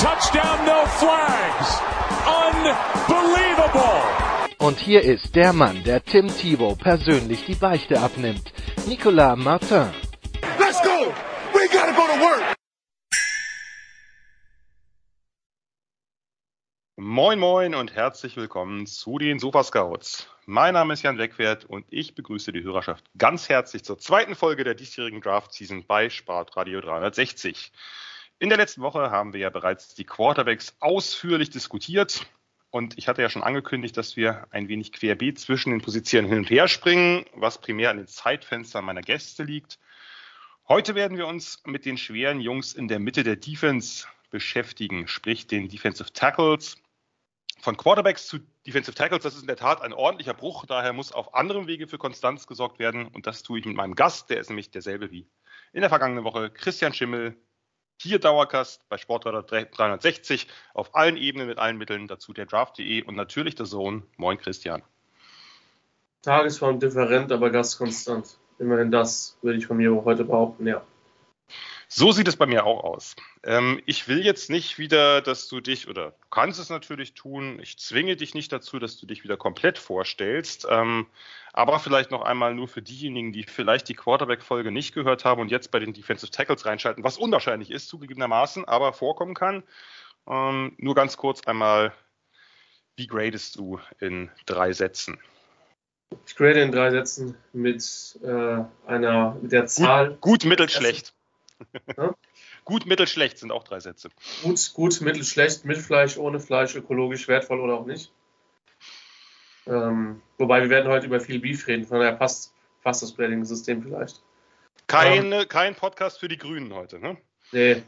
touchdown, no flags. Unbelievable. Und hier ist der Mann, der Tim Thibault persönlich die Beichte abnimmt. Nicolas Martin. Let's go. We gotta go to work. Moin Moin und herzlich willkommen zu den Sofa Scouts. Mein Name ist Jan Wegwert und ich begrüße die Hörerschaft ganz herzlich zur zweiten Folge der diesjährigen Draft Season bei Sportradio 360. In der letzten Woche haben wir ja bereits die Quarterbacks ausführlich diskutiert. Und ich hatte ja schon angekündigt, dass wir ein wenig querbeet zwischen den Positionen hin und her springen, was primär an den Zeitfenstern meiner Gäste liegt. Heute werden wir uns mit den schweren Jungs in der Mitte der Defense beschäftigen, sprich den Defensive Tackles. Von Quarterbacks zu Defensive Tackles, das ist in der Tat ein ordentlicher Bruch, daher muss auf anderem Wege für Konstanz gesorgt werden. Und das tue ich mit meinem Gast, der ist nämlich derselbe wie in der vergangenen Woche, Christian Schimmel, hier Dauergast bei Sportradar 360 auf allen Ebenen mit allen Mitteln, dazu der Draft.de und natürlich der Sohn. Moin Christian. Tagesform different, aber gastkonstant. Immerhin das, würde ich von mir heute behaupten, ja. So sieht es bei mir auch aus. Ähm, ich will jetzt nicht wieder, dass du dich, oder du kannst es natürlich tun, ich zwinge dich nicht dazu, dass du dich wieder komplett vorstellst, ähm, aber vielleicht noch einmal nur für diejenigen, die vielleicht die Quarterback-Folge nicht gehört haben und jetzt bei den Defensive Tackles reinschalten, was unwahrscheinlich ist, zugegebenermaßen, aber vorkommen kann. Ähm, nur ganz kurz einmal, wie gradest du in drei Sätzen? Ich grade in drei Sätzen mit äh, einer, mit der Zahl. Gut, gut mittel, schlecht. Ja? Gut, mittel, schlecht sind auch drei Sätze. Gut, gut, mittel, schlecht, mit Fleisch, ohne Fleisch, ökologisch wertvoll oder auch nicht. Ähm, wobei wir werden heute über viel Beef reden, von daher passt, passt das Grading-System vielleicht. Keine, ähm, kein Podcast für die Grünen heute, ne? Nee.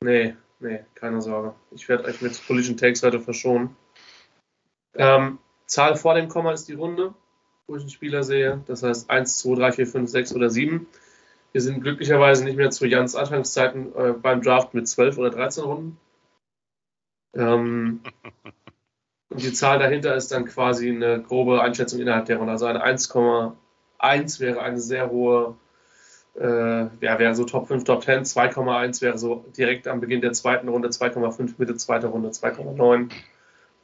Nee, nee, keine Sorge. Ich werde euch mit Collision Takes heute verschonen. Ähm, Zahl vor dem Komma ist die Runde, wo ich einen Spieler sehe. Das heißt 1, 2, 3, 4, 5, 6 oder 7. Wir sind glücklicherweise nicht mehr zu Jans Anfangszeiten äh, beim Draft mit 12 oder 13 Runden. Ähm, und die Zahl dahinter ist dann quasi eine grobe Einschätzung innerhalb der Runde. Also eine 1,1 wäre eine sehr hohe, äh, ja, wäre so Top 5, Top 10. 2,1 wäre so direkt am Beginn der zweiten Runde, 2,5 Mitte zweiter Runde, 2,9.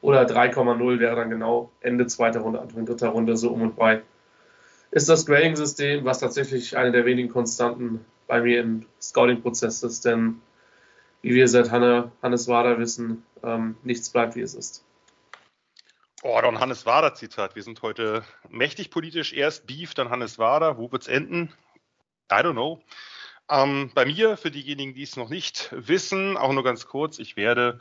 Oder 3,0 wäre dann genau Ende zweiter Runde, Anfang dritter Runde, so um und bei ist das Grading-System, was tatsächlich eine der wenigen Konstanten bei mir im Scouting-Prozess ist, denn wie wir seit Hanne, Hannes Wader wissen, ähm, nichts bleibt, wie es ist. Oh, dann Hannes Wader Zitat. Wir sind heute mächtig politisch. Erst Beef, dann Hannes Wader. Wo wird's enden? I don't know. Ähm, bei mir, für diejenigen, die es noch nicht wissen, auch nur ganz kurz, ich werde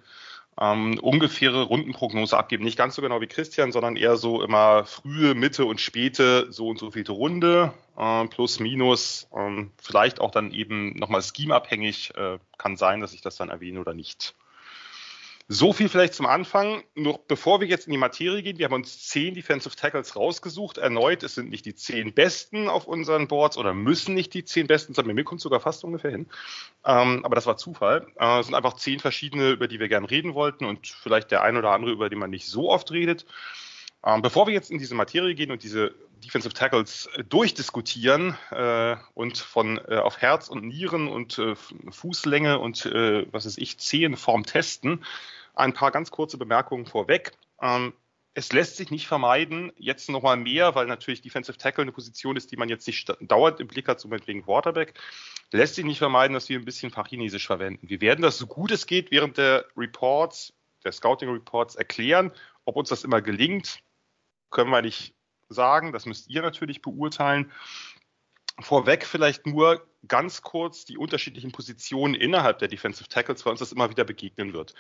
ähm, ungefähre Rundenprognose abgeben. Nicht ganz so genau wie Christian, sondern eher so immer frühe, Mitte und späte, so und so vielte Runde, äh, plus, minus, ähm, vielleicht auch dann eben nochmal schemeabhängig, äh, kann sein, dass ich das dann erwähne oder nicht. So viel vielleicht zum Anfang. Noch bevor wir jetzt in die Materie gehen, wir haben uns zehn Defensive Tackles rausgesucht. Erneut, es sind nicht die zehn besten auf unseren Boards oder müssen nicht die zehn besten sein. Mir kommt sogar fast ungefähr hin. Ähm, aber das war Zufall. Äh, es sind einfach zehn verschiedene, über die wir gerne reden wollten und vielleicht der ein oder andere, über den man nicht so oft redet. Ähm, bevor wir jetzt in diese Materie gehen und diese Defensive Tackles durchdiskutieren äh, und von äh, auf Herz und Nieren und äh, Fußlänge und äh, was ist ich, Zehenform testen, ein paar ganz kurze Bemerkungen vorweg. Ähm, es lässt sich nicht vermeiden, jetzt nochmal mehr, weil natürlich Defensive Tackle eine Position ist, die man jetzt nicht dauernd im Blick hat, so wegen Quarterback, lässt sich nicht vermeiden, dass wir ein bisschen Fachchinesisch verwenden. Wir werden das so gut es geht während der Reports, der Scouting Reports erklären. Ob uns das immer gelingt, können wir nicht sagen. Das müsst ihr natürlich beurteilen. Vorweg vielleicht nur ganz kurz die unterschiedlichen Positionen innerhalb der Defensive Tackles, weil uns das immer wieder begegnen wird.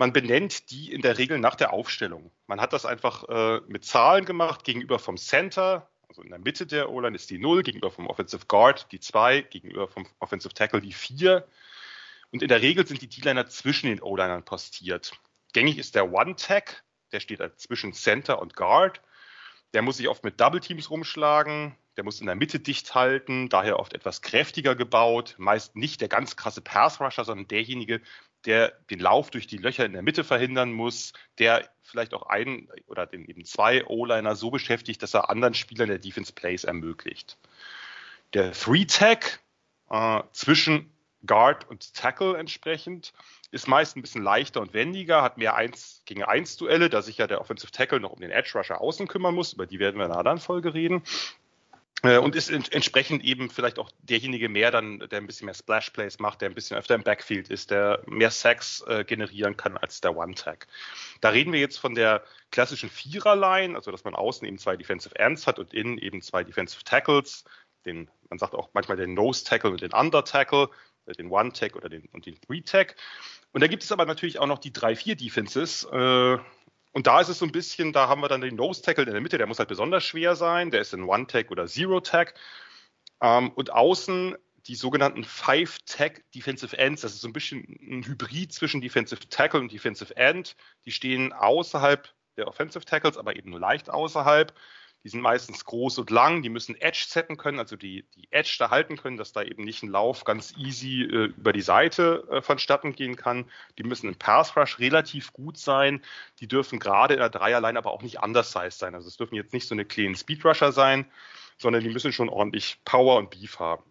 Man benennt die in der Regel nach der Aufstellung. Man hat das einfach äh, mit Zahlen gemacht gegenüber vom Center, also in der Mitte der O-Line ist die 0, gegenüber vom Offensive Guard die 2, gegenüber vom Offensive Tackle die 4. Und in der Regel sind die D-Liner zwischen den O-Linern postiert. Gängig ist der One-Tag, der steht zwischen Center und Guard. Der muss sich oft mit Double Teams rumschlagen, der muss in der Mitte dicht halten, daher oft etwas kräftiger gebaut, meist nicht der ganz krasse Pass Rusher, sondern derjenige, der den Lauf durch die Löcher in der Mitte verhindern muss, der vielleicht auch einen oder den eben zwei O-Liner so beschäftigt, dass er anderen Spielern der Defense Plays ermöglicht. Der Three-Tag äh, zwischen Guard und Tackle entsprechend ist meist ein bisschen leichter und wendiger, hat mehr 1 gegen 1 Duelle, da sich ja der Offensive Tackle noch um den Edge Rusher außen kümmern muss, über die werden wir in einer anderen Folge reden. Äh, und ist entsprechend eben vielleicht auch derjenige mehr dann, der ein bisschen mehr Splash Plays macht, der ein bisschen öfter im Backfield ist, der mehr Sacks äh, generieren kann als der One-Tag. Da reden wir jetzt von der klassischen Vierer-Line, also dass man außen eben zwei Defensive Ends hat und innen eben zwei Defensive Tackles, den, man sagt auch manchmal den Nose-Tackle und den Under-Tackle, äh, den One-Tag oder den, und den Three-Tag. Und da gibt es aber natürlich auch noch die 3-4-Defenses, äh, und da ist es so ein bisschen, da haben wir dann den Nose Tackle in der Mitte, der muss halt besonders schwer sein, der ist in One Tag oder Zero Tag. Ähm, und außen die sogenannten Five Tag Defensive Ends, das ist so ein bisschen ein Hybrid zwischen Defensive Tackle und Defensive End. Die stehen außerhalb der Offensive Tackles, aber eben nur leicht außerhalb. Die sind meistens groß und lang, die müssen Edge setten können, also die, die Edge da halten können, dass da eben nicht ein Lauf ganz easy äh, über die Seite äh, vonstatten gehen kann. Die müssen im Pass Rush relativ gut sein. Die dürfen gerade in der Dreierline aber auch nicht undersized sein. Also es dürfen jetzt nicht so eine kleinen Speed Rusher sein, sondern die müssen schon ordentlich Power und Beef haben.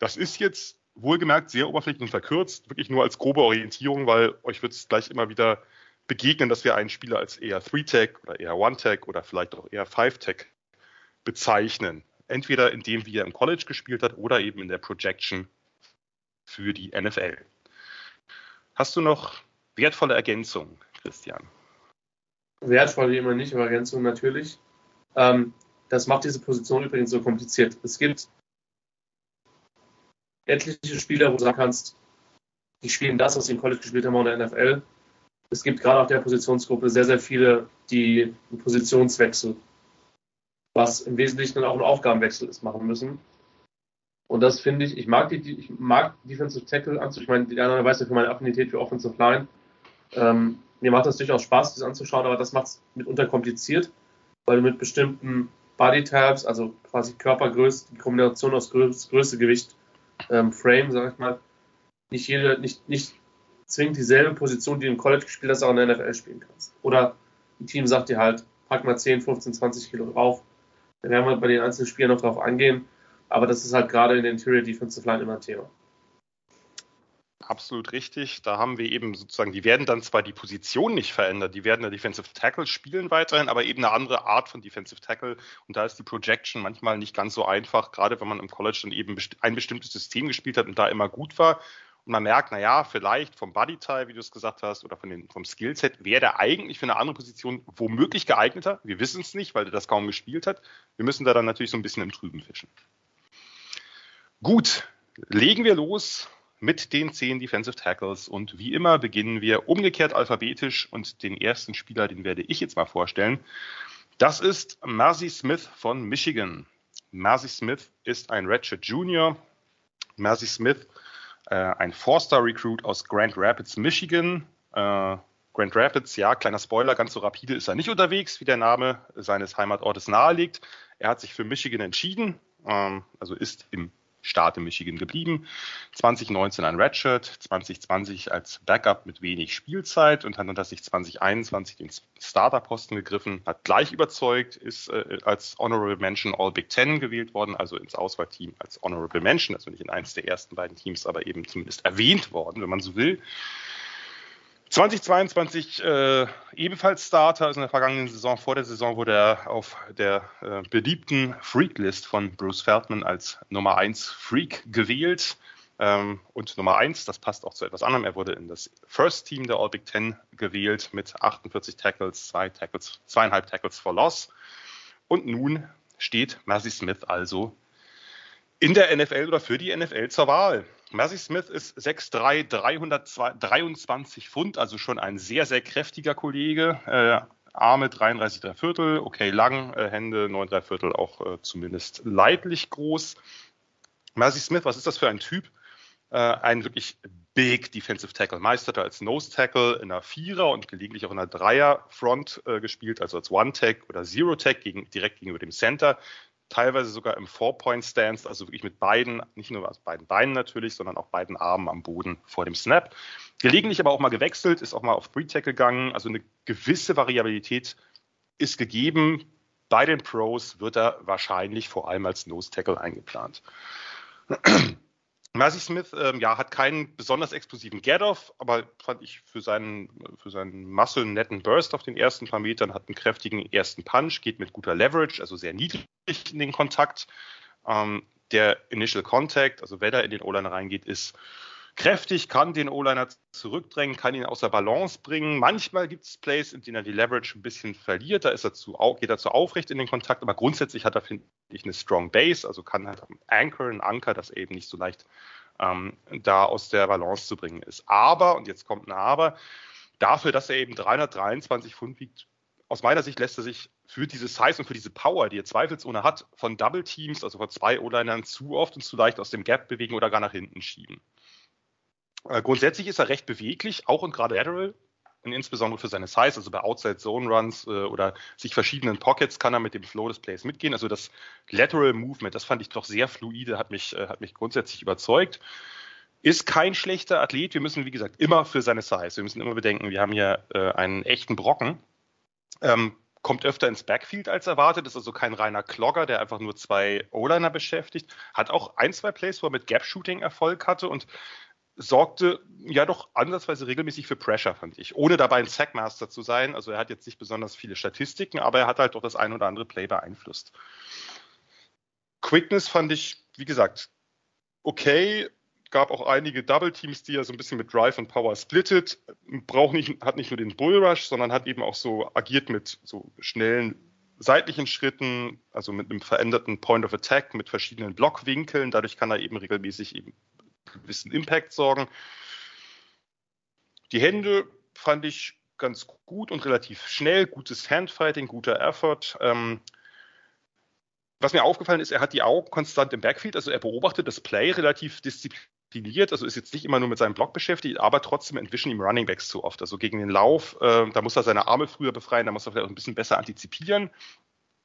Das ist jetzt wohlgemerkt sehr oberflächlich und verkürzt, wirklich nur als grobe Orientierung, weil euch wird es gleich immer wieder begegnen, dass wir einen Spieler als eher 3-Tag oder eher 1-Tag oder vielleicht auch eher 5-Tag bezeichnen. Entweder in dem, wie er im College gespielt hat oder eben in der Projection für die NFL. Hast du noch wertvolle Ergänzungen, Christian? Wertvoll wie immer nicht, aber Ergänzungen natürlich. Ähm, das macht diese Position übrigens so kompliziert. Es gibt etliche Spieler, wo du sagen kannst, die spielen das, was sie im College gespielt haben, oder in der NFL es gibt gerade auf der Positionsgruppe sehr, sehr viele, die einen Positionswechsel, was im Wesentlichen dann auch ein Aufgabenwechsel ist, machen müssen. Und das finde ich, ich mag die, ich mag Defensive Tackle anzuschauen. Ich meine, die anderen weiß ja für meine Affinität für Offensive Line. Ähm, mir macht das durchaus Spaß, das anzuschauen, aber das macht es mitunter kompliziert, weil du mit bestimmten Body Tabs, also quasi Körpergröße, die Kombination aus Größe, Größe Gewicht, ähm, Frame, sag ich mal, nicht jede, nicht, nicht zwingend dieselbe Position, die du im College gespielt hast, auch in der NFL spielen kannst. Oder ein Team sagt dir halt, pack mal 10, 15, 20 Kilo drauf. Dann werden wir bei den einzelnen Spielen noch drauf angehen. Aber das ist halt gerade in der Interior Defensive Line immer ein Thema. Absolut richtig. Da haben wir eben sozusagen, die werden dann zwar die Position nicht verändert, die werden der Defensive Tackle spielen weiterhin, aber eben eine andere Art von Defensive Tackle. Und da ist die Projection manchmal nicht ganz so einfach, gerade wenn man im College dann eben ein bestimmtes System gespielt hat und da immer gut war man merkt, naja, vielleicht vom Bodytype, wie du es gesagt hast, oder von den, vom Skillset, wäre der eigentlich für eine andere Position womöglich geeigneter. Wir wissen es nicht, weil der das kaum gespielt hat. Wir müssen da dann natürlich so ein bisschen im Trüben fischen. Gut, legen wir los mit den zehn Defensive Tackles und wie immer beginnen wir umgekehrt alphabetisch und den ersten Spieler, den werde ich jetzt mal vorstellen. Das ist Marcy Smith von Michigan. Marcy Smith ist ein Redshirt Junior. Marcy Smith äh, ein Four-Star-Recruit aus Grand Rapids, Michigan. Äh, Grand Rapids, ja, kleiner Spoiler, ganz so rapide ist er nicht unterwegs, wie der Name seines Heimatortes nahelegt. Er hat sich für Michigan entschieden, ähm, also ist im Staat in Michigan geblieben. 2019 ein Redshirt, 2020 als Backup mit wenig Spielzeit und hat dann sich 2021 den Starterposten gegriffen, hat gleich überzeugt, ist äh, als Honorable Mention All Big Ten gewählt worden, also ins Auswahlteam als Honorable Mention, also nicht in eins der ersten beiden Teams, aber eben zumindest erwähnt worden, wenn man so will. 2022 äh, ebenfalls Starter, also in der vergangenen Saison, vor der Saison wurde er auf der äh, beliebten Freak-List von Bruce Feldman als Nummer 1 Freak gewählt. Ähm, und Nummer 1, das passt auch zu etwas anderem, er wurde in das First Team der All Big Ten gewählt mit 48 Tackles, zwei Tackles, zweieinhalb Tackles for Loss. Und nun steht Mercy Smith also in der NFL oder für die NFL zur Wahl. Mercy Smith ist 6'3, 323 Pfund, also schon ein sehr, sehr kräftiger Kollege. Äh, Arme 33 3 Viertel, okay lang, äh, Hände 9 3 Viertel, auch äh, zumindest leidlich groß. Mercy Smith, was ist das für ein Typ? Äh, ein wirklich Big Defensive Tackle. Meist hat er als Nose Tackle in einer Vierer und gelegentlich auch in einer Dreier Front äh, gespielt, also als One Tag oder Zero Tag gegen, direkt gegenüber dem Center. Teilweise sogar im Four-Point-Stance, also wirklich mit beiden, nicht nur aus beiden Beinen natürlich, sondern auch beiden Armen am Boden vor dem Snap. Gelegentlich aber auch mal gewechselt, ist auch mal auf Three Tackle gegangen. Also eine gewisse Variabilität ist gegeben. Bei den Pros wird er wahrscheinlich vor allem als Nose Tackle eingeplant. Mercy Smith ähm, ja, hat keinen besonders explosiven Get-Off, aber fand ich für seinen, für seinen Muscle einen netten Burst auf den ersten paar Metern, hat einen kräftigen ersten Punch, geht mit guter Leverage, also sehr niedrig in den Kontakt. Ähm, der Initial Contact, also wenn er in den O-Liner reingeht, ist kräftig, kann den O-Liner zurückdrängen, kann ihn aus der Balance bringen. Manchmal gibt es Plays, in denen er die Leverage ein bisschen verliert. Da ist er zu, geht er zu aufrecht in den Kontakt, aber grundsätzlich hat er, finde ich, eine Strong Base, also kann halt am Anchor, ein Anker, das eben nicht so leicht ähm, da aus der Balance zu bringen ist. Aber, und jetzt kommt ein Aber, dafür, dass er eben 323 Pfund wiegt, aus meiner Sicht lässt er sich für diese Size und für diese Power, die er zweifelsohne hat, von Double Teams, also von zwei O-Linern, zu oft und zu leicht aus dem Gap bewegen oder gar nach hinten schieben. Äh, grundsätzlich ist er recht beweglich, auch und gerade lateral, und insbesondere für seine Size, also bei Outside Zone Runs äh, oder sich verschiedenen Pockets kann er mit dem Flow des Plays mitgehen. Also das Lateral Movement, das fand ich doch sehr fluide, hat mich, äh, hat mich grundsätzlich überzeugt. Ist kein schlechter Athlet. Wir müssen, wie gesagt, immer für seine Size. Wir müssen immer bedenken, wir haben hier äh, einen echten Brocken. Ähm, kommt öfter ins Backfield als erwartet, ist also kein reiner Klogger, der einfach nur zwei O-Liner beschäftigt. Hat auch ein, zwei Plays, wo er mit Gap-Shooting Erfolg hatte und sorgte ja doch ansatzweise regelmäßig für Pressure, fand ich. Ohne dabei ein Sackmaster zu sein. Also er hat jetzt nicht besonders viele Statistiken, aber er hat halt doch das ein oder andere Play beeinflusst. Quickness fand ich, wie gesagt, okay. Gab auch einige Double Teams, die er so ein bisschen mit Drive und Power splittet. Braucht nicht, hat nicht nur den Bullrush, sondern hat eben auch so agiert mit so schnellen seitlichen Schritten, also mit einem veränderten Point of Attack, mit verschiedenen Blockwinkeln. Dadurch kann er eben regelmäßig eben gewissen Impact sorgen. Die Hände fand ich ganz gut und relativ schnell, gutes Handfighting, guter Effort. Ähm, was mir aufgefallen ist, er hat die Augen konstant im Backfield, also er beobachtet das Play relativ diszipliniert, also ist jetzt nicht immer nur mit seinem Block beschäftigt, aber trotzdem entwischen ihm Running Backs zu oft. Also gegen den Lauf, äh, da muss er seine Arme früher befreien, da muss er vielleicht auch ein bisschen besser antizipieren.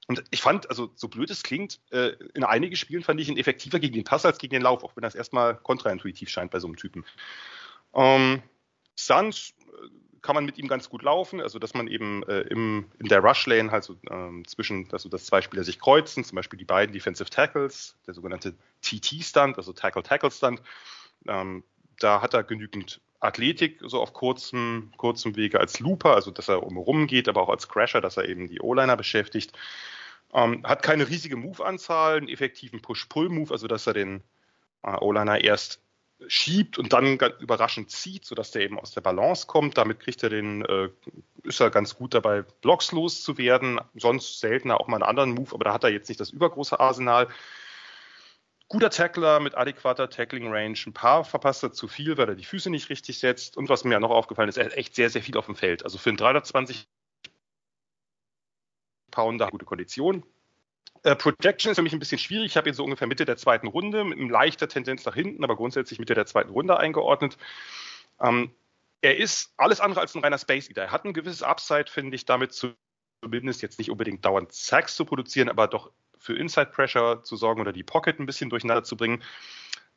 Und ich fand, also so blöd es klingt, äh, in einigen Spielen fand ich ihn effektiver gegen den Pass als gegen den Lauf, auch wenn das erstmal kontraintuitiv scheint bei so einem Typen. Ähm, Suns äh, kann man mit ihm ganz gut laufen, also dass man eben äh, im, in der Rush Lane halt so ähm, zwischen, also dass zwei Spieler sich kreuzen, zum Beispiel die beiden Defensive Tackles, der sogenannte TT-Stunt, also Tackle-Tackle-Stunt, ähm, da hat er genügend Athletik so auf kurzem, kurzem Wege als Looper, also dass er umherum geht, aber auch als Crasher, dass er eben die O-Liner beschäftigt. Ähm, hat keine riesige Move-Anzahl, einen effektiven Push-Pull-Move, also dass er den äh, O-Liner erst schiebt und dann überraschend zieht, sodass der eben aus der Balance kommt. Damit kriegt er den, äh, ist er ganz gut dabei, Blocks loszuwerden. Sonst seltener auch mal einen anderen Move, aber da hat er jetzt nicht das übergroße Arsenal guter Tackler mit adäquater Tackling Range. Ein paar verpasst er zu viel, weil er die Füße nicht richtig setzt. Und was mir noch aufgefallen ist, er hat echt sehr, sehr viel auf dem Feld. Also für einen 320 Pounder gute Kondition. Äh, Projection ist für mich ein bisschen schwierig. Ich habe ihn so ungefähr Mitte der zweiten Runde mit einem leichter Tendenz nach hinten, aber grundsätzlich Mitte der zweiten Runde eingeordnet. Ähm, er ist alles andere als ein reiner Space Eater. Er hat ein gewisses Upside, finde ich, damit zumindest jetzt nicht unbedingt dauernd Sacks zu produzieren, aber doch für Inside Pressure zu sorgen oder die Pocket ein bisschen durcheinander zu bringen.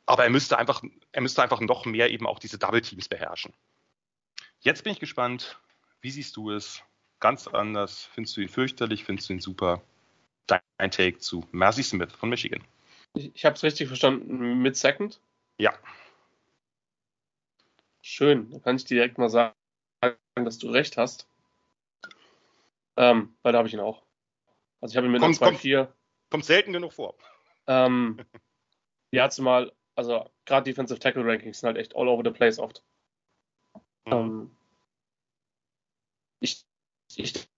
Aber er müsste einfach, er müsste einfach noch mehr eben auch diese Double Teams beherrschen. Jetzt bin ich gespannt. Wie siehst du es? Ganz anders. Findest du ihn fürchterlich? Findest du ihn super? Dein Take zu Mercy Smith von Michigan. Ich, ich habe es richtig verstanden. Mit Second? Ja. Schön. Dann kann ich direkt mal sagen, dass du recht hast. Ähm, weil da habe ich ihn auch. Also ich habe ihn mit komm, einer 2-4. Kommt selten genug vor. Ähm, ja, zumal, also gerade Defensive Tackle Rankings sind halt echt all over the place oft. Mhm. Ähm, ich, ich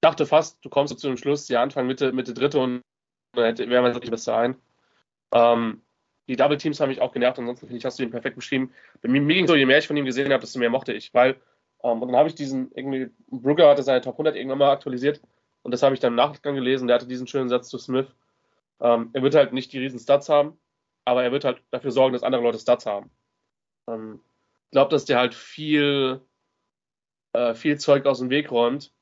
dachte fast, du kommst zu dem Schluss, ja, Anfang, Mitte, Mitte dritte und dann wäre man wirklich besser ein. Ähm, die Double Teams haben mich auch genervt, ansonsten finde ich, hast du ihn perfekt beschrieben. Bei mir, mir ging so, je mehr ich von ihm gesehen habe, desto mehr mochte ich, weil, ähm, und dann habe ich diesen, irgendwie, Brugger hatte seine Top 100 irgendwann mal aktualisiert und das habe ich dann im Nachgang gelesen. Der hatte diesen schönen Satz zu Smith. Ähm, er wird halt nicht die riesen Stats haben, aber er wird halt dafür sorgen, dass andere Leute Stats haben. Ähm, glaube, dass der halt viel, äh, viel Zeug aus dem Weg räumt,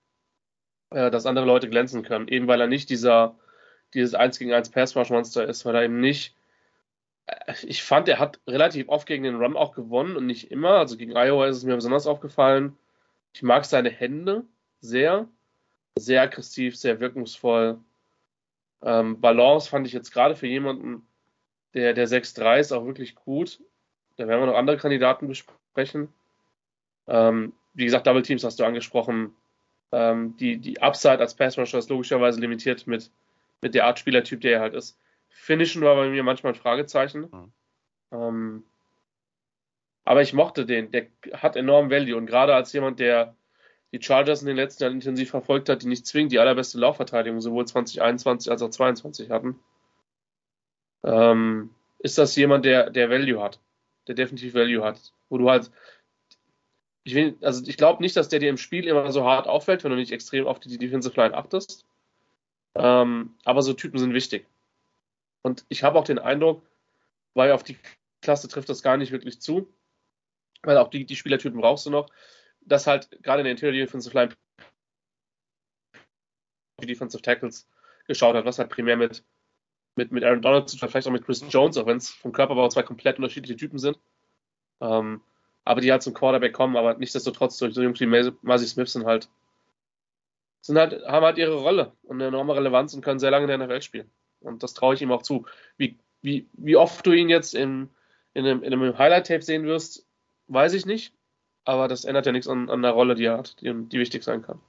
äh, dass andere Leute glänzen können. Eben weil er nicht dieser, dieses 1 gegen 1 Pass-Rush-Monster ist, weil er eben nicht äh, ich fand, er hat relativ oft gegen den Run auch gewonnen und nicht immer. Also gegen Iowa ist es mir besonders aufgefallen. Ich mag seine Hände sehr. Sehr aggressiv, sehr wirkungsvoll. Ähm, Balance fand ich jetzt gerade für jemanden, der, der 6-3 ist, auch wirklich gut. Da werden wir noch andere Kandidaten besprechen. Ähm, wie gesagt, Double Teams hast du angesprochen. Ähm, die, die Upside als Pass Rusher ist logischerweise limitiert mit, mit der Art Spielertyp, der er halt ist. Finishen war bei mir manchmal ein Fragezeichen. Mhm. Ähm, aber ich mochte den. Der hat enorm Value. Und gerade als jemand, der die Chargers in den letzten Jahren intensiv verfolgt hat, die nicht zwingend die allerbeste Laufverteidigung sowohl 2021 als auch 2022 hatten, ähm, ist das jemand, der, der Value hat. Der definitiv Value hat. Wo du halt. Ich will, also ich glaube nicht, dass der dir im Spiel immer so hart auffällt, wenn du nicht extrem auf die Defensive Line achtest. Ähm, aber so Typen sind wichtig. Und ich habe auch den Eindruck, weil auf die Klasse trifft das gar nicht wirklich zu, weil auch die, die Spielertypen brauchst du noch, dass halt gerade in der Interior Defensive Line die Defensive Tackles geschaut hat, was halt primär mit, mit, mit Aaron Donald zu vielleicht auch mit Chris Jones, auch wenn es vom Körperbau zwei komplett unterschiedliche Typen sind. Ähm, aber die halt zum Quarterback kommen, aber nichtsdestotrotz durch so Jungs wie Marcy Smith sind halt, sind halt, haben halt ihre Rolle und eine enorme Relevanz und können sehr lange in der NFL spielen. Und das traue ich ihm auch zu. Wie, wie, wie oft du ihn jetzt in, in einem, in einem Highlight-Tape sehen wirst, weiß ich nicht. Aber das ändert ja nichts an, an der Rolle, die er hat, die, die wichtig sein kann.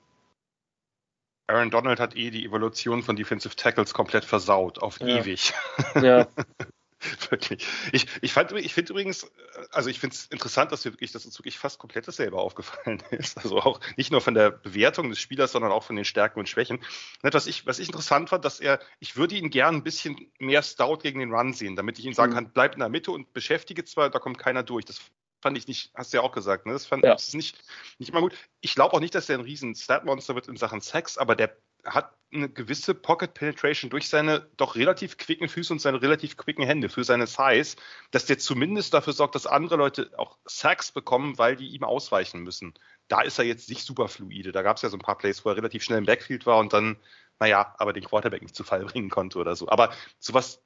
Aaron Donald hat eh die Evolution von Defensive Tackles komplett versaut, auf ja. ewig. Ja. wirklich. Ich, ich, fand, ich finde übrigens, also ich finde es interessant, dass, wirklich, dass uns wirklich fast komplett dasselbe aufgefallen ist. Also auch nicht nur von der Bewertung des Spielers, sondern auch von den Stärken und Schwächen. Was ich, was ich interessant fand, dass er, ich würde ihn gern ein bisschen mehr Stout gegen den Run sehen, damit ich ihn sagen mhm. kann, bleib in der Mitte und beschäftige zwar, da kommt keiner durch. Das fand ich nicht, hast du ja auch gesagt, ne? Das fand ja. das nicht, nicht immer gut. Ich glaube auch nicht, dass der ein riesen Statmonster wird in Sachen Sex, aber der hat eine gewisse Pocket Penetration durch seine doch relativ quicken Füße und seine relativ quicken Hände für seine Size, dass der zumindest dafür sorgt, dass andere Leute auch Sacks bekommen, weil die ihm ausweichen müssen. Da ist er jetzt nicht super fluide. Da gab es ja so ein paar Plays, wo er relativ schnell im Backfield war und dann, naja, aber den Quarterback nicht zu Fall bringen konnte oder so. Aber sowas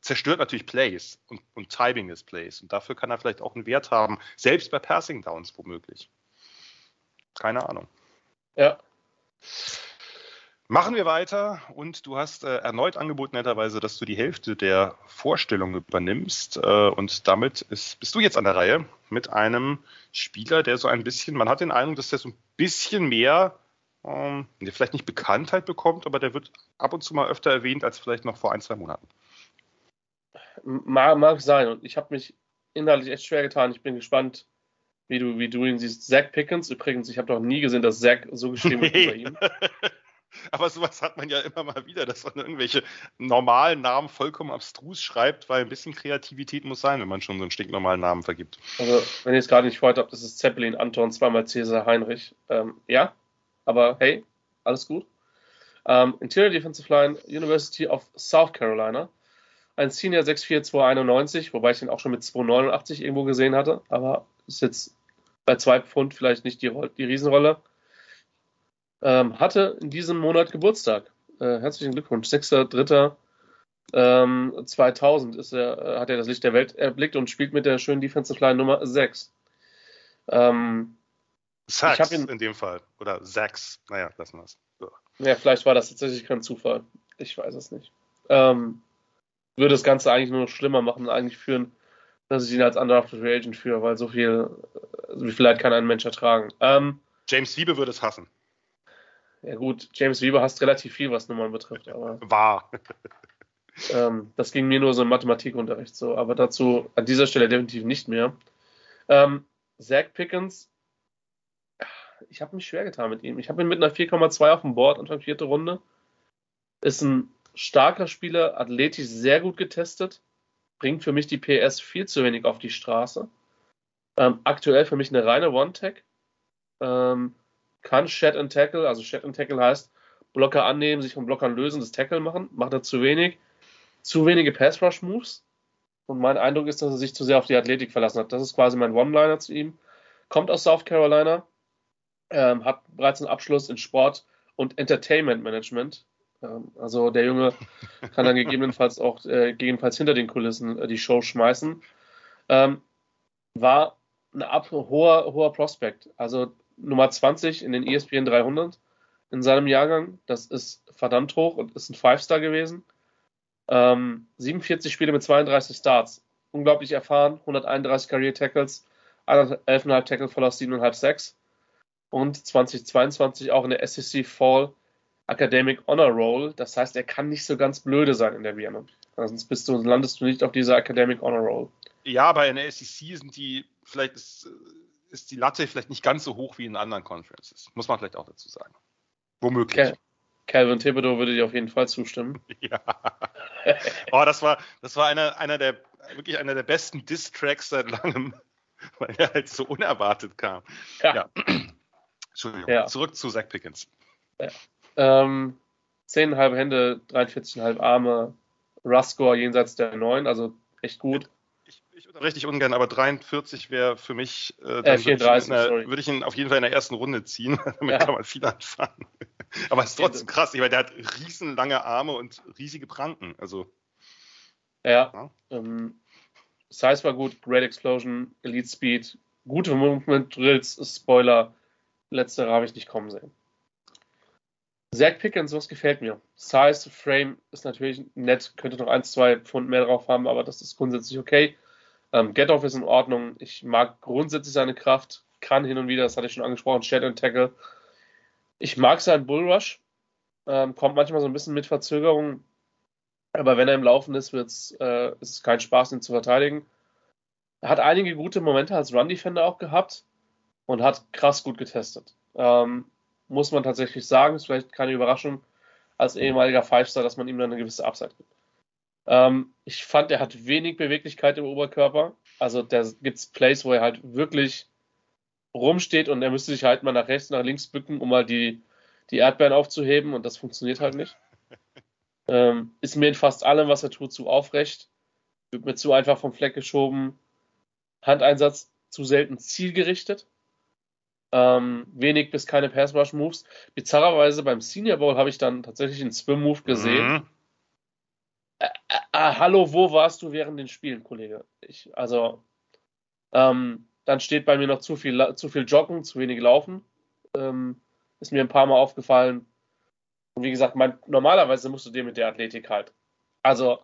zerstört natürlich Plays und, und Timing des Plays. Und dafür kann er vielleicht auch einen Wert haben, selbst bei Passing Downs womöglich. Keine Ahnung. Ja. Machen wir weiter und du hast äh, erneut angeboten, netterweise, dass du die Hälfte der Vorstellung übernimmst äh, und damit ist, bist du jetzt an der Reihe mit einem Spieler, der so ein bisschen, man hat den Eindruck, dass der so ein bisschen mehr, ähm, vielleicht nicht Bekanntheit bekommt, aber der wird ab und zu mal öfter erwähnt als vielleicht noch vor ein, zwei Monaten. Mag, mag sein und ich habe mich inhaltlich echt schwer getan. Ich bin gespannt, wie du, wie du ihn siehst. Zach Pickens, übrigens, ich habe noch nie gesehen, dass Zach so geschrieben wird wie bei ihm. Aber sowas hat man ja immer mal wieder, dass man irgendwelche normalen Namen vollkommen abstrus schreibt, weil ein bisschen Kreativität muss sein, wenn man schon so einen stinknormalen Namen vergibt. Also, wenn ihr es gerade nicht vorher habt, das ist Zeppelin, Anton, zweimal Cäsar, Heinrich. Ähm, ja, aber hey, alles gut. Ähm, Interior Defensive Line, University of South Carolina. Ein Senior 64291, wobei ich den auch schon mit 289 irgendwo gesehen hatte, aber ist jetzt bei zwei Pfund vielleicht nicht die, die Riesenrolle ähm, hatte in diesem Monat Geburtstag. Äh, herzlichen Glückwunsch. 6.3.2000 ähm, ist er, äh, hat er das Licht der Welt erblickt und spielt mit der schönen Defensive Line Nummer 6. Ähm, Sachs ihn, in dem Fall. Oder Sachs. Naja, lassen wir es. So. Ja, vielleicht war das tatsächlich kein Zufall. Ich weiß es nicht. Ähm, würde das Ganze eigentlich nur noch schlimmer machen, eigentlich führen, dass ich ihn als Undrafted Free Agent führe, weil so viel, wie viel Leid kann ein Mensch ertragen. Ähm, James Wiebe würde es hassen. Ja gut, James Weber hast relativ viel, was Nummern betrifft, aber. War. ähm, das ging mir nur so im Mathematikunterricht so, aber dazu an dieser Stelle definitiv nicht mehr. Ähm, Zach Pickens, ich habe mich schwer getan mit ihm. Ich habe ihn mit einer 4,2 auf dem Board, Anfang vierte Runde. Ist ein starker Spieler, athletisch sehr gut getestet, bringt für mich die PS viel zu wenig auf die Straße. Ähm, aktuell für mich eine reine One-Tag. Ähm, kann Shed and Tackle, also Shed and Tackle heißt Blocker annehmen, sich von Blockern lösen, das Tackle machen, macht er zu wenig. Zu wenige Pass Rush Moves. Und mein Eindruck ist, dass er sich zu sehr auf die Athletik verlassen hat. Das ist quasi mein One-Liner zu ihm. Kommt aus South Carolina, ähm, hat bereits einen Abschluss in Sport und Entertainment Management. Ähm, also der Junge kann dann gegebenenfalls auch äh, gegebenenfalls hinter den Kulissen äh, die Show schmeißen. Ähm, war ein hoher, hoher Prospekt. Also Nummer 20 in den ESPN 300 in seinem Jahrgang. Das ist verdammt hoch und ist ein Five-Star gewesen. Ähm, 47 Spiele mit 32 Starts. Unglaublich erfahren, 131 Career Tackles, 11,5 Tackle Follows 7,5 Sacks. Und 2022 auch in der SEC Fall Academic Honor Roll. Das heißt, er kann nicht so ganz blöde sein in der Birne. Sonst bist du, landest du nicht auf dieser Academic Honor Roll. Ja, aber in der SEC sind die, vielleicht ist, ist die Latte vielleicht nicht ganz so hoch wie in anderen Conferences. Muss man vielleicht auch dazu sagen. Womöglich. Cal Calvin Thibodeau würde dir auf jeden Fall zustimmen. Ja. oh, das war, das war einer, einer der, wirklich einer der besten Diss-Tracks seit langem, weil er halt so unerwartet kam. Ja. ja. Entschuldigung. Ja. Zurück zu Zach Pickens. Ja. Ähm, 10,5 Hände, 43,5 Arme, Russ-Score jenseits der 9, also echt gut. Ich, ich unterbreche dich ungern, aber 43 wäre für mich, äh, äh, 34, würde, ich würde ich ihn auf jeden Fall in der ersten Runde ziehen. Damit ja. kann man viel anfangen. aber es ist trotzdem krass, weil der hat riesenlange Arme und riesige Pranken. Also. Ja. ja. Ähm, Size war gut, Great Explosion, Elite Speed, gute Movement Drills, Spoiler. Letztere habe ich nicht kommen sehen. Zach Pickens, was gefällt mir? Size, Frame ist natürlich nett, könnte noch ein, zwei Pfund mehr drauf haben, aber das ist grundsätzlich okay. Ähm, Get-Off ist in Ordnung. Ich mag grundsätzlich seine Kraft, kann hin und wieder, das hatte ich schon angesprochen, Shadow and Tackle. Ich mag seinen Bullrush, ähm, kommt manchmal so ein bisschen mit Verzögerung, aber wenn er im Laufen ist, wird's, äh, ist es kein Spaß, ihn zu verteidigen. Er hat einige gute Momente als Run-Defender auch gehabt und hat krass gut getestet. Ähm, muss man tatsächlich sagen. Ist vielleicht keine Überraschung als ehemaliger Five-Star, dass man ihm dann eine gewisse Upside gibt. Ähm, ich fand, er hat wenig Beweglichkeit im Oberkörper. Also da gibt es Plays, wo er halt wirklich rumsteht und er müsste sich halt mal nach rechts, nach links bücken, um mal die, die Erdbeeren aufzuheben und das funktioniert halt nicht. Ähm, ist mir in fast allem, was er tut, zu aufrecht. Wird mir zu einfach vom Fleck geschoben. Handeinsatz zu selten zielgerichtet. Ähm, wenig bis keine Pass Rush Moves. Bizarrerweise beim Senior Bowl habe ich dann tatsächlich einen Swim Move gesehen. Mhm. Äh, äh, äh, hallo, wo warst du während den Spielen, Kollege? Ich, also, ähm, dann steht bei mir noch zu viel, zu viel Joggen, zu wenig Laufen. Ähm, ist mir ein paar Mal aufgefallen. Und wie gesagt, mein, normalerweise musst du dir mit der Athletik halt. Also,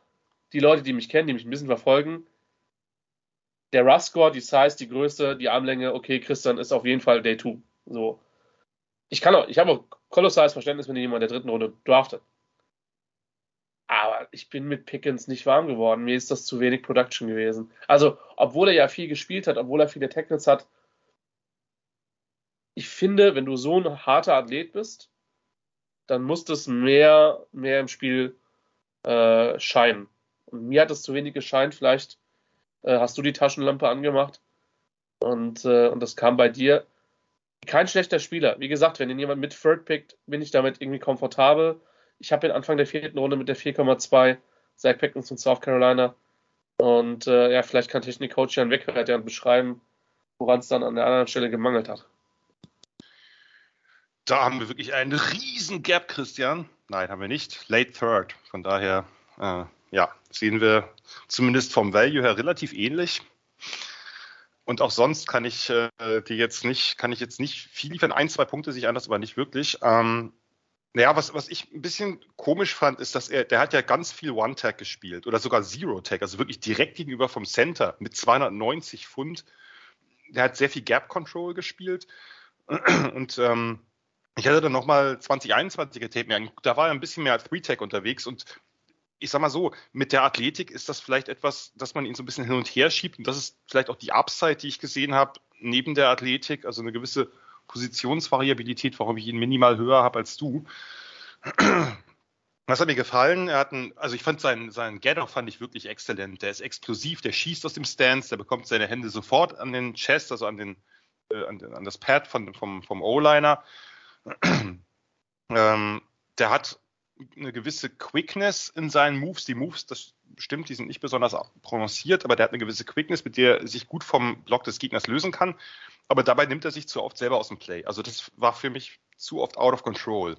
die Leute, die mich kennen, die mich ein bisschen verfolgen, der Rush-Score, die Size, die Größe, die Armlänge, okay, Christian ist auf jeden Fall Day 2. So. Ich kann auch, ich habe auch kolossales Verständnis, wenn jemand in der dritten Runde draftet. Aber ich bin mit Pickens nicht warm geworden. Mir ist das zu wenig Production gewesen. Also, obwohl er ja viel gespielt hat, obwohl er viele Tackles hat, ich finde, wenn du so ein harter Athlet bist, dann muss das mehr, mehr im Spiel äh, scheinen. Und mir hat es zu wenig gescheint. Vielleicht äh, hast du die Taschenlampe angemacht und, äh, und das kam bei dir. Kein schlechter Spieler. Wie gesagt, wenn ihn jemand mit Third pickt, bin ich damit irgendwie komfortabel. Ich habe ihn Anfang der vierten Runde mit der 4,2 Zach Pickens von South Carolina. Und äh, ja, vielleicht kann Technik-Coach Jan Wegwert ja beschreiben, woran es dann an der anderen Stelle gemangelt hat. Da haben wir wirklich einen riesen Gap, Christian. Nein, haben wir nicht. Late Third. Von daher äh, ja, sehen wir zumindest vom Value her relativ ähnlich. Und auch sonst kann ich äh, die jetzt nicht, kann ich jetzt nicht viel liefern. Ein, zwei Punkte sich anders, aber nicht wirklich. Ähm, naja, was, was ich ein bisschen komisch fand, ist, dass er, der hat ja ganz viel One-Tag gespielt oder sogar Zero-Tag, also wirklich direkt gegenüber vom Center mit 290 Pfund. Der hat sehr viel Gap-Control gespielt. Und ähm, ich hatte dann nochmal 2021er Tape. Da war er ein bisschen mehr als Three-Tag unterwegs und ich sag mal so, mit der Athletik ist das vielleicht etwas, dass man ihn so ein bisschen hin und her schiebt und das ist vielleicht auch die Upside, die ich gesehen habe, neben der Athletik, also eine gewisse Positionsvariabilität, warum ich ihn minimal höher habe als du. Was hat mir gefallen? Er hat einen, also ich fand seinen, seinen Get-Off fand ich wirklich exzellent. Der ist explosiv, der schießt aus dem Stance, der bekommt seine Hände sofort an den Chest, also an den, äh, an, an, das Pad von, vom, vom O-Liner. ähm, der hat eine gewisse Quickness in seinen Moves. Die Moves, das stimmt, die sind nicht besonders prononciert, aber der hat eine gewisse Quickness, mit der er sich gut vom Block des Gegners lösen kann. Aber dabei nimmt er sich zu oft selber aus dem Play. Also das war für mich zu oft out of control.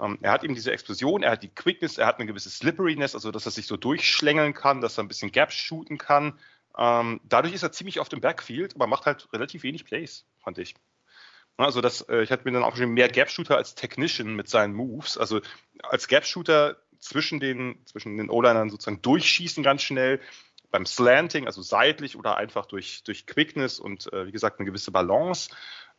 Ähm, er hat eben diese Explosion, er hat die Quickness, er hat eine gewisse Slipperiness, also dass er sich so durchschlängeln kann, dass er ein bisschen Gaps shooten kann. Ähm, dadurch ist er ziemlich auf dem Backfield, aber macht halt relativ wenig Plays, fand ich. Also das, äh, ich hatte mir dann auch schon mehr Gap-Shooter als Technician mit seinen Moves. Also als Gap-Shooter zwischen den, zwischen den O-Linern sozusagen durchschießen ganz schnell, beim Slanting, also seitlich oder einfach durch, durch Quickness und äh, wie gesagt eine gewisse Balance.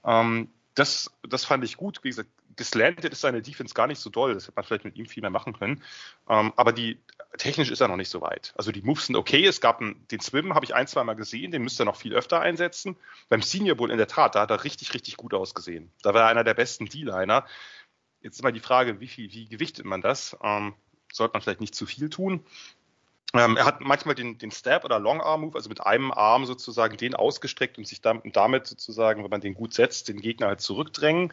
Ähm, das, das fand ich gut. Wie gesagt, geslantet ist seine Defense gar nicht so doll. Das hätte man vielleicht mit ihm viel mehr machen können. Ähm, aber die, technisch ist er noch nicht so weit. Also die Moves sind okay. Es gab einen, den Swim, habe ich ein, zwei Mal gesehen. Den müsste er noch viel öfter einsetzen. Beim Senior Bowl in der Tat, da hat er richtig, richtig gut ausgesehen. Da war er einer der besten D-Liner. Jetzt ist mal die Frage, wie viel, wie gewichtet man das? Ähm, sollte man vielleicht nicht zu viel tun. Ähm, er hat manchmal den, den Stab oder Long Arm Move, also mit einem Arm sozusagen den ausgestreckt und sich damit, damit sozusagen, wenn man den gut setzt, den Gegner halt zurückdrängen.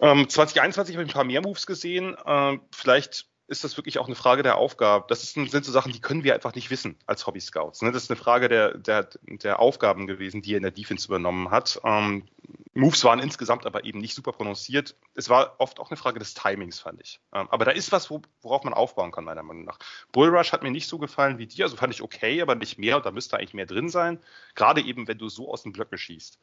Ähm, 2021 habe ich ein paar mehr Moves gesehen. Ähm, vielleicht ist das wirklich auch eine Frage der Aufgabe. Das ist, sind so Sachen, die können wir einfach nicht wissen als Hobby-Scouts. Ne? Das ist eine Frage der, der, der Aufgaben gewesen, die er in der Defense übernommen hat. Ähm, Moves waren insgesamt aber eben nicht super prononciert. Es war oft auch eine Frage des Timings, fand ich. Ähm, aber da ist was, worauf man aufbauen kann, meiner Meinung nach. Bullrush hat mir nicht so gefallen wie dir, also fand ich okay, aber nicht mehr und da müsste eigentlich mehr drin sein. Gerade eben, wenn du so aus den Blöcken schießt.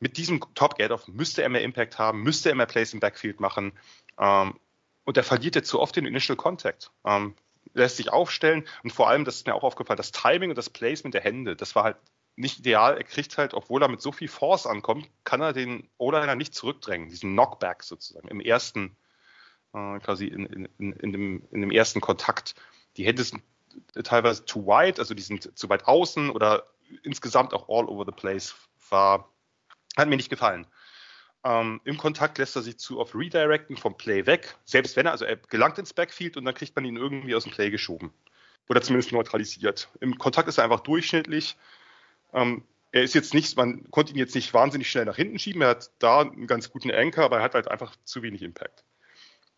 Mit diesem Top-Get-Off müsste er mehr Impact haben, müsste er mehr Plays im Backfield machen. Ähm, und er verliert jetzt zu oft den Initial Contact. Ähm, lässt sich aufstellen und vor allem, das ist mir auch aufgefallen, das Timing und das Placement der Hände, das war halt nicht ideal. Er kriegt halt, obwohl er mit so viel Force ankommt, kann er den O-Liner nicht zurückdrängen, diesen Knockback sozusagen im ersten, äh, quasi in, in, in, dem, in dem ersten Kontakt. Die Hände sind teilweise too wide, also die sind zu weit außen oder insgesamt auch all over the place. War, hat mir nicht gefallen. Ähm, Im Kontakt lässt er sich zu oft redirecten vom Play weg, selbst wenn er, also er gelangt ins Backfield und dann kriegt man ihn irgendwie aus dem Play geschoben. Oder zumindest neutralisiert. Im Kontakt ist er einfach durchschnittlich. Ähm, er ist jetzt nicht, man konnte ihn jetzt nicht wahnsinnig schnell nach hinten schieben. Er hat da einen ganz guten Anker, aber er hat halt einfach zu wenig Impact.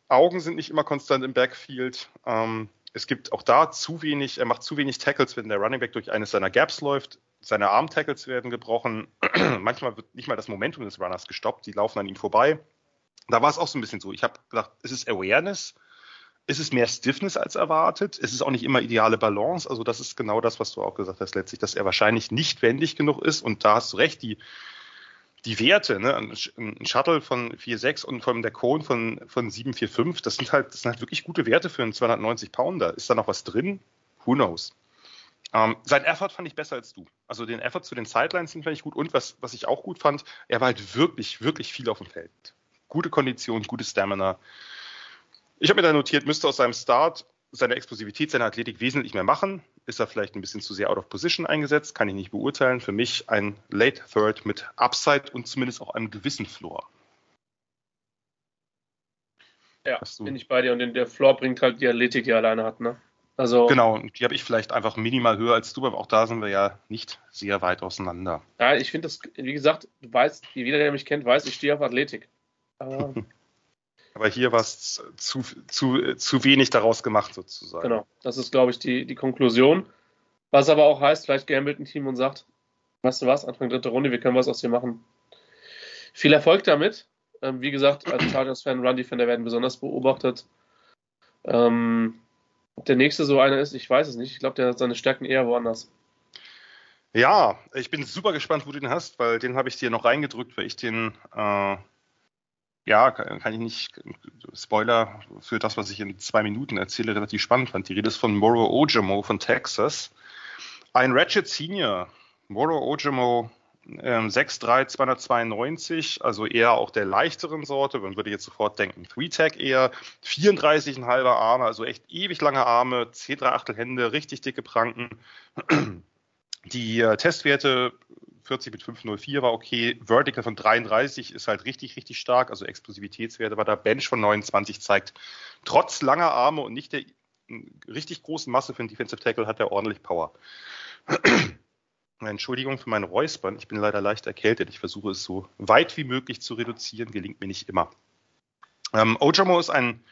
Augen sind nicht immer konstant im Backfield. Ähm, es gibt auch da zu wenig, er macht zu wenig Tackles, wenn der Running Back durch eines seiner Gaps läuft seine Arm-Tackles werden gebrochen. Manchmal wird nicht mal das Momentum des Runners gestoppt, die laufen an ihm vorbei. Da war es auch so ein bisschen so. Ich habe gedacht, es ist Awareness, ist es mehr Stiffness als erwartet, es ist auch nicht immer ideale Balance. Also das ist genau das, was du auch gesagt hast letztlich, dass er wahrscheinlich nicht wendig genug ist. Und da hast du recht, die, die Werte, ne, ein Shuttle von 4,6 und von der Cone von, von 7,45, das sind halt, das sind halt wirklich gute Werte für einen 290 Pounder. Ist da noch was drin? Who knows? Ähm, sein Effort fand ich besser als du. Also den Effort zu den Sidelines fand ich gut. Und was, was ich auch gut fand, er war halt wirklich, wirklich viel auf dem Feld. Gute Kondition, gute Stamina. Ich habe mir da notiert, müsste aus seinem Start seine Explosivität, seine Athletik wesentlich mehr machen. Ist er vielleicht ein bisschen zu sehr out of position eingesetzt? Kann ich nicht beurteilen. Für mich ein Late Third mit Upside und zumindest auch einem gewissen Floor. Ja, bin ich bei dir. Und der Floor bringt halt die Athletik, die er alleine hat, ne? Also, genau, die habe ich vielleicht einfach minimal höher als du, aber auch da sind wir ja nicht sehr weit auseinander. Ja, ich finde das, wie gesagt, du weißt, jeder, der mich kennt, weiß, ich stehe auf Athletik. Aber, aber hier war es zu, zu, zu wenig daraus gemacht, sozusagen. Genau, das ist, glaube ich, die, die Konklusion. Was aber auch heißt, vielleicht gambelt ein Team und sagt, weißt du was, Anfang dritte Runde, wir können was aus dir machen. Viel Erfolg damit. Ähm, wie gesagt, als Chargers-Fan, Run-Defender werden besonders beobachtet. Ähm, ob der nächste so einer ist, ich weiß es nicht. Ich glaube, der hat seine Stärken eher woanders. Ja, ich bin super gespannt, wo du den hast, weil den habe ich dir noch reingedrückt, weil ich den, äh, ja, kann, kann, ich nicht, Spoiler für das, was ich in zwei Minuten erzähle, relativ spannend fand. Die Rede ist von Moro Ojamo von Texas. Ein Ratchet Senior. Moro Ojamo ähm, 6'3, 292, also eher auch der leichteren Sorte. Man würde jetzt sofort denken, 3-Tag eher, 34,5 Arme, also echt ewig lange Arme, C3 Achtel Hände, richtig dicke Pranken. Die äh, Testwerte 40 mit 504 war okay. Vertical von 33 ist halt richtig, richtig stark. Also Explosivitätswerte war da. Bench von 29 zeigt, trotz langer Arme und nicht der richtig großen Masse für einen Defensive Tackle hat er ordentlich Power. Entschuldigung für mein Räuspern. Ich bin leider leicht erkältet. Ich versuche es so weit wie möglich zu reduzieren. Gelingt mir nicht immer. Ähm, Ojamo ist ein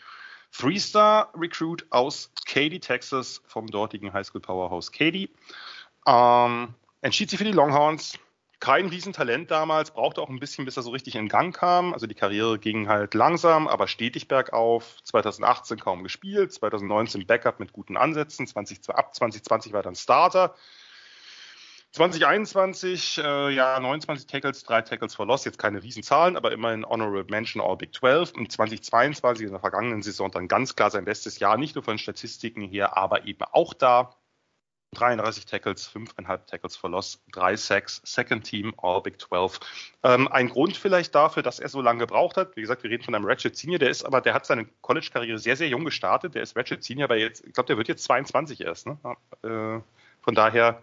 Three-Star-Recruit aus Katy, Texas, vom dortigen Highschool Powerhouse Katy. Ähm, entschied sich für die Longhorns. Kein Riesentalent damals, brauchte auch ein bisschen, bis er so richtig in Gang kam. Also die Karriere ging halt langsam, aber stetig bergauf. 2018 kaum gespielt, 2019 Backup mit guten Ansätzen, 20, ab 2020 war dann Starter. 2021, äh, ja, 29 Tackles, 3 Tackles for Loss, jetzt keine Riesenzahlen, aber immerhin Honorable Mention All Big 12. Und 2022 in der vergangenen Saison dann ganz klar sein bestes Jahr, nicht nur von Statistiken her, aber eben auch da. 33 Tackles, 5,5 Tackles for Loss, 3 Sacks, Second Team, All Big 12. Ähm, ein Grund vielleicht dafür, dass er so lange gebraucht hat. Wie gesagt, wir reden von einem Ratchet Senior, der ist aber, der hat seine College-Karriere sehr, sehr jung gestartet. Der ist Ratchet Senior, aber jetzt, ich glaube, der wird jetzt 22 erst. Ne? Äh, von daher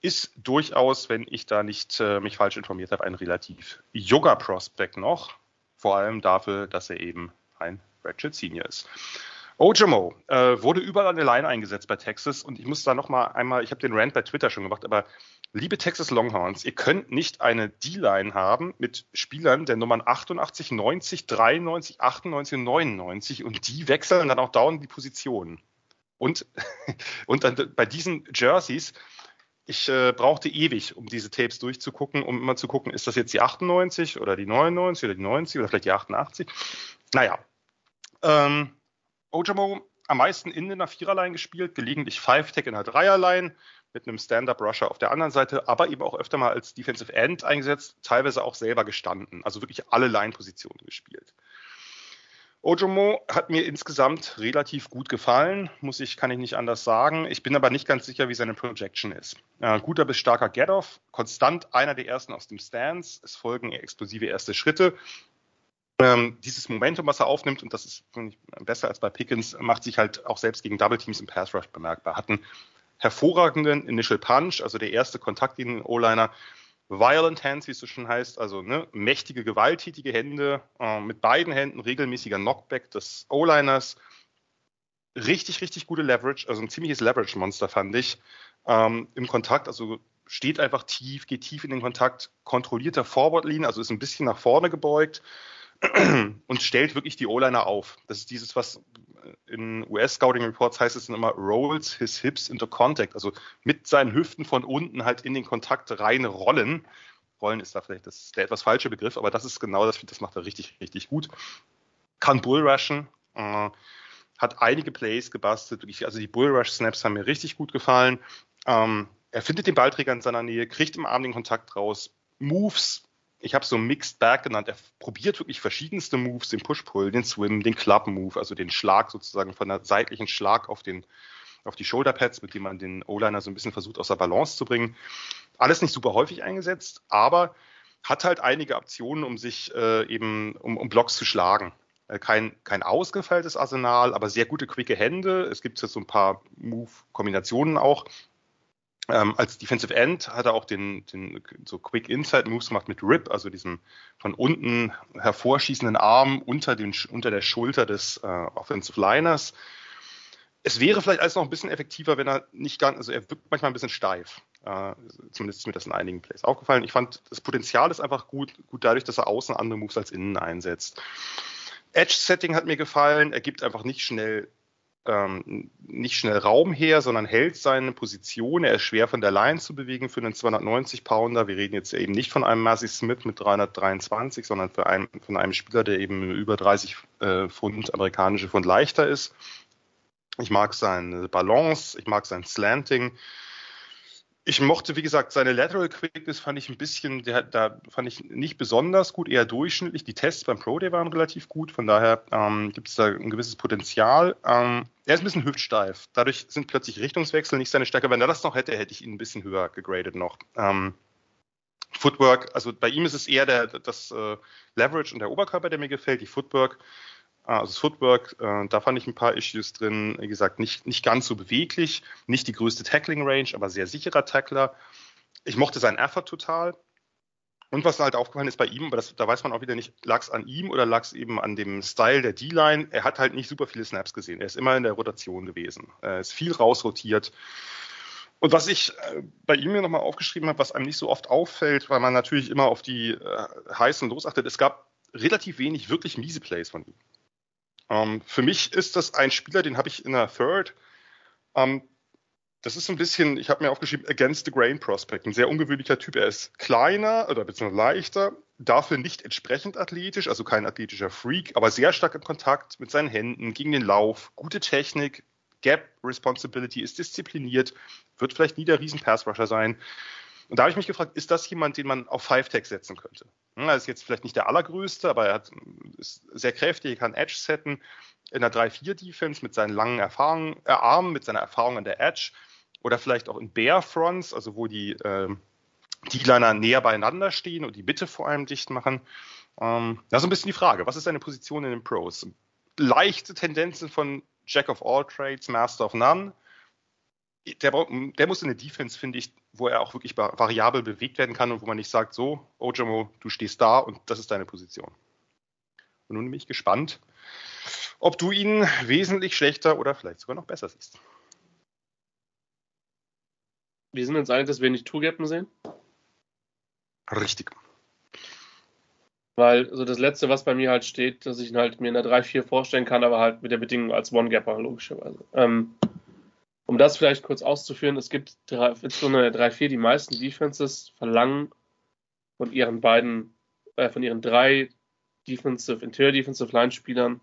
ist durchaus, wenn ich da nicht äh, mich falsch informiert habe, ein relativ junger Prospect noch. Vor allem dafür, dass er eben ein Ratchet Senior ist. Ojamo äh, wurde überall an der Line eingesetzt bei Texas und ich muss da nochmal einmal, ich habe den Rant bei Twitter schon gemacht, aber liebe Texas Longhorns, ihr könnt nicht eine D-Line haben mit Spielern der Nummern 88, 90, 93, 98 und 99 und die wechseln dann auch dauernd die Positionen. Und, und dann bei diesen Jerseys, ich äh, brauchte ewig, um diese Tapes durchzugucken, um immer zu gucken, ist das jetzt die 98 oder die 99 oder die 90 oder vielleicht die 88. Naja. Ähm, Ojamo am meisten in einer Viererline gespielt, gelegentlich Five-Tech in einer Dreierline mit einem Stand-Up-Rusher auf der anderen Seite, aber eben auch öfter mal als Defensive End eingesetzt, teilweise auch selber gestanden, also wirklich alle Line-Positionen gespielt. Ojomo hat mir insgesamt relativ gut gefallen, muss ich, kann ich nicht anders sagen. Ich bin aber nicht ganz sicher, wie seine Projection ist. Äh, guter bis starker Get-Off, konstant einer der ersten aus dem Stance. Es folgen explosive erste Schritte. Ähm, dieses Momentum, was er aufnimmt, und das ist besser als bei Pickens, macht sich halt auch selbst gegen Double Teams im Pass Rush bemerkbar. Hat einen hervorragenden Initial Punch, also der erste Kontakt gegen den O-Liner, Violent Hands, wie es so schon heißt, also ne, mächtige, gewalttätige Hände, äh, mit beiden Händen regelmäßiger Knockback des O-Liners. Richtig, richtig gute Leverage, also ein ziemliches Leverage-Monster fand ich. Ähm, Im Kontakt, also steht einfach tief, geht tief in den Kontakt, kontrollierter Forward-Lean, also ist ein bisschen nach vorne gebeugt und stellt wirklich die O-Liner auf. Das ist dieses, was in US-Scouting-Reports heißt es dann immer, rolls his hips into contact, also mit seinen Hüften von unten halt in den Kontakt rein rollen. Ist da vielleicht das, der etwas falsche Begriff, aber das ist genau das, das macht er richtig, richtig gut. Kann Bullrushen, äh, hat einige Plays gebastelt, also die Bullrush-Snaps haben mir richtig gut gefallen. Ähm, er findet den Ballträger in seiner Nähe, kriegt im Arm den Kontakt raus, Moves ich habe so Mixed Bag genannt. Er probiert wirklich verschiedenste Moves, den Push-Pull, den Swim, den Club-Move, also den Schlag sozusagen von der seitlichen Schlag auf den auf die Shoulder-Pads, mit dem man den O-Liner so ein bisschen versucht, aus der Balance zu bringen. Alles nicht super häufig eingesetzt, aber hat halt einige Optionen, um sich äh, eben, um, um Blocks zu schlagen. Äh, kein, kein ausgefeiltes Arsenal, aber sehr gute, quicke Hände. Es gibt jetzt so ein paar Move-Kombinationen auch, ähm, als Defensive End hat er auch den, den so Quick Inside Moves gemacht mit Rip, also diesem von unten hervorschießenden Arm unter, den, unter der Schulter des äh, Offensive Liners. Es wäre vielleicht alles noch ein bisschen effektiver, wenn er nicht ganz, also er wirkt manchmal ein bisschen steif. Äh, zumindest ist mir das in einigen Plays aufgefallen. Ich fand, das Potenzial ist einfach gut, gut dadurch, dass er außen andere Moves als innen einsetzt. Edge-Setting hat mir gefallen. Er gibt einfach nicht schnell ähm, nicht schnell Raum her, sondern hält seine Position. Er ist schwer von der Line zu bewegen für einen 290 Pounder. Wir reden jetzt eben nicht von einem Massey Smith mit 323, sondern für einen, von einem Spieler, der eben über 30 äh, Pfund, amerikanische Pfund leichter ist. Ich mag seine Balance, ich mag sein Slanting. Ich mochte, wie gesagt, seine Lateral Quickness fand ich ein bisschen, der, da fand ich nicht besonders gut, eher durchschnittlich. Die Tests beim Pro Day waren relativ gut, von daher ähm, gibt es da ein gewisses Potenzial. Ähm, er ist ein bisschen hüftsteif. Dadurch sind plötzlich Richtungswechsel nicht seine Stärke. Wenn er das noch hätte, hätte ich ihn ein bisschen höher gegradet noch. Ähm, Footwork, also bei ihm ist es eher der, das äh, Leverage und der Oberkörper, der mir gefällt. Die Footwork also das Footwork, äh, da fand ich ein paar Issues drin. Wie gesagt, nicht, nicht ganz so beweglich, nicht die größte Tackling Range, aber sehr sicherer Tackler. Ich mochte seinen Effort total. Und was halt aufgefallen ist bei ihm, aber das, da weiß man auch wieder nicht, lag es an ihm oder lag es eben an dem Style der D-Line. Er hat halt nicht super viele Snaps gesehen. Er ist immer in der Rotation gewesen. Er ist viel rausrotiert. Und was ich äh, bei ihm mir nochmal aufgeschrieben habe, was einem nicht so oft auffällt, weil man natürlich immer auf die äh, heißen losachtet, es gab relativ wenig wirklich miese Plays von ihm. Ähm, für mich ist das ein Spieler, den habe ich in der Third. Ähm, das ist ein bisschen, ich habe mir aufgeschrieben, Against the Grain Prospect. Ein sehr ungewöhnlicher Typ. Er ist kleiner oder beziehungsweise leichter, dafür nicht entsprechend athletisch, also kein athletischer Freak, aber sehr stark im Kontakt mit seinen Händen, gegen den Lauf, gute Technik, Gap Responsibility, ist diszipliniert, wird vielleicht nie der riesen Pass Rusher sein. Und da habe ich mich gefragt, ist das jemand, den man auf Five-Tech setzen könnte? Hm, er ist jetzt vielleicht nicht der allergrößte, aber er hat, ist sehr kräftig, kann Edge setten in der 3-4-Defense mit seinen langen Erfahrungen, äh, Armen, mit seiner Erfahrung an der Edge oder vielleicht auch in Bare Fronts, also wo die äh, D-Liner näher beieinander stehen und die Mitte vor allem dicht machen. Ähm, das ist ein bisschen die Frage, was ist seine Position in den Pros? Leichte Tendenzen von Jack of all Trades, Master of None. Der, der muss in eine Defense, finde ich, wo er auch wirklich variabel bewegt werden kann und wo man nicht sagt, so, Ojamo, du stehst da und das ist deine Position. Und nun bin ich gespannt, ob du ihn wesentlich schlechter oder vielleicht sogar noch besser siehst. Wir sind uns einig, dass wir nicht Two-Gappen sehen? Richtig. Weil so das Letzte, was bei mir halt steht, dass ich ihn halt mir in der 3-4 vorstellen kann, aber halt mit der Bedingung als One-Gapper, logischerweise. Ähm, um das vielleicht kurz auszuführen, es gibt insbesondere in der 3-4, die meisten Defenses verlangen von ihren beiden, äh, von ihren drei Defensive, Interior Defensive Line Spielern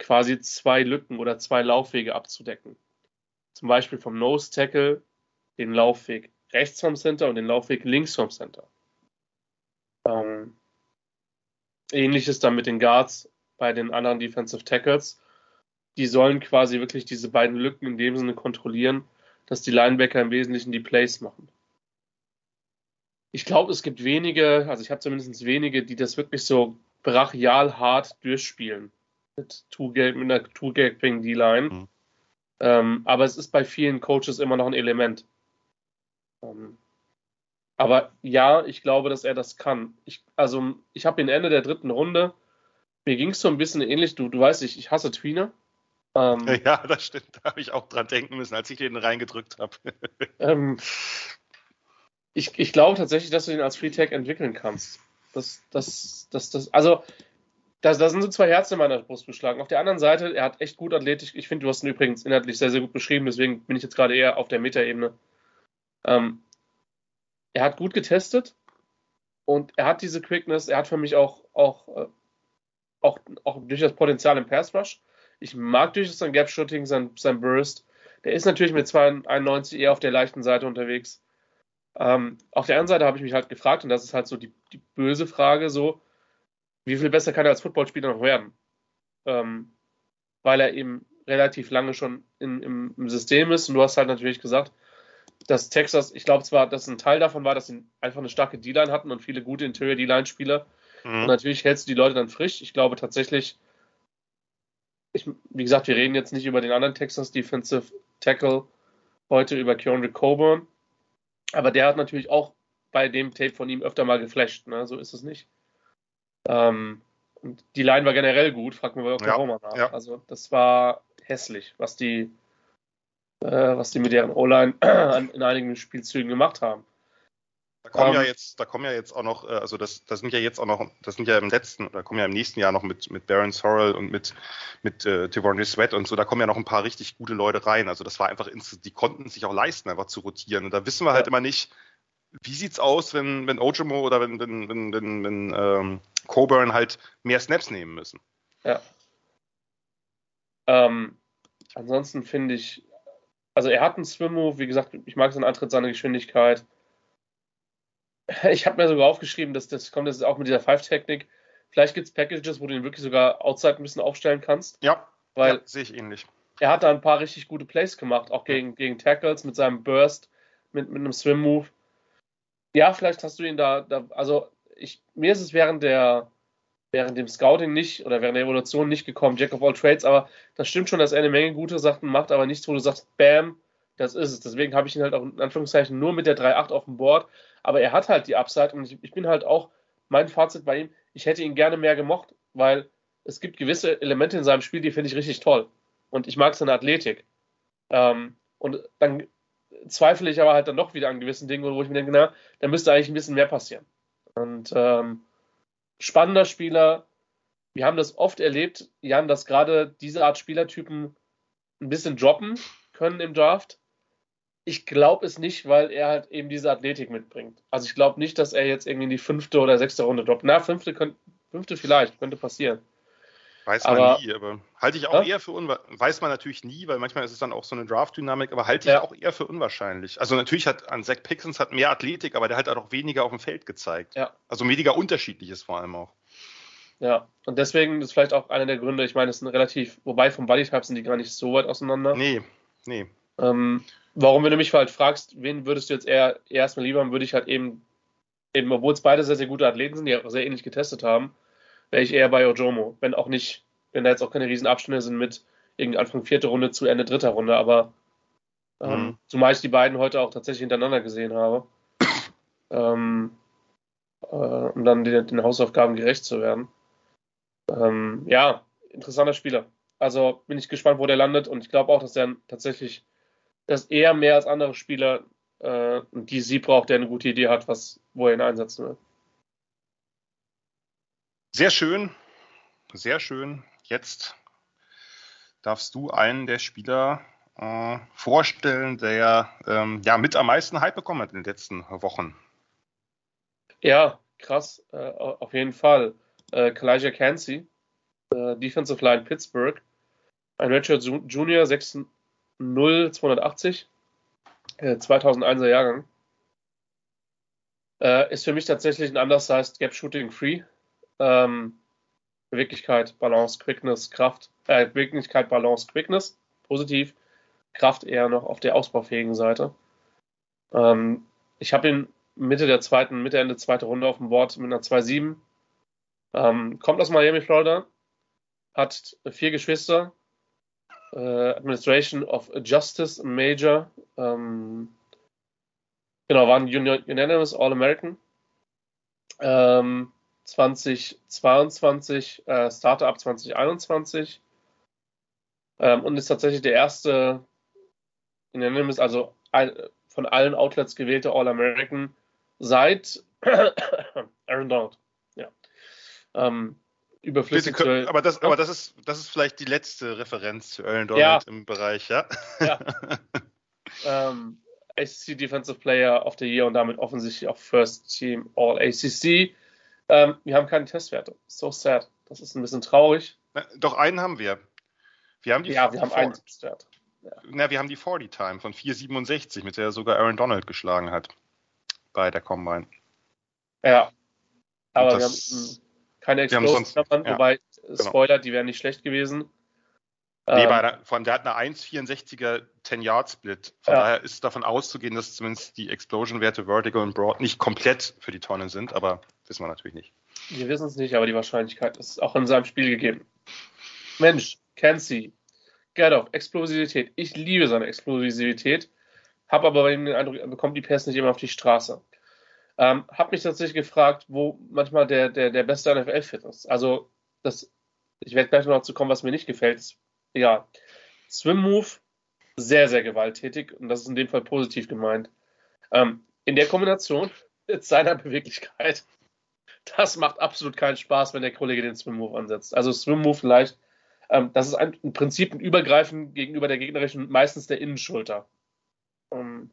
quasi zwei Lücken oder zwei Laufwege abzudecken. Zum Beispiel vom Nose Tackle den Laufweg rechts vom Center und den Laufweg links vom Center. Ähm, Ähnliches dann mit den Guards bei den anderen Defensive Tackles. Die sollen quasi wirklich diese beiden Lücken in dem Sinne kontrollieren, dass die Linebacker im Wesentlichen die Plays machen. Ich glaube, es gibt wenige, also ich habe zumindest wenige, die das wirklich so brachial hart durchspielen. Mit, two mit einer Two-Gaping D-Line. Mhm. Ähm, aber es ist bei vielen Coaches immer noch ein Element. Ähm, aber ja, ich glaube, dass er das kann. Ich, also, ich habe ihn Ende der dritten Runde. Mir ging es so ein bisschen ähnlich. Du, du weißt, ich, ich hasse Tweener. Ähm, ja, das stimmt. Da habe ich auch dran denken müssen, als ich den reingedrückt habe. ähm, ich, ich glaube tatsächlich, dass du den als Free Tag entwickeln kannst. Das, das, das, das, also, da, da sind so zwei Herzen in meiner Brust beschlagen. Auf der anderen Seite, er hat echt gut athletisch. Ich finde, du hast ihn übrigens inhaltlich sehr, sehr gut beschrieben. Deswegen bin ich jetzt gerade eher auf der Metaebene. Ähm, er hat gut getestet und er hat diese Quickness, er hat für mich auch, auch, äh, auch, auch durch das Potenzial im Pass Rush. Ich mag durchaus sein Gap Shooting, sein, sein Burst. Der ist natürlich mit 291 eher auf der leichten Seite unterwegs. Ähm, auf der anderen Seite habe ich mich halt gefragt, und das ist halt so die, die böse Frage, so, wie viel besser kann er als Footballspieler noch werden? Ähm, weil er eben relativ lange schon in, im, im, System ist. Und du hast halt natürlich gesagt, dass Texas, ich glaube zwar, dass ein Teil davon war, dass sie einfach eine starke D-Line hatten und viele gute Interior D-Line-Spieler. Mhm. Und natürlich hältst du die Leute dann frisch. Ich glaube tatsächlich, ich, wie gesagt, wir reden jetzt nicht über den anderen Texas Defensive Tackle heute, über Keonre Coburn. Aber der hat natürlich auch bei dem Tape von ihm öfter mal geflasht. Ne? So ist es nicht. Ähm, und die Line war generell gut, fragt mir bei Oklahoma ja, nach. Ja. Also das war hässlich, was die äh, was die mit deren O-Line in einigen Spielzügen gemacht haben. Da kommen um, ja ähm, jetzt, da kommen ja jetzt auch noch, äh, also das, das sind ja jetzt auch noch, das sind ja im letzten, oder kommen ja im nächsten Jahr noch mit, mit Baron Sorrell und mit, mit äh, Devondre Sweat und so, da kommen ja noch ein paar richtig gute Leute rein. Also das war einfach, die konnten sich auch leisten, einfach zu rotieren. Und da wissen wir halt immer nicht, wie sieht's aus, wenn, wenn Ojimo oder wenn, wenn, wenn, wenn, wenn ähm, Coburn halt mehr Snaps nehmen müssen. Ja. Ähm, ansonsten finde ich, also er hat einen Swim-Move, wie gesagt, ich mag seinen Antritt, seine Geschwindigkeit. Ich habe mir sogar aufgeschrieben, dass das kommt das ist auch mit dieser Five-Technik. Vielleicht gibt es Packages, wo du ihn wirklich sogar outside ein bisschen aufstellen kannst. Ja, weil ja, sehe ich ähnlich. Er hat da ein paar richtig gute Plays gemacht, auch gegen, gegen Tackles mit seinem Burst, mit, mit einem Swim-Move. Ja, vielleicht hast du ihn da, da also ich, mir ist es während der, während dem Scouting nicht oder während der Evolution nicht gekommen, Jack of all Trades, aber das stimmt schon, dass er eine Menge gute Sachen macht, aber nichts, wo du sagst, bam, das ist es. Deswegen habe ich ihn halt auch in Anführungszeichen nur mit der 3.8 auf dem Board, aber er hat halt die Upside und ich, ich bin halt auch, mein Fazit bei ihm, ich hätte ihn gerne mehr gemocht, weil es gibt gewisse Elemente in seinem Spiel, die finde ich richtig toll. Und ich mag seine Athletik. Ähm, und dann zweifle ich aber halt dann doch wieder an gewissen Dingen, wo ich mir denke, na, da müsste eigentlich ein bisschen mehr passieren. Und ähm, spannender Spieler, wir haben das oft erlebt, Jan, dass gerade diese Art Spielertypen ein bisschen droppen können im Draft. Ich glaube es nicht, weil er halt eben diese Athletik mitbringt. Also ich glaube nicht, dass er jetzt irgendwie in die fünfte oder sechste Runde droppt. Na, fünfte, könnt, fünfte vielleicht, könnte passieren. Weiß man aber, nie, aber halte ich auch ja? eher für unwahrscheinlich. Weiß man natürlich nie, weil manchmal ist es dann auch so eine Draft-Dynamik, aber halte ich ja. auch eher für unwahrscheinlich. Also natürlich hat an Zach Pixons hat mehr Athletik, aber der hat auch weniger auf dem Feld gezeigt. Ja. Also weniger unterschiedliches vor allem auch. Ja, und deswegen ist vielleicht auch einer der Gründe, ich meine, es sind relativ, wobei vom Bodytype sind die gar nicht so weit auseinander. Nee, nee. Ähm, warum, wenn du mich halt fragst, wen würdest du jetzt eher erstmal lieber, würde ich halt eben, eben obwohl es beide sehr, sehr gute Athleten sind, die auch sehr ähnlich getestet haben, wäre ich eher bei Ojomo, wenn auch nicht wenn da jetzt auch keine riesen Abstände sind mit irgendwie Anfang vierte Runde zu Ende dritter Runde, aber ähm, mhm. zumal ich die beiden heute auch tatsächlich hintereinander gesehen habe, ähm, äh, um dann den, den, Hausaufgaben gerecht zu werden. Ähm, ja, interessanter Spieler. Also bin ich gespannt, wo der landet und ich glaube auch, dass er tatsächlich, dass er mehr als andere Spieler äh, die sie braucht, der eine gute Idee hat, was, wo er ihn einsetzen will. Sehr schön, sehr schön jetzt darfst du einen der Spieler äh, vorstellen, der ähm, ja mit am meisten Hype bekommen hat in den letzten Wochen. Ja, krass, äh, auf jeden Fall. Äh, Kalijah Cansey, äh, Defensive Line Pittsburgh, ein Richard Junior, 6'0, 280, äh, 2001er Jahrgang. Äh, ist für mich tatsächlich ein undersized Gap Shooting Free. Ähm, Beweglichkeit, Balance, Quickness, Kraft, äh, Beweglichkeit, Balance, Quickness, positiv, Kraft eher noch auf der ausbaufähigen Seite. Ähm, ich habe ihn Mitte der zweiten, Mitte, Ende zweite Runde auf dem Board mit einer 2-7. Ähm, kommt aus Miami, Florida, hat vier Geschwister, äh, Administration of Justice Major, ähm, genau, war ein Unanimous All-American. Ähm, 2022, äh, Startup 2021 ähm, und ist tatsächlich der erste, Unanimous, also ein, von allen Outlets gewählte All-American seit Aaron Donald. Ja. Ähm, überflüssig. Können, aber das, aber das ist, das ist vielleicht die letzte Referenz zu Aaron Donald ja. im Bereich, ja? Ja. ähm, ACC Defensive Player of the Year und damit offensichtlich auch First Team All ACC. Ähm, wir haben keine Testwerte. So sad. Das ist ein bisschen traurig. Na, doch, einen haben wir. Wir haben die ja, wir haben einen Testwert. Ja. Na, wir haben die 40 Time von 4,67, mit der er sogar Aaron Donald geschlagen hat bei der Combine. Ja. Aber das, wir haben keine Explosions davon, ja, wobei, genau. Spoiler, die wären nicht schlecht gewesen. Nee, ähm, der, von, der hat eine 1,64er 10-Yard-Split. Von ja. daher ist davon auszugehen, dass zumindest die Explosion-Werte Vertical und Broad nicht komplett für die Tonne sind, aber wissen wir natürlich nicht. Wir wissen es nicht, aber die Wahrscheinlichkeit ist auch in seinem Spiel gegeben. Mensch, Kenzie, Gerdoff, Explosivität. Ich liebe seine Explosivität, habe aber bei ihm den Eindruck, er bekommt die Pässe nicht immer auf die Straße. Ähm, habe mich tatsächlich gefragt, wo manchmal der, der, der beste NFL-Fit ist. Also, das, ich werde gleich noch zu kommen, was mir nicht gefällt. Ja, Swim Move, sehr, sehr gewalttätig und das ist in dem Fall positiv gemeint. Ähm, in der Kombination mit seiner Beweglichkeit, das macht absolut keinen Spaß, wenn der Kollege den Swim Move ansetzt. Also Swim Move vielleicht, ähm, das ist ein, im Prinzip ein Übergreifen gegenüber der gegnerischen, meistens der Innenschulter. Ähm,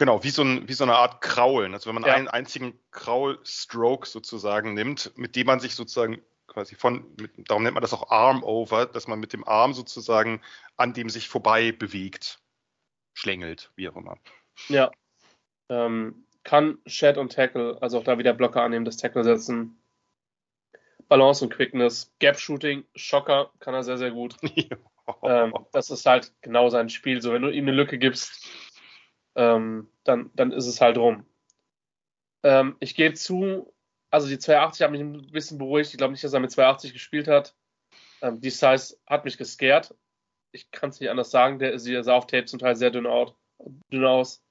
Genau, wie so, ein, wie so eine Art Kraulen. Also wenn man ja. einen einzigen Kraul-Stroke sozusagen nimmt, mit dem man sich sozusagen quasi von, mit, darum nennt man das auch Arm Over, dass man mit dem Arm sozusagen an dem sich vorbei bewegt, schlängelt, wie auch immer. Ja. Ähm, kann Shed und Tackle, also auch da wieder Blocker annehmen, das Tackle setzen. Balance und Quickness, Gap Shooting, Schocker kann er sehr, sehr gut. ähm, das ist halt genau sein Spiel. So, wenn du ihm eine Lücke gibst, ähm, dann, dann ist es halt rum. Ähm, ich gebe zu, also die 280 hat mich ein bisschen beruhigt. Ich glaube nicht, dass er mit 280 gespielt hat. Ähm, die Size hat mich gescared. Ich kann es nicht anders sagen. Der, sie sah auf Tape zum Teil sehr dünn, out, dünn aus.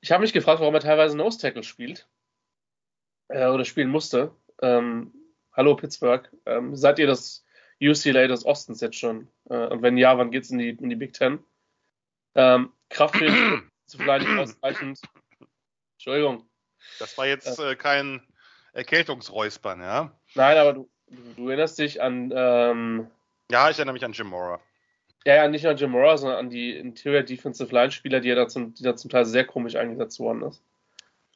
Ich habe mich gefragt, warum er teilweise Nose Tackle spielt. Äh, oder spielen musste. Ähm, hallo Pittsburgh. Ähm, seid ihr das UCLA des Ostens jetzt schon? Äh, und wenn ja, wann geht's in die, in die Big Ten? Ähm, Kraftfähig zu vielleicht ausreichend. Entschuldigung. Das war jetzt äh, kein Erkältungsräuspern, ja. Nein, aber du, du erinnerst dich an. Ähm, ja, ich erinnere mich an Jim Mora. Ja, ja, nicht an Jim Mora, sondern an die Interior Defensive Line Spieler, die, da zum, die da zum Teil sehr komisch eingesetzt worden ist.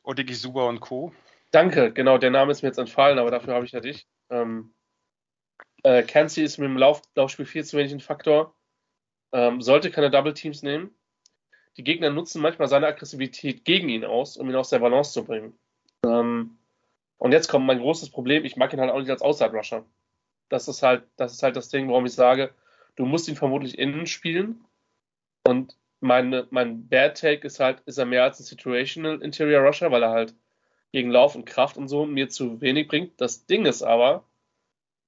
Odigi Suba und Co. Danke, genau, der Name ist mir jetzt entfallen, aber dafür habe ich ja dich. Ähm, äh, Kenzie ist mit dem Lauf, Laufspiel viel zu wenig ein Faktor. Ähm, sollte keine Double Teams nehmen. Die Gegner nutzen manchmal seine Aggressivität gegen ihn aus, um ihn aus der Balance zu bringen. Ähm, und jetzt kommt mein großes Problem. Ich mag ihn halt auch nicht als Outside Rusher. Das ist halt, das ist halt das Ding, warum ich sage, du musst ihn vermutlich innen spielen. Und meine, mein Bad Take ist halt, ist er mehr als ein Situational Interior Rusher, weil er halt gegen Lauf und Kraft und so mir zu wenig bringt. Das Ding ist aber,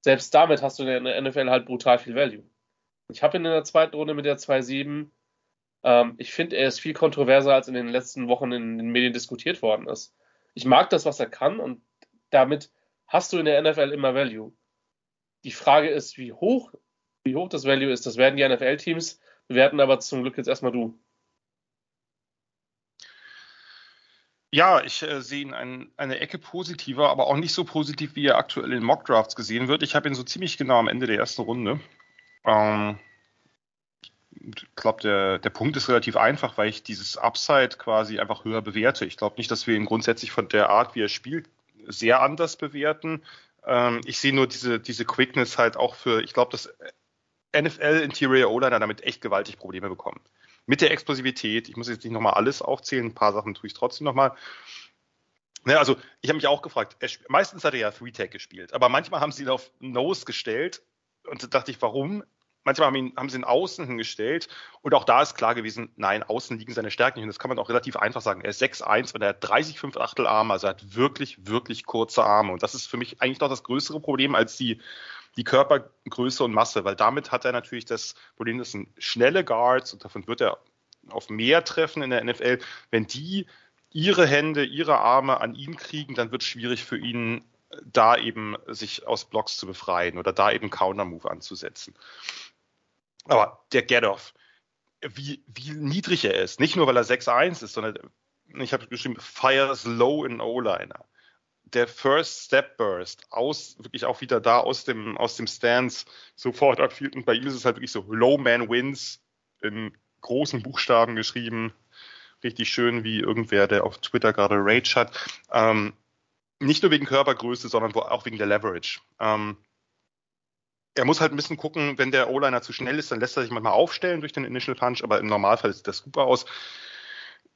selbst damit hast du in der NFL halt brutal viel Value. Ich habe ihn in der zweiten Runde mit der 2-7. Ähm, ich finde, er ist viel kontroverser, als in den letzten Wochen in den Medien diskutiert worden ist. Ich mag das, was er kann und damit hast du in der NFL immer Value. Die Frage ist, wie hoch, wie hoch das Value ist. Das werden die NFL-Teams bewerten, aber zum Glück jetzt erstmal du. Ja, ich äh, sehe ihn ein, eine Ecke positiver, aber auch nicht so positiv, wie er aktuell in Mockdrafts gesehen wird. Ich habe ihn so ziemlich genau am Ende der ersten Runde. Ähm, ich glaube, der, der Punkt ist relativ einfach, weil ich dieses Upside quasi einfach höher bewerte. Ich glaube nicht, dass wir ihn grundsätzlich von der Art, wie er spielt, sehr anders bewerten. Ähm, ich sehe nur diese, diese Quickness halt auch für, ich glaube, dass NFL Interior O-Liner damit echt gewaltig Probleme bekommen mit der Explosivität. Ich muss jetzt nicht nochmal alles aufzählen, ein paar Sachen tue ich trotzdem nochmal. Ja, also ich habe mich auch gefragt, er, meistens hat er ja Three-Tag gespielt, aber manchmal haben sie ihn auf Nose gestellt und da dachte ich, warum? Manchmal haben, ihn, haben sie ihn außen hingestellt und auch da ist klar gewesen, nein, außen liegen seine Stärken nicht und das kann man auch relativ einfach sagen. Er ist 6'1 und er hat 30 5 Achtel Arme, also er hat wirklich, wirklich kurze Arme und das ist für mich eigentlich noch das größere Problem als die die Körpergröße und Masse, weil damit hat er natürlich das Problem, das sind schnelle Guards und davon wird er auf mehr treffen in der NFL. Wenn die ihre Hände, ihre Arme an ihn kriegen, dann wird es schwierig für ihn, da eben sich aus Blocks zu befreien oder da eben Counter-Move anzusetzen. Aber der Get-Off, wie, wie niedrig er ist, nicht nur weil er 6'1 ist, sondern ich habe geschrieben, fires low in O-Liner der First Step Burst aus, wirklich auch wieder da aus dem, aus dem Stance sofort abfiel. Und bei ihm ist es halt wirklich so Low Man Wins in großen Buchstaben geschrieben. Richtig schön, wie irgendwer, der auf Twitter gerade Rage hat. Ähm, nicht nur wegen Körpergröße, sondern auch wegen der Leverage. Ähm, er muss halt ein bisschen gucken, wenn der O-Liner zu schnell ist, dann lässt er sich manchmal aufstellen durch den Initial Punch, aber im Normalfall sieht das super aus.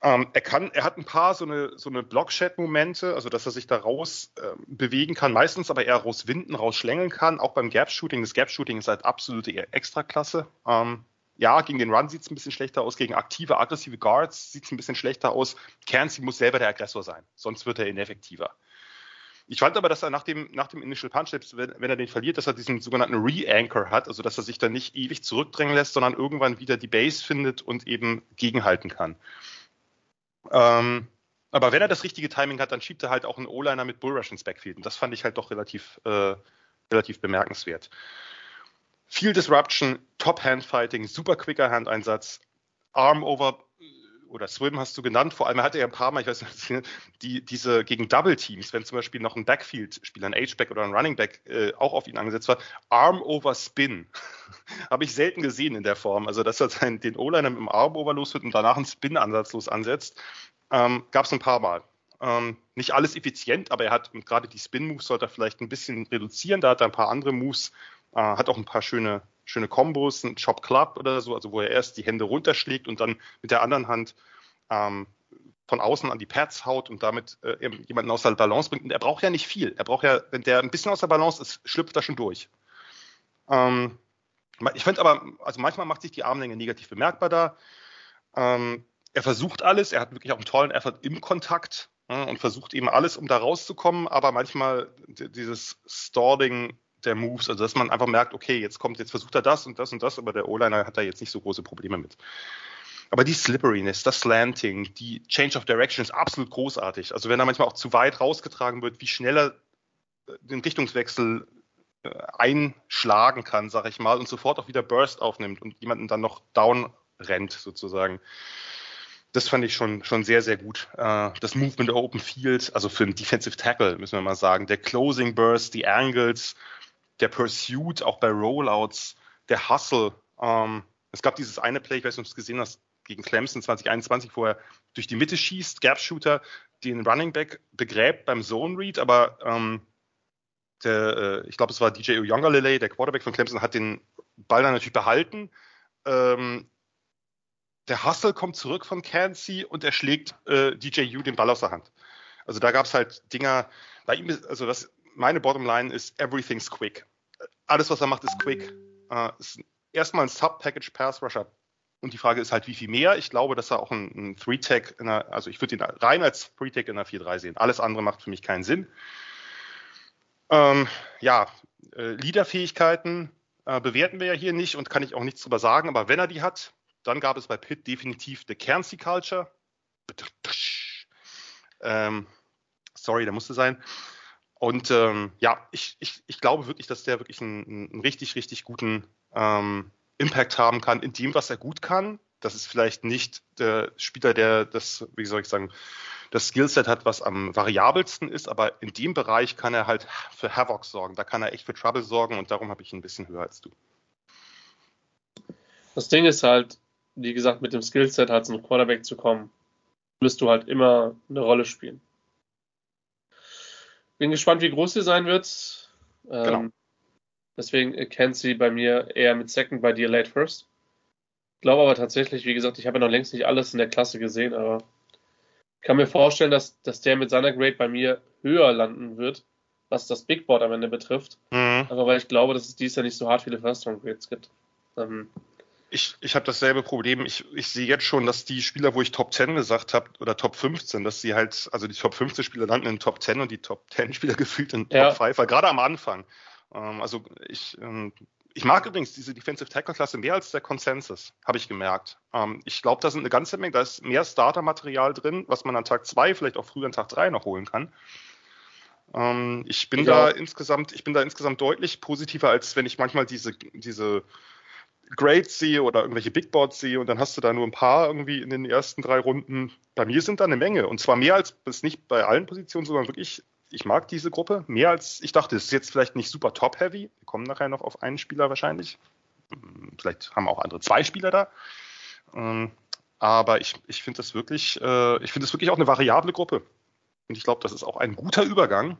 Ähm, er kann, er hat ein paar so eine, so eine Block-Chat-Momente, also dass er sich da raus äh, bewegen kann, meistens aber eher rauswinden, rausschlängeln kann, auch beim Gap-Shooting. Das Gap-Shooting ist halt absolute Extraklasse. Ähm, ja, gegen den Run sieht es ein bisschen schlechter aus, gegen aktive, aggressive Guards sieht es ein bisschen schlechter aus. Kernsi muss selber der Aggressor sein, sonst wird er ineffektiver. Ich fand aber, dass er nach dem, nach dem Initial Punch, wenn, wenn er den verliert, dass er diesen sogenannten Re-Anchor hat, also dass er sich dann nicht ewig zurückdrängen lässt, sondern irgendwann wieder die Base findet und eben gegenhalten kann. Ähm, aber wenn er das richtige Timing hat, dann schiebt er halt auch einen O-Liner mit Bullrush ins Backfield. Und das fand ich halt doch relativ, äh, relativ bemerkenswert. Viel Disruption, Top-Hand-Fighting, super quicker Handeinsatz, Arm-Over oder Swim hast du genannt. Vor allem hatte er ein paar Mal, ich weiß nicht, die, diese gegen Double-Teams, wenn zum Beispiel noch ein Backfield-Spieler, ein H-Back oder ein Running-Back äh, auch auf ihn angesetzt war, Arm-Over-Spin. Habe ich selten gesehen in der Form. Also, dass er seinen, den O-Liner mit dem Arm-Over los wird und danach einen Spin-ansatzlos ansetzt, ähm, gab es ein paar Mal. Ähm, nicht alles effizient, aber er hat gerade die Spin-Moves sollte er vielleicht ein bisschen reduzieren. Da hat er ein paar andere Moves, äh, hat auch ein paar schöne schöne Kombos, ein Chop Club oder so, also wo er erst die Hände runterschlägt und dann mit der anderen Hand ähm, von außen an die Pads haut und damit äh, jemanden aus der Balance bringt. Und er braucht ja nicht viel. Er braucht ja, wenn der ein bisschen aus der Balance ist, schlüpft er schon durch. Ähm, ich finde aber, also manchmal macht sich die Armlänge negativ bemerkbar da. Ähm, er versucht alles, er hat wirklich auch einen tollen Effort im Kontakt ja, und versucht eben alles, um da rauszukommen, aber manchmal dieses Stalling der Moves, also dass man einfach merkt, okay, jetzt kommt, jetzt versucht er das und das und das, aber der O-Liner hat da jetzt nicht so große Probleme mit. Aber die Slipperiness, das Slanting, die Change of Direction ist absolut großartig. Also wenn er manchmal auch zu weit rausgetragen wird, wie schneller äh, den Richtungswechsel äh, einschlagen kann, sag ich mal, und sofort auch wieder Burst aufnimmt und jemanden dann noch down rennt sozusagen. das fand ich schon, schon sehr, sehr gut. Äh, das Movement Open Field, also für einen Defensive Tackle, müssen wir mal sagen. Der Closing Burst, die Angles, der Pursuit, auch bei Rollouts, der Hustle. Ähm, es gab dieses eine Play, ich weiß nicht, ob du es gesehen hast, gegen Clemson 2021, wo er durch die Mitte schießt, Gap Shooter, den Running Back begräbt beim Zone Read, aber ähm, der, äh, ich glaube, es war DJ Uyongalele, der Quarterback von Clemson, hat den Ball dann natürlich behalten. Ähm, der Hustle kommt zurück von Cansey und er schlägt äh, DJ U den Ball aus der Hand. Also da gab es halt Dinger, bei ihm also das, meine Bottomline ist everything's quick. Alles, was er macht, ist quick. Äh, ist erstmal ein Sub-Package Pass Rusher. Und die Frage ist halt, wie viel mehr? Ich glaube, dass er auch ein, ein Three-Tag, also ich würde ihn rein als Three-Tag in einer 4-3 sehen. Alles andere macht für mich keinen Sinn. Ähm, ja, äh, Leaderfähigkeiten äh, bewerten wir ja hier nicht und kann ich auch nichts drüber sagen, aber wenn er die hat, dann gab es bei Pitt definitiv The Kerncy Culture. Ähm, sorry, der musste sein. Und ähm, ja, ich, ich, ich glaube wirklich, dass der wirklich einen, einen richtig, richtig guten ähm, Impact haben kann in dem, was er gut kann. Das ist vielleicht nicht der Spieler, der das, wie soll ich sagen, das Skillset hat, was am variabelsten ist, aber in dem Bereich kann er halt für Havoc sorgen. Da kann er echt für Trouble sorgen und darum habe ich ihn ein bisschen höher als du. Das Ding ist halt, wie gesagt, mit dem Skillset halt zum Quarterback zu kommen, wirst du halt immer eine Rolle spielen. Bin gespannt, wie groß sie sein wird. Ähm, genau. Deswegen kennt sie bei mir eher mit Second, bei dir Late First. Ich glaube aber tatsächlich, wie gesagt, ich habe ja noch längst nicht alles in der Klasse gesehen, aber ich kann mir vorstellen, dass, dass der mit seiner Grade bei mir höher landen wird, was das Big Board am Ende betrifft. Mhm. Aber weil ich glaube, dass es dies Jahr nicht so hart viele First-Round-Grades gibt. Ähm, ich, ich habe dasselbe Problem. Ich, ich sehe jetzt schon, dass die Spieler, wo ich Top 10 gesagt habe, oder Top 15, dass sie halt, also die Top 15 Spieler landen in Top 10 und die Top 10 Spieler gefühlt in Top ja. 5, weil gerade am Anfang. Ähm, also ich, ähm, ich mag übrigens diese Defensive Tackle Klasse mehr als der Consensus, habe ich gemerkt. Ähm, ich glaube, da sind eine ganze Menge, da ist mehr Starter-Material drin, was man an Tag 2, vielleicht auch früher an Tag 3 noch holen kann. Ähm, ich bin ja. da insgesamt, ich bin da insgesamt deutlich positiver, als wenn ich manchmal diese, diese Grades sehe oder irgendwelche Big Boards sehe und dann hast du da nur ein paar irgendwie in den ersten drei Runden. Bei mir sind da eine Menge und zwar mehr als das nicht bei allen Positionen, sondern wirklich, ich mag diese Gruppe mehr als ich dachte. Es ist jetzt vielleicht nicht super top-heavy. Wir kommen nachher noch auf einen Spieler wahrscheinlich. Vielleicht haben auch andere zwei Spieler da. Ähm, aber ich, ich finde das wirklich, äh, ich finde das wirklich auch eine variable Gruppe. Und ich glaube, das ist auch ein guter Übergang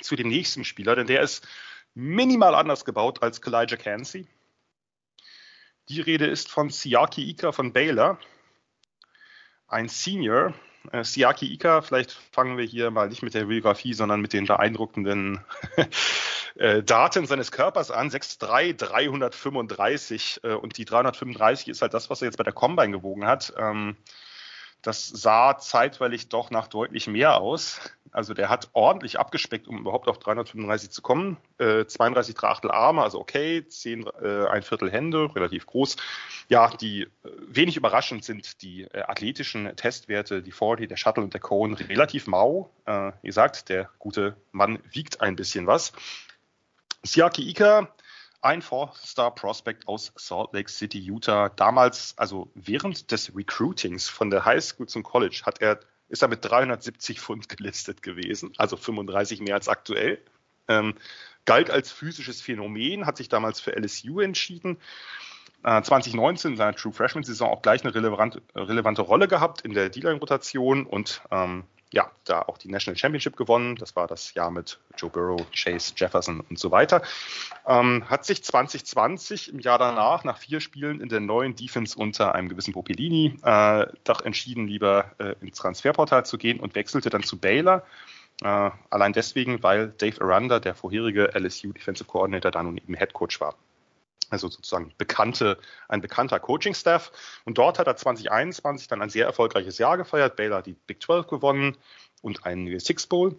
zu dem nächsten Spieler, denn der ist minimal anders gebaut als Kalijah Cansey. Die Rede ist von Siaki Ika von Baylor, ein Senior. Äh, Siaki Ika, vielleicht fangen wir hier mal nicht mit der Biografie, sondern mit den beeindruckenden äh, Daten seines Körpers an. 6'3, 335 äh, und die 335 ist halt das, was er jetzt bei der Combine gewogen hat. Ähm, das sah zeitweilig doch nach deutlich mehr aus. Also der hat ordentlich abgespeckt, um überhaupt auf 335 zu kommen. Äh, 32 Drachtel Arme, also okay, 10, äh, ein Viertel Hände, relativ groß. Ja, die äh, wenig überraschend sind die äh, athletischen Testwerte, die 40, der Shuttle und der Cone relativ mau. Äh, wie gesagt, der gute Mann wiegt ein bisschen was. Siaki Ika ein Four-Star-Prospect aus Salt Lake City, Utah. Damals, also während des Recruitings von der High School zum College, hat er, ist er mit 370 Pfund gelistet gewesen, also 35 mehr als aktuell. Ähm, galt als physisches Phänomen, hat sich damals für LSU entschieden. Äh, 2019 in seiner True Freshman-Saison auch gleich eine relevante, relevante Rolle gehabt in der D-Line-Rotation und ähm, ja, da auch die National Championship gewonnen. Das war das Jahr mit Joe Burrow, Chase, Jefferson und so weiter. Ähm, hat sich 2020 im Jahr danach, nach vier Spielen in der neuen Defense unter einem gewissen Popellini, äh, doch entschieden, lieber äh, ins Transferportal zu gehen und wechselte dann zu Baylor. Äh, allein deswegen, weil Dave Aranda, der vorherige LSU Defensive Coordinator, da nun eben Head Coach war also sozusagen bekannte, ein bekannter Coaching-Staff. Und dort hat er 2021 dann ein sehr erfolgreiches Jahr gefeiert. Baylor hat die Big 12 gewonnen und einen Six Bowl,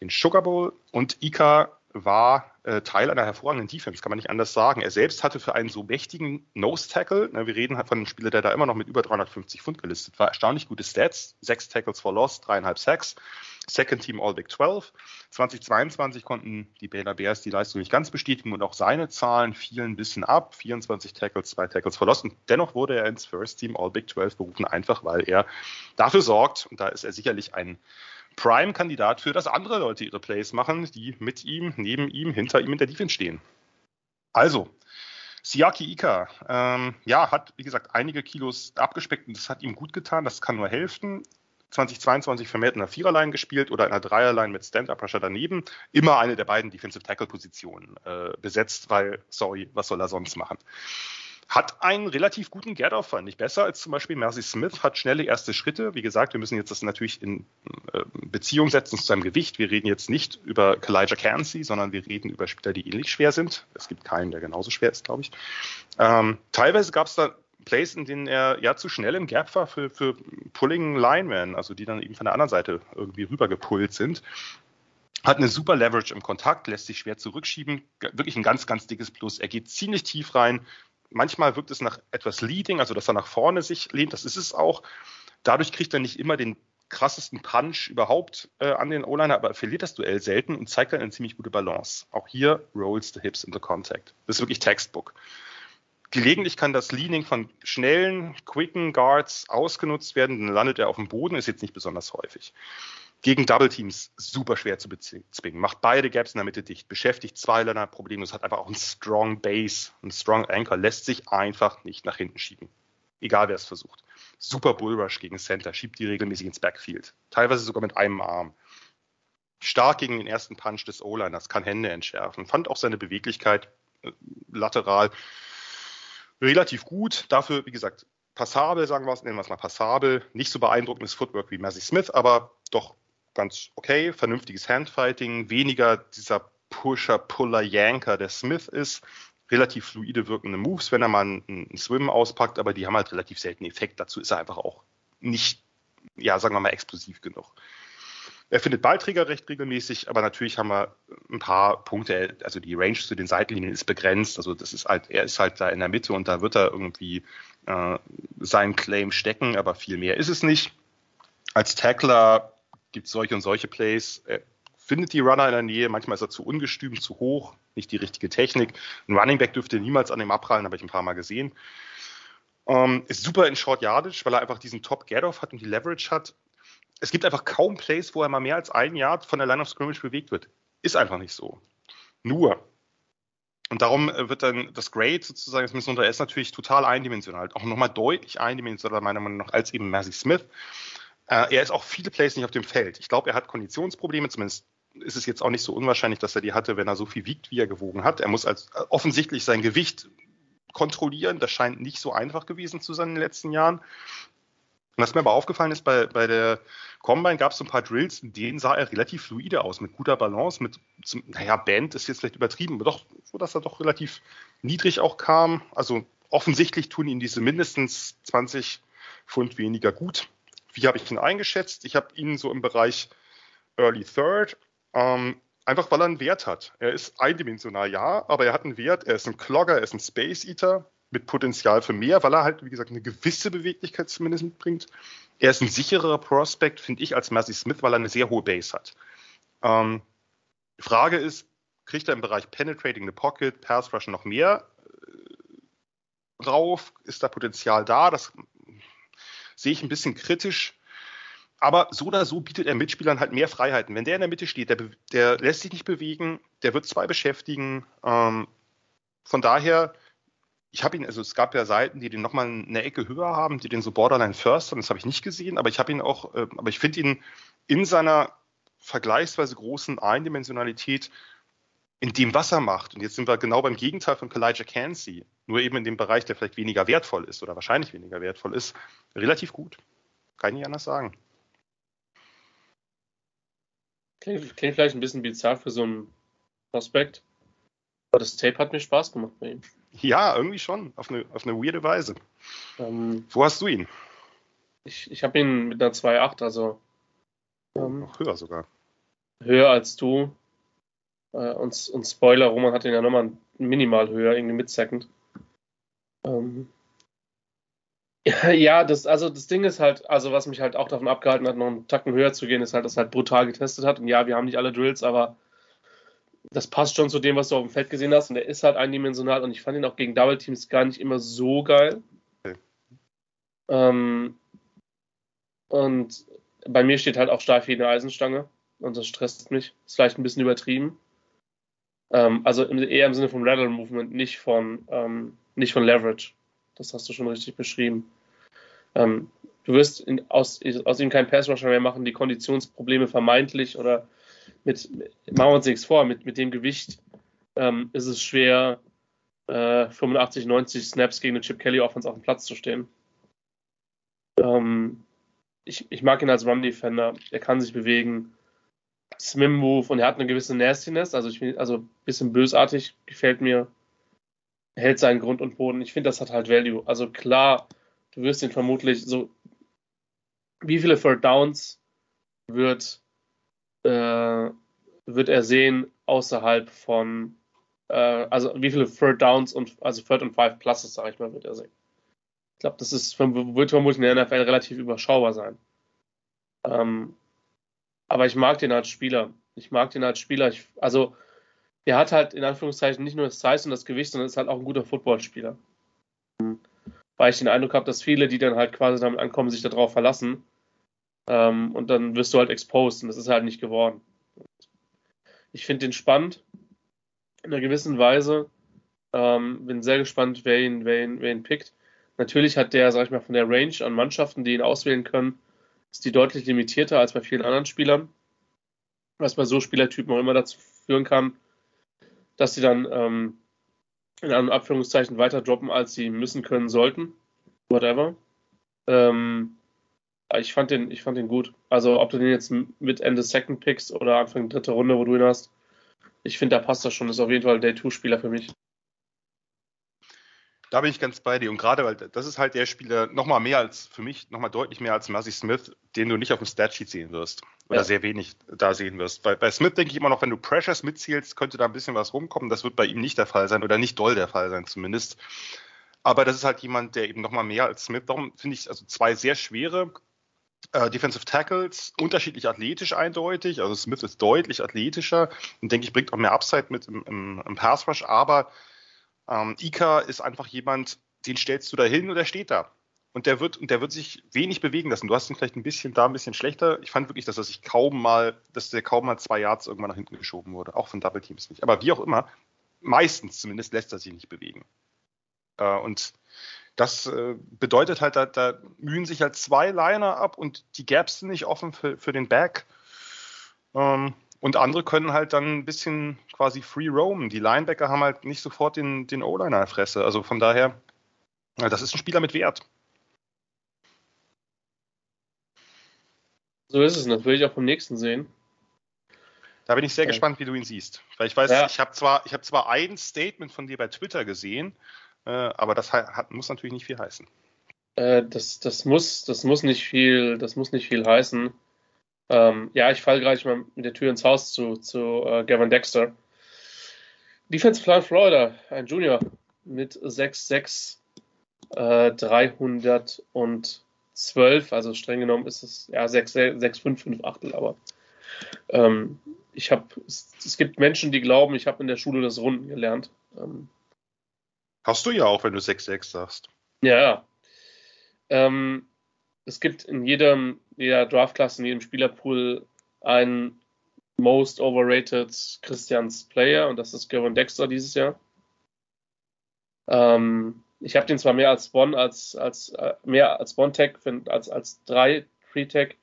den Sugar Bowl. Und Ika war äh, Teil einer hervorragenden Defense, kann man nicht anders sagen. Er selbst hatte für einen so mächtigen Nose-Tackle, ne, wir reden von einem Spieler, der da immer noch mit über 350 Pfund gelistet war, erstaunlich gute Stats, sechs Tackles for Loss, dreieinhalb Sacks. Second Team All Big 12. 2022 konnten die Baylor Bears die Leistung nicht ganz bestätigen und auch seine Zahlen fielen ein bisschen ab. 24 Tackles, zwei Tackles verlossen. Dennoch wurde er ins First Team All Big 12 berufen, einfach weil er dafür sorgt, und da ist er sicherlich ein Prime-Kandidat für, dass andere Leute ihre Plays machen, die mit ihm, neben ihm, hinter ihm in der Defense stehen. Also, Siaki Ika, ähm, ja, hat, wie gesagt, einige Kilos abgespeckt und das hat ihm gut getan, das kann nur helfen. 2022 vermehrt in einer Viererline gespielt oder in einer Dreierline mit Stand-Up-Rusher daneben. Immer eine der beiden Defensive Tackle-Positionen äh, besetzt, weil, sorry, was soll er sonst machen? Hat einen relativ guten Get-Off, fand ich besser als zum Beispiel Mercy Smith, hat schnelle erste Schritte. Wie gesagt, wir müssen jetzt das natürlich in äh, Beziehung setzen zu seinem Gewicht. Wir reden jetzt nicht über Kalijah Cansey, sondern wir reden über Spieler, die ähnlich schwer sind. Es gibt keinen, der genauso schwer ist, glaube ich. Ähm, teilweise gab es da Plays, in denen er ja zu schnell im Gap war für, für Pulling Linemen, also die dann eben von der anderen Seite irgendwie rübergepullt sind. Hat eine super Leverage im Kontakt, lässt sich schwer zurückschieben. Wirklich ein ganz, ganz dickes Plus. Er geht ziemlich tief rein, manchmal wirkt es nach etwas Leading, also dass er nach vorne sich lehnt, das ist es auch. Dadurch kriegt er nicht immer den krassesten Punch überhaupt äh, an den O-Liner, aber er verliert das Duell selten und zeigt dann eine ziemlich gute Balance. Auch hier rolls the hips in the contact. Das ist wirklich Textbook. Gelegentlich kann das Leaning von schnellen, quicken Guards ausgenutzt werden, dann landet er auf dem Boden, ist jetzt nicht besonders häufig gegen Double Teams super schwer zu bezwingen. Macht beide Gaps in der Mitte dicht, beschäftigt zwei Liner problemlos, hat einfach auch einen Strong Base, einen Strong Anchor, lässt sich einfach nicht nach hinten schieben. Egal wer es versucht. Super Bullrush gegen Center, schiebt die regelmäßig ins Backfield. Teilweise sogar mit einem Arm. Stark gegen den ersten Punch des O-Liners, kann Hände entschärfen. Fand auch seine Beweglichkeit äh, lateral relativ gut. Dafür, wie gesagt, passabel, sagen wir es, nennen wir es mal passabel. Nicht so beeindruckendes Footwork wie Mercy Smith, aber doch ganz okay, vernünftiges Handfighting, weniger dieser Pusher, Puller, Yanker, der Smith ist. Relativ fluide wirkende Moves, wenn er mal einen, einen Swim auspackt, aber die haben halt relativ selten Effekt. Dazu ist er einfach auch nicht, ja, sagen wir mal, explosiv genug. Er findet Ballträger recht regelmäßig, aber natürlich haben wir ein paar Punkte, also die Range zu den Seitenlinien ist begrenzt. Also das ist halt, er ist halt da in der Mitte und da wird er irgendwie äh, seinen Claim stecken, aber viel mehr ist es nicht. Als Tackler gibt es solche und solche Plays. Er findet die Runner in der Nähe, manchmal ist er zu ungestüm, zu hoch, nicht die richtige Technik. Ein Running Back dürfte niemals an ihm abprallen, habe ich ein paar Mal gesehen. Ähm, ist super in Short Yardage, weil er einfach diesen Top Get-Off hat und die Leverage hat. Es gibt einfach kaum Plays, wo er mal mehr als ein Yard von der Line of Scrimmage bewegt wird. Ist einfach nicht so. Nur. Und darum wird dann das Grade sozusagen, das Miss ist natürlich total eindimensional. Auch nochmal deutlich eindimensionaler, meiner Meinung nach, als eben Mercy Smith. Äh, er ist auch viele Plays nicht auf dem Feld. Ich glaube, er hat Konditionsprobleme, zumindest ist es jetzt auch nicht so unwahrscheinlich, dass er die hatte, wenn er so viel wiegt, wie er gewogen hat. Er muss als äh, offensichtlich sein Gewicht kontrollieren. Das scheint nicht so einfach gewesen zu sein in den letzten Jahren. Was mir aber aufgefallen ist, bei, bei der Combine gab es so ein paar Drills, in denen sah er relativ fluide aus, mit guter Balance, mit, naja, Band ist jetzt vielleicht übertrieben, aber doch, so dass er doch relativ niedrig auch kam. Also offensichtlich tun ihm diese mindestens 20 Pfund weniger gut. Wie habe ich ihn eingeschätzt? Ich habe ihn so im Bereich Early Third, ähm, einfach weil er einen Wert hat. Er ist eindimensional, ja, aber er hat einen Wert. Er ist ein Clogger, er ist ein Space Eater mit Potenzial für mehr, weil er halt, wie gesagt, eine gewisse Beweglichkeit zumindest mitbringt. Er ist ein sicherer Prospect, finde ich, als Mercy Smith, weil er eine sehr hohe Base hat. Ähm, Frage ist, kriegt er im Bereich Penetrating the Pocket, Pass Rush noch mehr äh, drauf? Ist da Potenzial da? Das sehe ich ein bisschen kritisch. Aber so oder so bietet er Mitspielern halt mehr Freiheiten. Wenn der in der Mitte steht, der, der lässt sich nicht bewegen, der wird zwei beschäftigen. Ähm, von daher, ich habe ihn, also es gab ja Seiten, die den nochmal eine Ecke höher haben, die den so Borderline First haben, das habe ich nicht gesehen, aber ich habe ihn auch, äh, aber ich finde ihn in seiner vergleichsweise großen Eindimensionalität in dem, was er macht. Und jetzt sind wir genau beim Gegenteil von Kalijah Cansey, nur eben in dem Bereich, der vielleicht weniger wertvoll ist oder wahrscheinlich weniger wertvoll ist, relativ gut. Kann ich nicht anders sagen. Klingt, klingt vielleicht ein bisschen bizarr für so einen Prospekt, aber das Tape hat mir Spaß gemacht bei ihm. Ja, irgendwie schon, auf eine, auf eine weirde Weise. Ähm, Wo hast du ihn? Ich, ich habe ihn mit einer 2,8, also. Ähm, Noch höher sogar. Höher als du. Äh, und, und Spoiler, Roman hat ihn ja nochmal minimal höher, irgendwie mit Second. Ähm, Ja, das, also das Ding ist halt, also was mich halt auch davon abgehalten hat, noch einen Tacken höher zu gehen, ist halt, dass er halt brutal getestet hat. Und ja, wir haben nicht alle Drills, aber das passt schon zu dem, was du auf dem Feld gesehen hast. Und er ist halt eindimensional und ich fand ihn auch gegen Double Teams gar nicht immer so geil. Okay. Ähm, und bei mir steht halt auch steif wie eine Eisenstange und das stresst mich. Ist vielleicht ein bisschen übertrieben. Ähm, also im, eher im Sinne von Rattle Movement, nicht von, ähm, nicht von Leverage. Das hast du schon richtig beschrieben. Ähm, du wirst in, aus, aus ihm keinen Pass-Rusher mehr machen, die Konditionsprobleme vermeintlich oder mit, machen wir uns nichts vor, mit, mit dem Gewicht ähm, ist es schwer, äh, 85, 90 Snaps gegen eine Chip Kelly Offense auf dem Platz zu stehen. Ähm, ich, ich mag ihn als Run-Defender. Er kann sich bewegen. Swim-Move und er hat eine gewisse Nastiness, also ich also ein bisschen bösartig, gefällt mir. Er hält seinen Grund und Boden. Ich finde, das hat halt Value. Also klar, du wirst ihn vermutlich so. Wie viele Third Downs wird, äh, wird er sehen außerhalb von, äh, also wie viele Third Downs und also Third und Five Pluses, sage ich mal, wird er sehen. Ich glaube, das ist, wird vermutlich in der NFL relativ überschaubar sein. Ähm, aber ich mag den als Spieler. Ich mag den als Spieler. Ich, also, er hat halt in Anführungszeichen nicht nur das Size und das Gewicht, sondern ist halt auch ein guter Footballspieler. Weil ich den Eindruck habe, dass viele, die dann halt quasi damit ankommen, sich darauf verlassen. Ähm, und dann wirst du halt exposed und das ist halt nicht geworden. Ich finde den spannend in einer gewissen Weise. Ähm, bin sehr gespannt, wer ihn, wer, ihn, wer ihn pickt. Natürlich hat der, sag ich mal, von der Range an Mannschaften, die ihn auswählen können, ist die deutlich limitierter als bei vielen anderen Spielern. Was bei so Spielertypen auch immer dazu führen kann, dass sie dann ähm, in einem Abführungszeichen weiter droppen, als sie müssen können sollten. Whatever. Ähm, ich fand den, ich fand den gut. Also ob du den jetzt mit Ende Second Picks oder Anfang dritte Runde, wo du ihn hast, ich finde, da passt das schon. Das ist auf jeden Fall der Day-2-Spieler für mich. Da bin ich ganz bei dir. Und gerade, weil das ist halt der Spieler, nochmal mehr als, für mich, nochmal deutlich mehr als Massey Smith, den du nicht auf dem Statsheet sehen wirst. Oder ja. sehr wenig da sehen wirst. Bei, bei Smith denke ich immer noch, wenn du Pressures mitzählst, könnte da ein bisschen was rumkommen. Das wird bei ihm nicht der Fall sein oder nicht doll der Fall sein zumindest. Aber das ist halt jemand, der eben nochmal mehr als Smith. Darum finde ich also zwei sehr schwere äh, Defensive Tackles, unterschiedlich athletisch eindeutig. Also Smith ist deutlich athletischer und denke ich, bringt auch mehr Upside mit im, im, im Pass Rush. Aber ähm, Ika ist einfach jemand, den stellst du da hin und der steht da. Und der wird, und der wird sich wenig bewegen lassen. Du hast ihn vielleicht ein bisschen da, ein bisschen schlechter. Ich fand wirklich, dass er sich kaum mal, dass der kaum mal zwei Yards irgendwann nach hinten geschoben wurde. Auch von Double Teams nicht. Aber wie auch immer, meistens zumindest lässt er sich nicht bewegen. Äh, und das äh, bedeutet halt, da, da mühen sich halt zwei Liner ab und die Gaps sind nicht offen für, für den Back. Ähm, und andere können halt dann ein bisschen quasi free roamen. Die Linebacker haben halt nicht sofort den, den O-Liner Fresse. Also von daher, das ist ein Spieler mit Wert. So ist es, das will ich auch vom nächsten sehen. Da bin ich sehr ja. gespannt, wie du ihn siehst. Weil ich weiß, ja. ich habe zwar, hab zwar ein Statement von dir bei Twitter gesehen, aber das hat, muss natürlich nicht viel heißen. Äh, das, das, muss, das, muss nicht viel, das muss nicht viel heißen. Ähm, ja, ich falle gleich mal mit der Tür ins Haus zu, zu äh, Gavin Dexter. Defensive Line Florida, ein Junior mit 6'6, äh, 312, also streng genommen ist es ja 6'5, Achtel, aber ähm, ich habe, es, es, gibt Menschen, die glauben, ich habe in der Schule das Runden gelernt. Ähm, Hast du ja auch, wenn du 6'6 sagst. Ja, ja. Ähm, es gibt in jedem, jeder Draftklasse, in jedem Spielerpool einen Most Overrated Christians Player und das ist Gavin Dexter dieses Jahr. Ähm, ich habe den zwar mehr als One, als, als äh, mehr als One-Tag, als, als drei Free-Tag.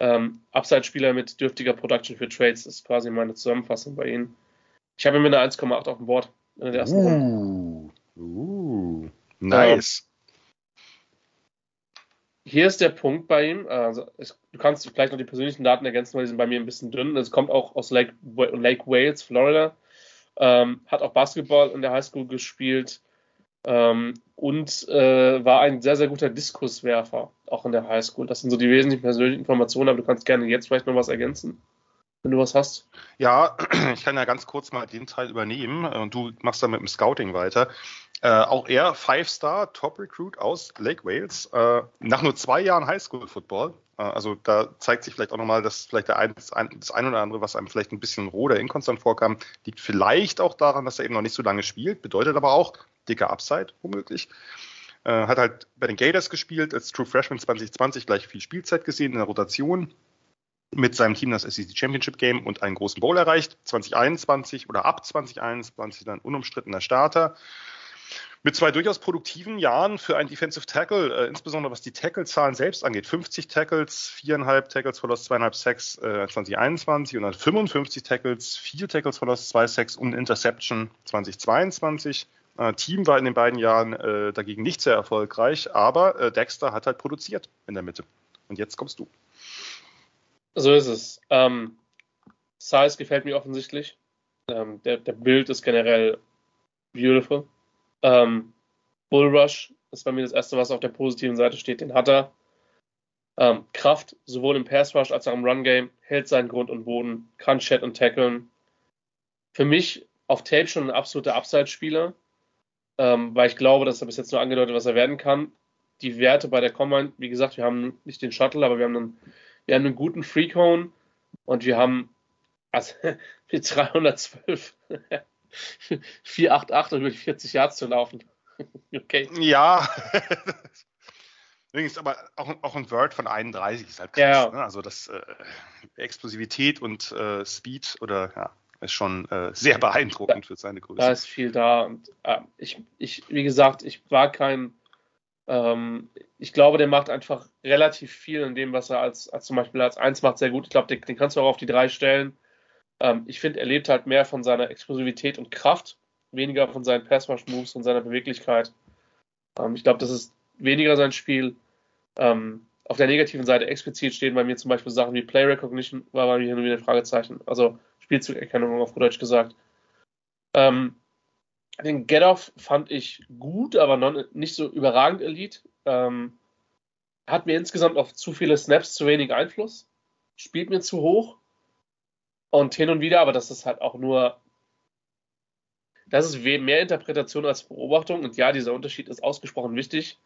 Ähm, Upside-Spieler mit dürftiger Production für Trades ist quasi meine Zusammenfassung bei ihnen. Ich habe ihn mit einer 1,8 auf dem Board in der ersten uh, Runde. Uh, nice. Ähm, hier ist der Punkt bei ihm. Also es, du kannst vielleicht noch die persönlichen Daten ergänzen, weil die sind bei mir ein bisschen dünn. Es kommt auch aus Lake, Lake Wales, Florida. Ähm, hat auch Basketball in der Highschool gespielt ähm, und äh, war ein sehr, sehr guter Diskuswerfer, auch in der Highschool. Das sind so die wesentlichen persönlichen Informationen, aber du kannst gerne jetzt vielleicht noch was ergänzen, wenn du was hast. Ja, ich kann ja ganz kurz mal den Teil übernehmen und du machst dann mit dem Scouting weiter. Äh, auch er Five-Star, Top-Recruit aus Lake Wales, äh, nach nur zwei Jahren Highschool-Football. Äh, also da zeigt sich vielleicht auch nochmal, dass vielleicht der ein, das ein oder andere, was einem vielleicht ein bisschen roh oder inkonstant vorkam, liegt vielleicht auch daran, dass er eben noch nicht so lange spielt, bedeutet aber auch dicker Upside, womöglich. Äh, hat halt bei den Gators gespielt, als True Freshman 2020 gleich viel Spielzeit gesehen in der Rotation mit seinem Team das SEC Championship Game und einen großen Bowl erreicht. 2021 oder ab 2021 dann unumstrittener Starter mit zwei durchaus produktiven Jahren für einen Defensive Tackle, äh, insbesondere was die Tackle-Zahlen selbst angeht. 50 Tackles, viereinhalb Tackles, Verlust, zweieinhalb Sacks äh, 2021 und dann 55 Tackles, vier Tackles, Verlust, zwei Sacks und Interception 2022. Äh, Team war in den beiden Jahren äh, dagegen nicht sehr erfolgreich, aber äh, Dexter hat halt produziert in der Mitte. Und jetzt kommst du. So ist es. Ähm, Size gefällt mir offensichtlich. Ähm, der, der Bild ist generell beautiful. Ähm, Bullrush ist bei mir das erste, was auf der positiven Seite steht. Den hat er. Ähm, Kraft, sowohl im Pass Rush als auch im Run Game, hält seinen Grund und Boden, kann Chat und tackeln. Für mich auf Tape schon ein absoluter Upside-Spieler, ähm, weil ich glaube, dass er bis jetzt nur angedeutet, was er werden kann. Die Werte bei der Combine, wie gesagt, wir haben nicht den Shuttle, aber wir haben einen, wir haben einen guten Free Cone und wir haben also mit 312 488 und über die 40 Yards zu laufen. okay. Ja. Übrigens, aber auch, auch ein Word von 31 ist halt krass. Ja. Ne? Also das äh, Explosivität und äh, Speed oder ja, ist schon äh, sehr beeindruckend für seine Größe. Da ist viel da. Und äh, ich, ich, wie gesagt, ich war kein, ähm, ich glaube, der macht einfach relativ viel in dem, was er als, als zum Beispiel als 1 macht, sehr gut. Ich glaube, den, den kannst du auch auf die 3 stellen. Ähm, ich finde, er lebt halt mehr von seiner Explosivität und Kraft, weniger von seinen Passwash-Moves und seiner Beweglichkeit. Ähm, ich glaube, das ist weniger sein Spiel. Ähm, auf der negativen Seite explizit stehen bei mir zum Beispiel Sachen wie Play Recognition, war bei mir nur wieder ein Fragezeichen. Also Spielzugerkennung auf Deutsch gesagt. Ähm, den Get-Off fand ich gut, aber non, nicht so überragend Elite. Ähm, hat mir insgesamt auf zu viele Snaps zu wenig Einfluss. Spielt mir zu hoch. Und hin und wieder, aber das ist halt auch nur, das ist mehr Interpretation als Beobachtung. Und ja, dieser Unterschied ist ausgesprochen wichtig.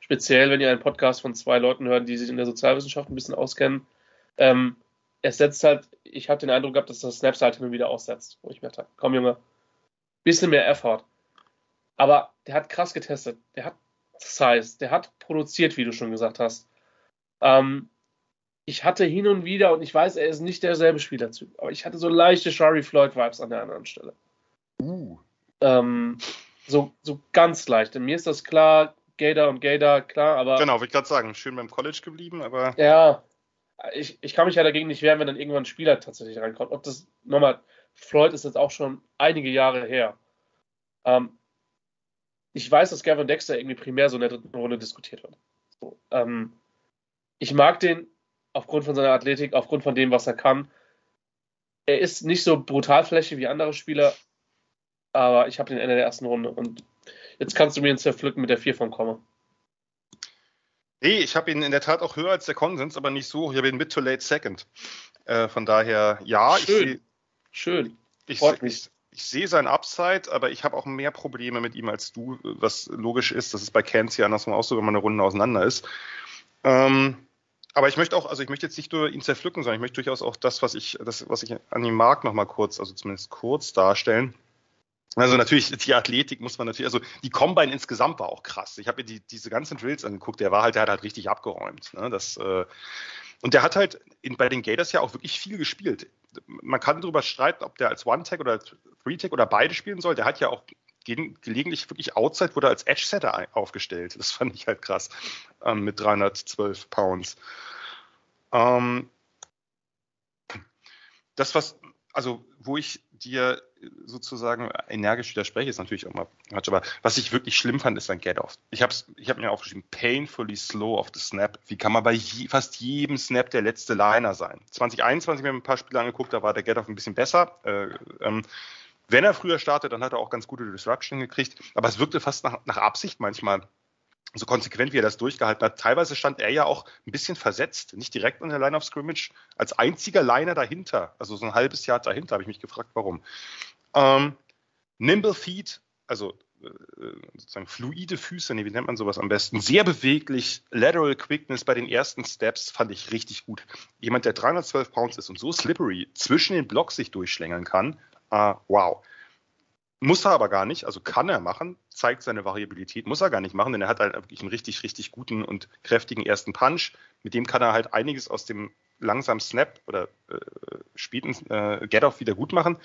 Speziell, wenn ihr einen Podcast von zwei Leuten hört, die sich in der Sozialwissenschaft ein bisschen auskennen. Ähm, es setzt halt, ich habe den Eindruck gehabt, dass das Snaps halt hin und wieder aussetzt, wo ich mir dachte, komm Junge, bisschen mehr Effort. Aber der hat krass getestet, der hat Size, der hat produziert, wie du schon gesagt hast. Ähm, ich hatte hin und wieder, und ich weiß, er ist nicht derselbe Spielertyp, aber ich hatte so leichte Shari Floyd-Vibes an der anderen Stelle. Uh. Ähm, so, so ganz leicht. Und mir ist das klar, Gator und Gator, klar, aber. Genau, wollte ich gerade sagen, schön beim College geblieben, aber. Ja, ich, ich kann mich ja dagegen nicht wehren, wenn dann irgendwann ein Spieler tatsächlich reinkommt. Ob das, nochmal, Floyd ist jetzt auch schon einige Jahre her. Ähm, ich weiß, dass Gavin Dexter irgendwie primär so in der dritten Runde diskutiert wird. So, ähm, ich mag den, aufgrund von seiner Athletik, aufgrund von dem, was er kann. Er ist nicht so brutalflächig wie andere Spieler, aber ich habe den Ende der ersten Runde und jetzt kannst du mir ihn zerpflücken mit der 4 vom Komma. Nee, ich habe ihn in der Tat auch höher als der Konsens, aber nicht so. Ich habe ihn mid to late second. Äh, von daher, ja, Schön. ich Schön. Ich, ich, ich sehe sein Upside, aber ich habe auch mehr Probleme mit ihm als du, was logisch ist, dass es bei Kenzie andersrum auch so, wenn man eine Runde auseinander ist. Ähm, aber ich möchte auch, also ich möchte jetzt nicht nur ihn zerpflücken, sondern ich möchte durchaus auch das, was ich, das, was ich an ihm mag, nochmal kurz, also zumindest kurz darstellen. Also natürlich, die Athletik muss man natürlich, also die Combine insgesamt war auch krass. Ich habe mir die, diese ganzen Drills angeguckt, der war halt, der hat halt richtig abgeräumt. Ne? Das, äh, und der hat halt in, bei den Gators ja auch wirklich viel gespielt. Man kann darüber streiten, ob der als One-Tag oder Three-Tag oder beide spielen soll. Der hat ja auch gelegentlich wirklich Outside wurde als Edge-Setter aufgestellt. Das fand ich halt krass ähm, mit 312 Pounds. Ähm, das, was, also wo ich dir sozusagen energisch widerspreche, ist natürlich auch mal Quatsch, aber was ich wirklich schlimm fand, ist sein Get-Off. Ich habe ich hab mir aufgeschrieben, painfully slow off the snap. Wie kann man bei je, fast jedem Snap der letzte Liner sein? 2021 mir ein paar Spiele angeguckt, da war der Get-Off ein bisschen besser. Äh, ähm, wenn er früher startet, dann hat er auch ganz gute Disruption gekriegt. Aber es wirkte fast nach, nach Absicht manchmal so konsequent, wie er das durchgehalten hat. Teilweise stand er ja auch ein bisschen versetzt, nicht direkt an der Line of Scrimmage, als einziger Liner dahinter, also so ein halbes Jahr dahinter, habe ich mich gefragt, warum. Ähm, Nimble Feet, also sozusagen fluide Füße, nee, wie nennt man sowas am besten? Sehr beweglich, Lateral Quickness bei den ersten Steps fand ich richtig gut. Jemand, der 312 Pounds ist und so slippery zwischen den Blocks sich durchschlängeln kann, uh, wow. Muss er aber gar nicht, also kann er machen, zeigt seine Variabilität, muss er gar nicht machen, denn er hat halt wirklich einen richtig, richtig guten und kräftigen ersten Punch. Mit dem kann er halt einiges aus dem langsamen Snap oder äh, späten äh, Get-Off wieder gut machen.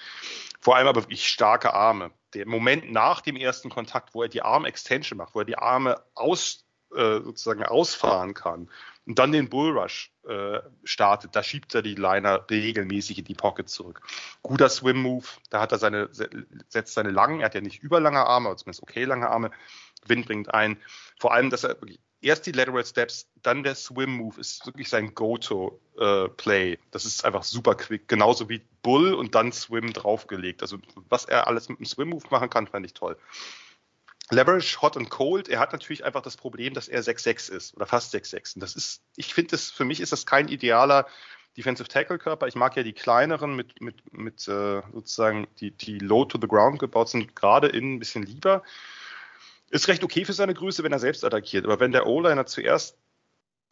Vor allem aber wirklich starke Arme. Der Moment nach dem ersten Kontakt, wo er die Arm-Extension macht, wo er die Arme aus, äh, sozusagen ausfahren kann und dann den Bullrush äh, startet, da schiebt er die Liner regelmäßig in die Pocket zurück. Guter Swim-Move, da hat er seine, setzt seine langen, er hat ja nicht überlange Arme, aber zumindest okay lange Arme, Wind bringt ein. Vor allem, dass er erst die Lateral Steps, dann der Swim-Move ist wirklich sein Go-To-Play. Äh, das ist einfach super quick, genauso wie Bull und dann Swim draufgelegt. Also was er alles mit dem Swim-Move machen kann, fand ich toll. Leverage, Hot and Cold, er hat natürlich einfach das Problem, dass er 6'6 ist oder fast 6'6. Und das ist, ich finde das, für mich ist das kein idealer Defensive Tackle Körper. Ich mag ja die kleineren mit, mit, mit äh, sozusagen, die, die low to the ground gebaut sind, gerade innen ein bisschen lieber. Ist recht okay für seine Größe, wenn er selbst attackiert. Aber wenn der O-Liner zuerst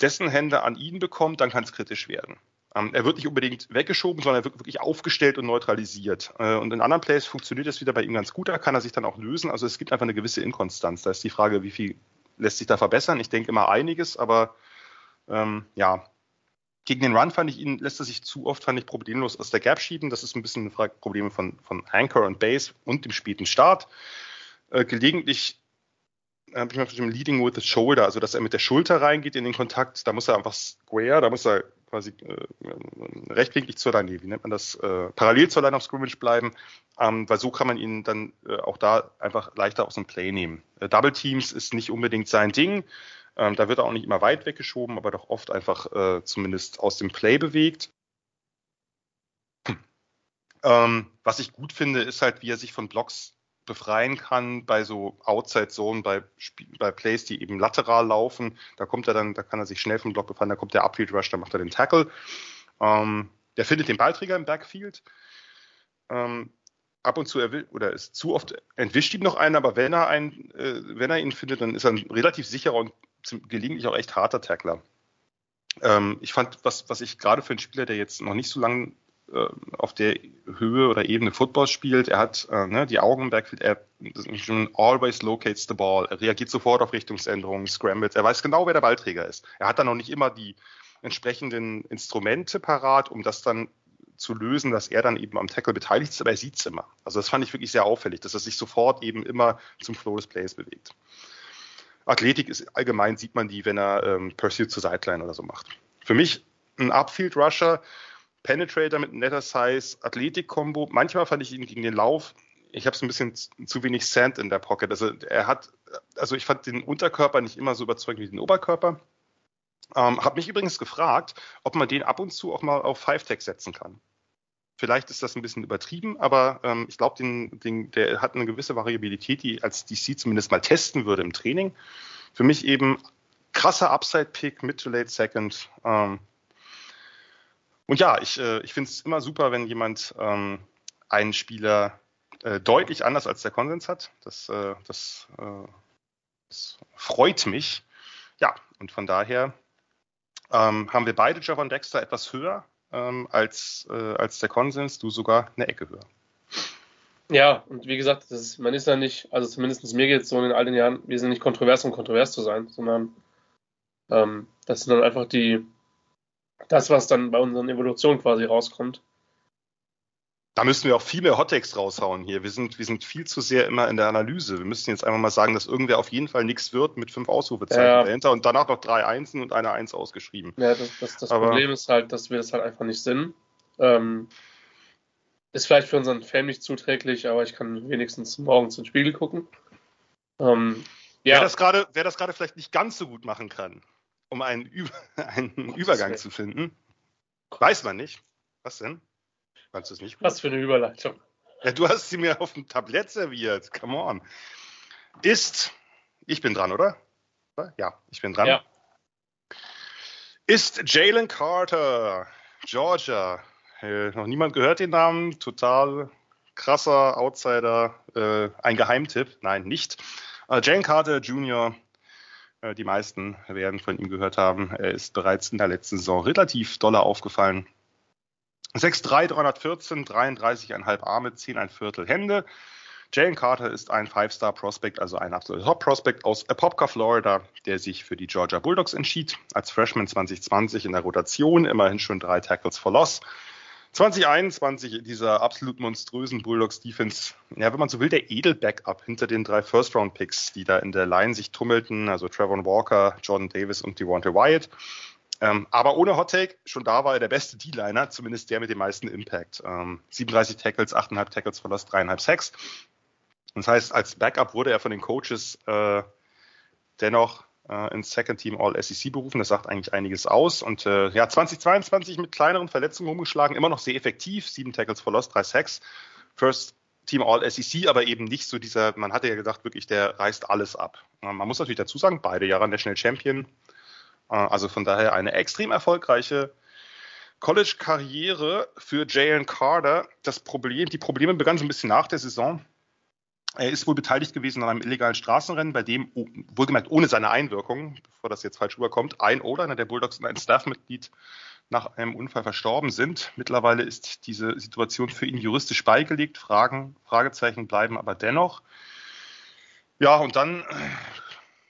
dessen Hände an ihn bekommt, dann kann es kritisch werden. Ähm, er wird nicht unbedingt weggeschoben, sondern er wird wirklich aufgestellt und neutralisiert. Äh, und in anderen Plays funktioniert das wieder bei ihm ganz gut. Da kann er sich dann auch lösen. Also es gibt einfach eine gewisse Inkonstanz. Da ist die Frage, wie viel lässt sich da verbessern. Ich denke immer einiges, aber ähm, ja, gegen den Run fand ich ihn, lässt er sich zu oft, fand ich problemlos aus der Gap schieben. Das ist ein bisschen eine Frage, Probleme von, von Anchor und Base und dem späten Start. Äh, gelegentlich habe ich mal mit dem Leading with the Shoulder, also dass er mit der Schulter reingeht in den Kontakt, da muss er einfach square, da muss er quasi äh, rechtwinklig zur Line, wie nennt man das, äh, parallel zur Line of Scrimmage bleiben, ähm, weil so kann man ihn dann äh, auch da einfach leichter aus dem Play nehmen. Äh, Double Teams ist nicht unbedingt sein Ding, ähm, da wird er auch nicht immer weit weggeschoben, aber doch oft einfach äh, zumindest aus dem Play bewegt. Ähm, was ich gut finde, ist halt, wie er sich von Blocks befreien kann bei so Outside Zone, bei, bei Plays, die eben lateral laufen. Da kommt er dann, da kann er sich schnell vom Block befreien, da kommt der Upfield Rush, da macht er den Tackle. Ähm, der findet den Ballträger im Backfield. Ähm, ab und zu er oder ist zu oft entwischt ihm noch einen, aber wenn er einen, äh, wenn er ihn findet, dann ist er ein relativ sicherer und gelegentlich auch echt harter Tackler. Ähm, ich fand, was, was ich gerade für einen Spieler, der jetzt noch nicht so lange auf der Höhe oder Ebene Football spielt. Er hat äh, ne, die Augen im Backfield, er always locates the ball, er reagiert sofort auf Richtungsänderungen, Scrambles, er weiß genau, wer der Ballträger ist. Er hat dann noch nicht immer die entsprechenden Instrumente parat, um das dann zu lösen, dass er dann eben am Tackle beteiligt ist, aber er sieht es immer. Also das fand ich wirklich sehr auffällig, dass er sich sofort eben immer zum Flow des Plays bewegt. Athletik ist allgemein, sieht man die, wenn er ähm, Pursuit zur Sideline oder so macht. Für mich ein Upfield Rusher, Penetrator mit netter Size, Athletik-Kombo. Manchmal fand ich ihn gegen den Lauf, ich habe es ein bisschen zu wenig Sand in der Pocket. Also er hat, also ich fand den Unterkörper nicht immer so überzeugend wie den Oberkörper. Ähm, habe mich übrigens gefragt, ob man den ab und zu auch mal auf Five-Tech setzen kann. Vielleicht ist das ein bisschen übertrieben, aber ähm, ich glaube, den, den, der hat eine gewisse Variabilität, die als DC zumindest mal testen würde im Training. Für mich eben krasser Upside-Pick, Mid to Late Second. Ähm, und ja, ich, äh, ich finde es immer super, wenn jemand ähm, einen Spieler äh, deutlich anders als der Konsens hat. Das, äh, das, äh, das freut mich. Ja, und von daher ähm, haben wir beide Javon Dexter etwas höher ähm, als, äh, als der Konsens, du sogar eine Ecke höher. Ja, und wie gesagt, ist, man ist ja nicht, also zumindest mir geht es so in all den Jahren, wir sind nicht kontrovers, um kontrovers zu sein, sondern ähm, das sind dann einfach die, das, was dann bei unseren Evolutionen quasi rauskommt. Da müssen wir auch viel mehr Hottext raushauen hier. Wir sind, wir sind viel zu sehr immer in der Analyse. Wir müssen jetzt einfach mal sagen, dass irgendwer auf jeden Fall nichts wird mit fünf Ausrufezeichen ja. dahinter und danach noch drei Einsen und eine Eins ausgeschrieben. Ja, das, das, das Problem ist halt, dass wir das halt einfach nicht sind. Ähm, ist vielleicht für unseren Fan nicht zuträglich, aber ich kann wenigstens morgens ins Spiegel gucken. Ähm, ja. Wer das gerade vielleicht nicht ganz so gut machen kann, um einen, Über einen Übergang zu finden. Weiß man nicht. Was denn? Kannst du es nicht? Gut? Was für eine Überleitung. Ja, du hast sie mir auf dem Tablett serviert. Come on. Ist, ich bin dran, oder? Ja, ich bin dran. Ja. Ist Jalen Carter, Georgia. Äh, noch niemand gehört den Namen, total krasser Outsider, äh, ein Geheimtipp. Nein, nicht. Äh, Jane Carter Jr., die meisten werden von ihm gehört haben. Er ist bereits in der letzten Saison relativ doller aufgefallen. 6'3, 314, 33,5 Arme, 10 ein Viertel Hände. Jalen Carter ist ein Five-Star-Prospect, also ein absoluter Top-Prospect aus Apopka, Florida, der sich für die Georgia Bulldogs entschied. Als Freshman 2020 in der Rotation, immerhin schon drei Tackles for Loss. 2021 in dieser absolut monströsen Bulldogs-Defense, ja, wenn man so will, der Edel-Backup hinter den drei First-Round-Picks, die da in der Line sich tummelten, also Trevor Walker, Jordan Davis und Devonta Wyatt. Ähm, aber ohne Hot Take, schon da war er der beste D-Liner, zumindest der mit dem meisten Impact. Ähm, 37 Tackles, 8,5 Tackles Verlust, 3,5 Sacks. Das heißt, als Backup wurde er von den Coaches äh, dennoch äh, ins Second Team All SEC berufen. Das sagt eigentlich einiges aus. Und äh, ja, 2022 mit kleineren Verletzungen umgeschlagen, immer noch sehr effektiv. Sieben Tackles for Loss, drei Sacks. First Team All SEC, aber eben nicht so dieser, man hatte ja gedacht, wirklich, der reißt alles ab. Man muss natürlich dazu sagen, beide Jahre National Champion. Äh, also von daher eine extrem erfolgreiche College-Karriere für Jalen Carter. Das Problem, die Probleme begannen so ein bisschen nach der Saison. Er ist wohl beteiligt gewesen an einem illegalen Straßenrennen, bei dem, wohlgemerkt ohne seine Einwirkung, bevor das jetzt falsch rüberkommt, ein oder einer der Bulldogs und ein Staffmitglied nach einem Unfall verstorben sind. Mittlerweile ist diese Situation für ihn juristisch beigelegt. Fragen, Fragezeichen bleiben aber dennoch. Ja, und dann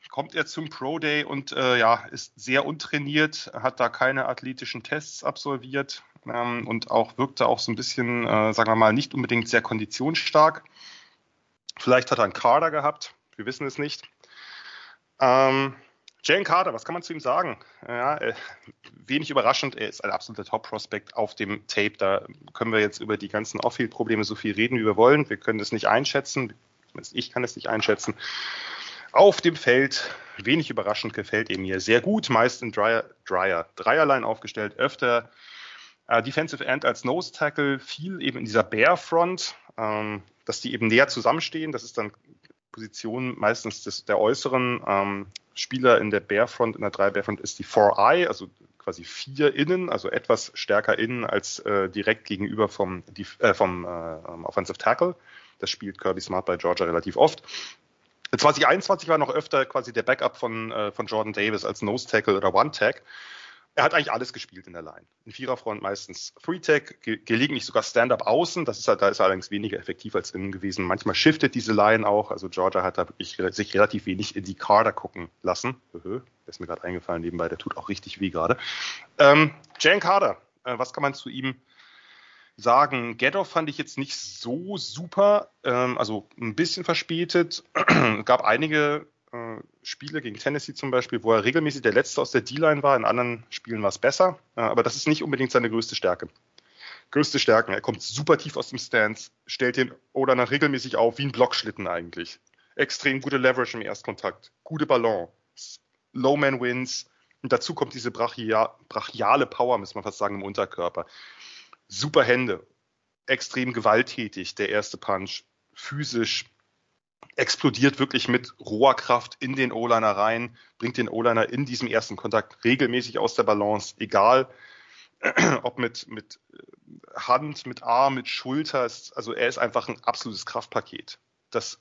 kommt er zum Pro Day und äh, ja, ist sehr untrainiert, hat da keine athletischen Tests absolviert ähm, und auch wirkte auch so ein bisschen, äh, sagen wir mal, nicht unbedingt sehr konditionsstark. Vielleicht hat er einen Kader gehabt, wir wissen es nicht. Ähm, Jane Carter, was kann man zu ihm sagen? Ja, äh, wenig überraschend, er ist ein absoluter Top-Prospect auf dem Tape. Da können wir jetzt über die ganzen Off-Field-Probleme so viel reden, wie wir wollen. Wir können das nicht einschätzen. Ich kann es nicht einschätzen. Auf dem Feld, wenig überraschend, gefällt er mir sehr gut. Meist in Dryer, Dryer, Dreierline aufgestellt, öfter äh, Defensive End als Nose Tackle, viel eben in dieser Bear Front. Ähm, dass die eben näher zusammenstehen. Das ist dann Position meistens des, der äußeren ähm, Spieler in der Bearfront, in der 3 Bearfront ist die 4-Eye, also quasi vier innen, also etwas stärker innen als äh, direkt gegenüber vom, die, äh, vom äh, Offensive Tackle. Das spielt Kirby Smart bei Georgia relativ oft. 2021 war noch öfter quasi der Backup von, äh, von Jordan Davis als Nose Tackle oder One Tag er hat eigentlich alles gespielt in der Line. In Viererfront meistens Free Tech, ge gelegentlich sogar Stand-Up außen. Das ist halt, da ist er allerdings weniger effektiv als innen gewesen. Manchmal shiftet diese Line auch. Also Georgia hat da wirklich sich relativ wenig in die Kader gucken lassen. Der ist mir gerade eingefallen nebenbei, der tut auch richtig weh gerade. Ähm, Jan Carter, äh, was kann man zu ihm sagen? Ghetto fand ich jetzt nicht so super, ähm, also ein bisschen verspätet. gab einige Spiele gegen Tennessee zum Beispiel, wo er regelmäßig der Letzte aus der D-Line war. In anderen Spielen war es besser, aber das ist nicht unbedingt seine größte Stärke. Größte Stärken, er kommt super tief aus dem Stance, stellt den oder dann regelmäßig auf, wie ein Blockschlitten eigentlich. Extrem gute Leverage im Erstkontakt, gute Ballon, Low Man Wins und dazu kommt diese brachia brachiale Power, muss man fast sagen, im Unterkörper. Super Hände, extrem gewalttätig, der erste Punch, physisch, explodiert wirklich mit roher Kraft in den O-Liner rein, bringt den O-Liner in diesem ersten Kontakt regelmäßig aus der Balance, egal ob mit, mit Hand, mit Arm, mit Schulter. Also er ist einfach ein absolutes Kraftpaket. Das,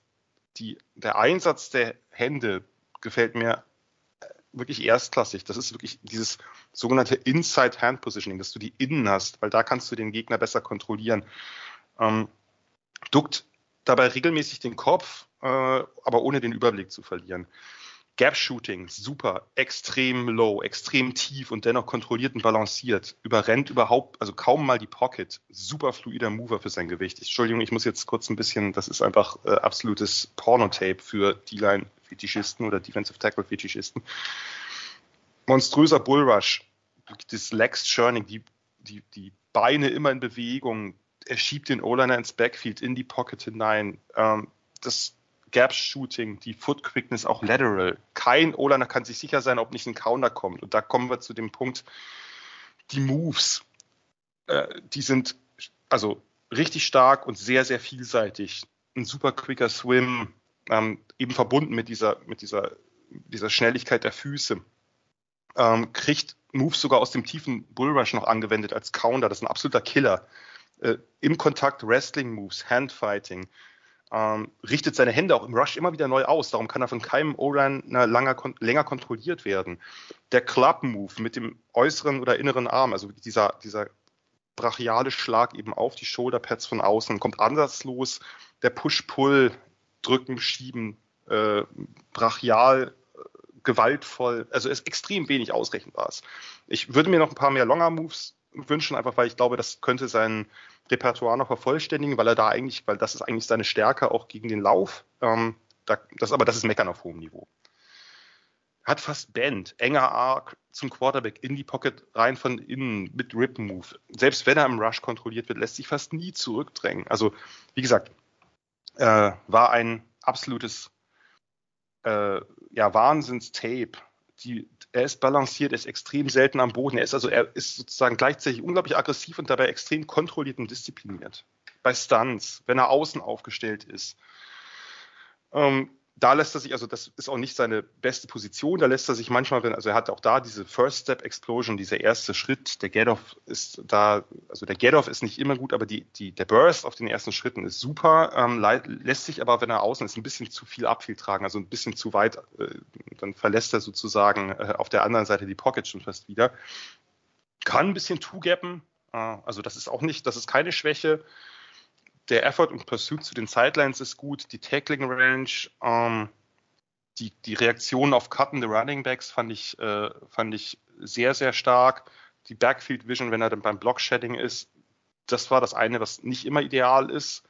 die, der Einsatz der Hände gefällt mir wirklich erstklassig. Das ist wirklich dieses sogenannte Inside Hand Positioning, dass du die innen hast, weil da kannst du den Gegner besser kontrollieren. Ähm, duckt dabei regelmäßig den Kopf, äh, aber ohne den Überblick zu verlieren. Gap Shooting, super, extrem low, extrem tief und dennoch kontrolliert und balanciert. Überrennt überhaupt, also kaum mal die Pocket. Super fluider Mover für sein Gewicht. Entschuldigung, ich muss jetzt kurz ein bisschen, das ist einfach äh, absolutes Pornotape für D-Line-Fetischisten oder Defensive Tackle-Fetischisten. Monströser Bullrush, das Legs Churning, die, die, die Beine immer in Bewegung, er schiebt den O-Liner ins Backfield, in die Pocket hinein. Ähm, das Gap-Shooting, die Foot-Quickness auch lateral. Kein O-Liner kann sich sicher sein, ob nicht ein Counter kommt. Und da kommen wir zu dem Punkt, die Moves, äh, die sind also richtig stark und sehr, sehr vielseitig. Ein super quicker Swim, ähm, eben verbunden mit dieser, mit dieser, dieser Schnelligkeit der Füße. Ähm, kriegt Moves sogar aus dem tiefen Bullrush noch angewendet als Counter. Das ist ein absoluter Killer äh, im Kontakt Wrestling-Moves, Handfighting, ähm, richtet seine Hände auch im Rush immer wieder neu aus. Darum kann er von keinem O-Liner länger, länger kontrolliert werden. Der Club-Move mit dem äußeren oder inneren Arm, also dieser, dieser brachiale Schlag eben auf die Shoulderpads von außen, kommt ansatzlos. Der Push-Pull, Drücken, Schieben, äh, brachial, äh, gewaltvoll, also ist extrem wenig ausrechenbar. Ich würde mir noch ein paar mehr Longer-Moves wünschen, einfach weil ich glaube, das könnte sein Repertoire noch vervollständigen, weil er da eigentlich, weil das ist eigentlich seine Stärke auch gegen den Lauf. Ähm, da, das, aber das ist Meckern auf hohem Niveau. Hat fast Band, enger Arc zum Quarterback in die Pocket rein von innen mit Rip Move. Selbst wenn er im Rush kontrolliert wird, lässt sich fast nie zurückdrängen. Also, wie gesagt, äh, war ein absolutes äh, ja, Wahnsinns-Tape. Die, er ist balanciert, er ist extrem selten am Boden. Er ist also, er ist sozusagen gleichzeitig unglaublich aggressiv und dabei extrem kontrolliert und diszipliniert. Bei Stunts, wenn er außen aufgestellt ist. Ähm, da lässt er sich, also das ist auch nicht seine beste Position, da lässt er sich manchmal, wenn, also er hat auch da diese First Step Explosion, dieser erste Schritt, der Get-Off ist da, also der Get-Off ist nicht immer gut, aber die, die, der Burst auf den ersten Schritten ist super, ähm, lässt sich aber, wenn er außen ist, ein bisschen zu viel Abfield tragen, also ein bisschen zu weit, äh, dann verlässt er sozusagen äh, auf der anderen Seite die Pocket schon fast wieder. Kann ein bisschen two-gappen, äh, also das ist auch nicht, das ist keine Schwäche, der Effort und Pursuit zu den Sidelines ist gut, die Tackling Range, ähm, die, die Reaktion auf cuttende Running Backs fand ich, äh, fand ich sehr, sehr stark. Die Backfield Vision, wenn er dann beim Block Shedding ist, das war das eine, was nicht immer ideal ist.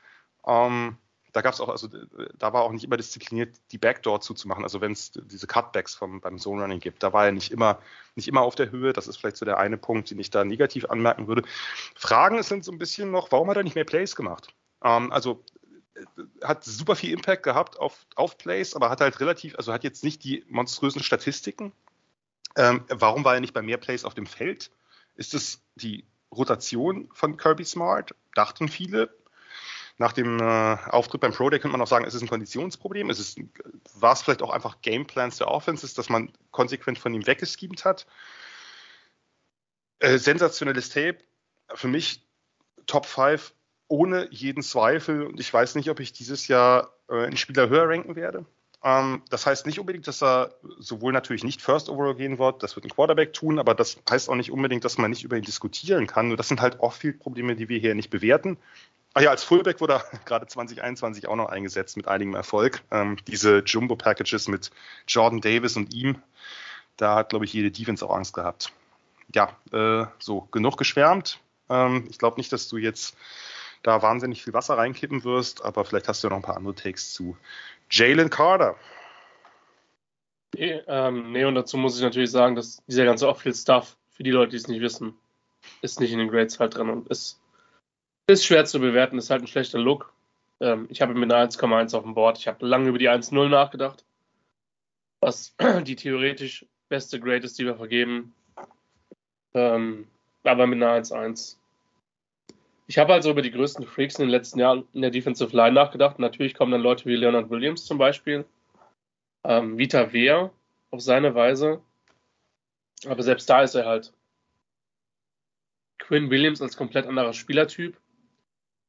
Ähm, da gab auch, also da war auch nicht immer diszipliniert, die Backdoor zuzumachen. Also wenn es diese Cutbacks vom, beim Zone Running gibt, da war er nicht immer, nicht immer auf der Höhe. Das ist vielleicht so der eine Punkt, den ich da negativ anmerken würde. Fragen sind so ein bisschen noch, warum hat er nicht mehr Plays gemacht? Ähm, also äh, hat super viel Impact gehabt auf, auf Plays, aber hat halt relativ, also hat jetzt nicht die monströsen Statistiken. Ähm, warum war er nicht bei mehr Plays auf dem Feld? Ist es die Rotation von Kirby Smart? Dachten viele. Nach dem äh, Auftritt beim Pro Day könnte man auch sagen, ist es ein Konditionsproblem? Ist es, war es vielleicht auch einfach Gameplans der Offenses, dass man konsequent von ihm weggeschiebt hat? Äh, sensationelles Tape. Für mich Top 5 ohne jeden Zweifel. Und ich weiß nicht, ob ich dieses Jahr äh, einen Spieler höher ranken werde. Ähm, das heißt nicht unbedingt, dass er sowohl natürlich nicht First Overall gehen wird, das wird ein Quarterback tun, aber das heißt auch nicht unbedingt, dass man nicht über ihn diskutieren kann. Nur das sind halt Off-Field-Probleme, die wir hier nicht bewerten. Ach ja, als Fullback wurde er gerade 2021 auch noch eingesetzt mit einigem Erfolg. Ähm, diese Jumbo-Packages mit Jordan Davis und ihm, da hat, glaube ich, jede Defense auch Angst gehabt. Ja, äh, so, genug geschwärmt. Ähm, ich glaube nicht, dass du jetzt da wahnsinnig viel Wasser reinkippen wirst, aber vielleicht hast du noch ein paar andere Takes zu Jalen Carter. Nee, ähm, nee, und dazu muss ich natürlich sagen, dass dieser ganze Off-Field-Stuff, für die Leute, die es nicht wissen, ist nicht in den Grades halt drin und ist, ist schwer zu bewerten, ist halt ein schlechter Look. Ähm, ich habe mit einer 1,1 auf dem Board. Ich habe lange über die 1,0 nachgedacht, was die theoretisch beste Grade ist, die wir vergeben. Ähm, aber mit einer 1,1 ich habe also über die größten Freaks in den letzten Jahren in der Defensive Line nachgedacht. Natürlich kommen dann Leute wie Leonard Williams zum Beispiel, ähm, Vita Wehr auf seine Weise. Aber selbst da ist er halt Quinn Williams als komplett anderer Spielertyp.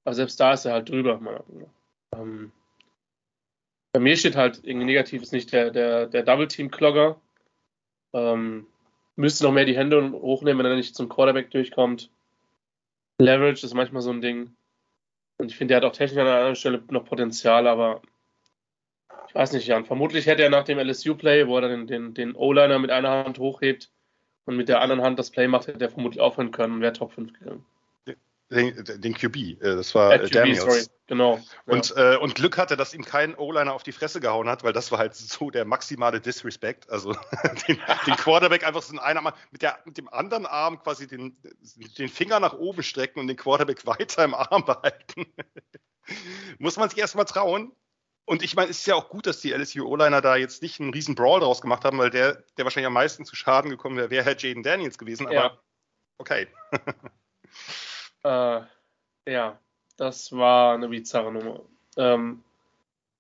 Aber selbst da ist er halt drüber. Ähm, bei mir steht halt irgendwie negativ ist nicht der, der, der Double-Team-Klogger. Ähm, müsste noch mehr die Hände hochnehmen, wenn er nicht zum Quarterback durchkommt. Leverage ist manchmal so ein Ding. Und ich finde, er hat auch technisch an einer anderen Stelle noch Potenzial, aber ich weiß nicht, Jan. Vermutlich hätte er nach dem LSU-Play, wo er dann den, den O-Liner mit einer Hand hochhebt und mit der anderen Hand das Play macht, hätte er vermutlich aufhören können und wäre Top 5 gegangen den, den QB, äh, das war äh, Daniels. Sorry. Genau. Und, ja. äh, und Glück hatte, dass ihm kein O-Liner auf die Fresse gehauen hat, weil das war halt so der maximale Disrespect. Also den, den Quarterback einfach so in einer Mal mit, der, mit dem anderen Arm quasi den, den Finger nach oben strecken und den Quarterback weiter im Arm behalten. Muss man sich erstmal trauen. Und ich meine, es ist ja auch gut, dass die LSU O-Liner da jetzt nicht einen riesen Brawl draus gemacht haben, weil der, der wahrscheinlich am meisten zu Schaden gekommen wäre, wäre Herr Jaden Daniels gewesen. Aber ja. okay. Äh, ja, das war eine bizarre Nummer. Ähm,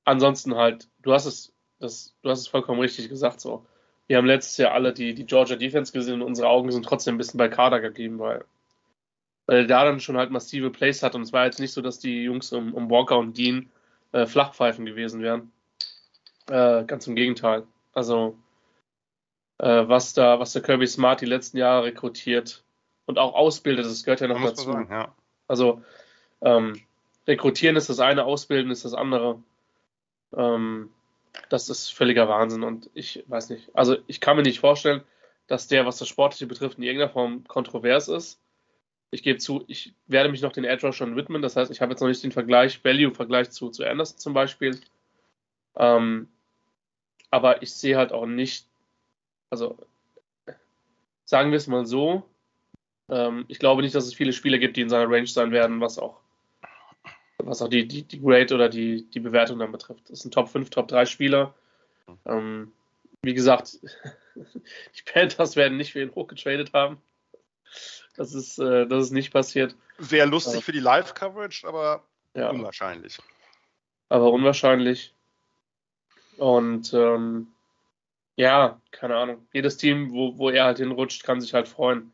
ansonsten halt, du hast es, das, du hast es vollkommen richtig gesagt so. Wir haben letztes Jahr alle die, die Georgia Defense gesehen und unsere Augen sind trotzdem ein bisschen bei Kader geblieben, weil weil er da dann schon halt massive Plays hat und es war jetzt nicht so, dass die Jungs um, um Walker und Dean äh, Flachpfeifen gewesen wären. Äh, ganz im Gegenteil. Also äh, was da, was der Kirby Smart die letzten Jahre rekrutiert und auch ausbildet, das gehört ja noch dazu. Sagen, ja. Also ähm, rekrutieren ist das eine, ausbilden ist das andere. Ähm, das ist völliger Wahnsinn und ich weiß nicht. Also ich kann mir nicht vorstellen, dass der, was das Sportliche betrifft, in irgendeiner Form kontrovers ist. Ich gebe zu, ich werde mich noch den Edge schon widmen. Das heißt, ich habe jetzt noch nicht den Vergleich, Value-Vergleich zu, zu Anderson zum Beispiel. Ähm, aber ich sehe halt auch nicht, also sagen wir es mal so, ähm, ich glaube nicht, dass es viele Spieler gibt, die in seiner Range sein werden, was auch, was auch die, die, die Grade oder die, die Bewertung dann betrifft. Das sind Top 5, Top 3 Spieler. Ähm, wie gesagt, die Panthers werden nicht für ihn hochgetradet haben. Das ist, äh, das ist nicht passiert. Sehr lustig aber, für die Live-Coverage, aber ja. unwahrscheinlich. Aber unwahrscheinlich. Und ähm, ja, keine Ahnung. Jedes Team, wo, wo er halt hinrutscht, kann sich halt freuen.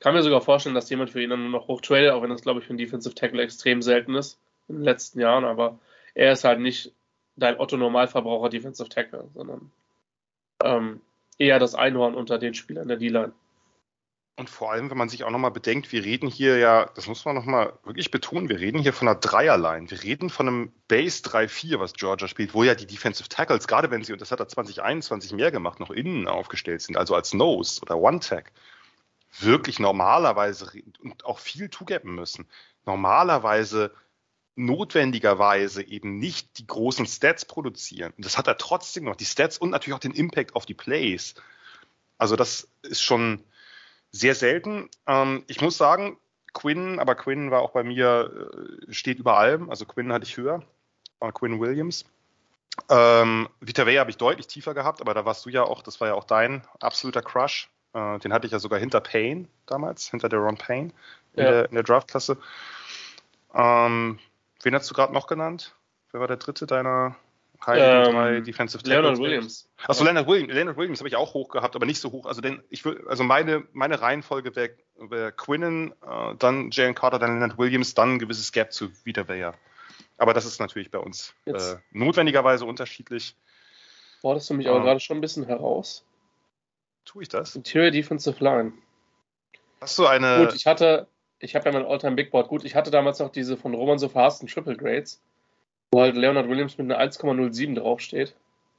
Kann mir sogar vorstellen, dass jemand für ihn dann nur noch hochtradet, auch wenn das, glaube ich, für einen Defensive Tackle extrem selten ist in den letzten Jahren. Aber er ist halt nicht dein Otto-Normalverbraucher Defensive Tackle, sondern ähm, eher das Einhorn unter den Spielern der D-Line. Und vor allem, wenn man sich auch nochmal bedenkt, wir reden hier ja, das muss man nochmal wirklich betonen, wir reden hier von einer Dreierline. Wir reden von einem Base 3-4, was Georgia spielt, wo ja die Defensive Tackles, gerade wenn sie, und das hat er 2021 mehr gemacht, noch innen aufgestellt sind, also als Nose oder One-Tag, wirklich normalerweise und auch viel zugappen müssen. Normalerweise notwendigerweise eben nicht die großen Stats produzieren. Und das hat er trotzdem noch, die Stats und natürlich auch den Impact auf die Plays. Also das ist schon sehr selten. Ähm, ich muss sagen, Quinn, aber Quinn war auch bei mir, äh, steht über allem. Also Quinn hatte ich höher, war Quinn Williams. Ähm, Vita Vea habe ich deutlich tiefer gehabt, aber da warst du ja auch, das war ja auch dein absoluter Crush. Äh, den hatte ich ja sogar hinter Payne damals, hinter der Ron Payne in, ja. der, der Draftklasse. Ähm, wen hast du gerade noch genannt? Wer war der dritte deiner Heiligen ähm, Defensive Tackles? Leonard Williams. Achso, Leonard Williams, Leonard Williams habe ich auch hoch gehabt, aber nicht so hoch. Also, den, ich will, also meine, meine Reihenfolge wäre wär Quinnen, äh, dann Jalen Carter, dann Leonard Williams, dann ein gewisses Gap zu Wiederwehr. Aber das ist natürlich bei uns äh, notwendigerweise unterschiedlich. Forderst du mich aber gerade schon ein bisschen heraus? Tue ich das? Interior Defensive Line. Hast du eine. Gut, ich hatte, ich habe ja mein Alltime Big Board. Gut, ich hatte damals noch diese von Roman so verhassten Triple Grades, wo halt Leonard Williams mit einer 1,07 draufsteht.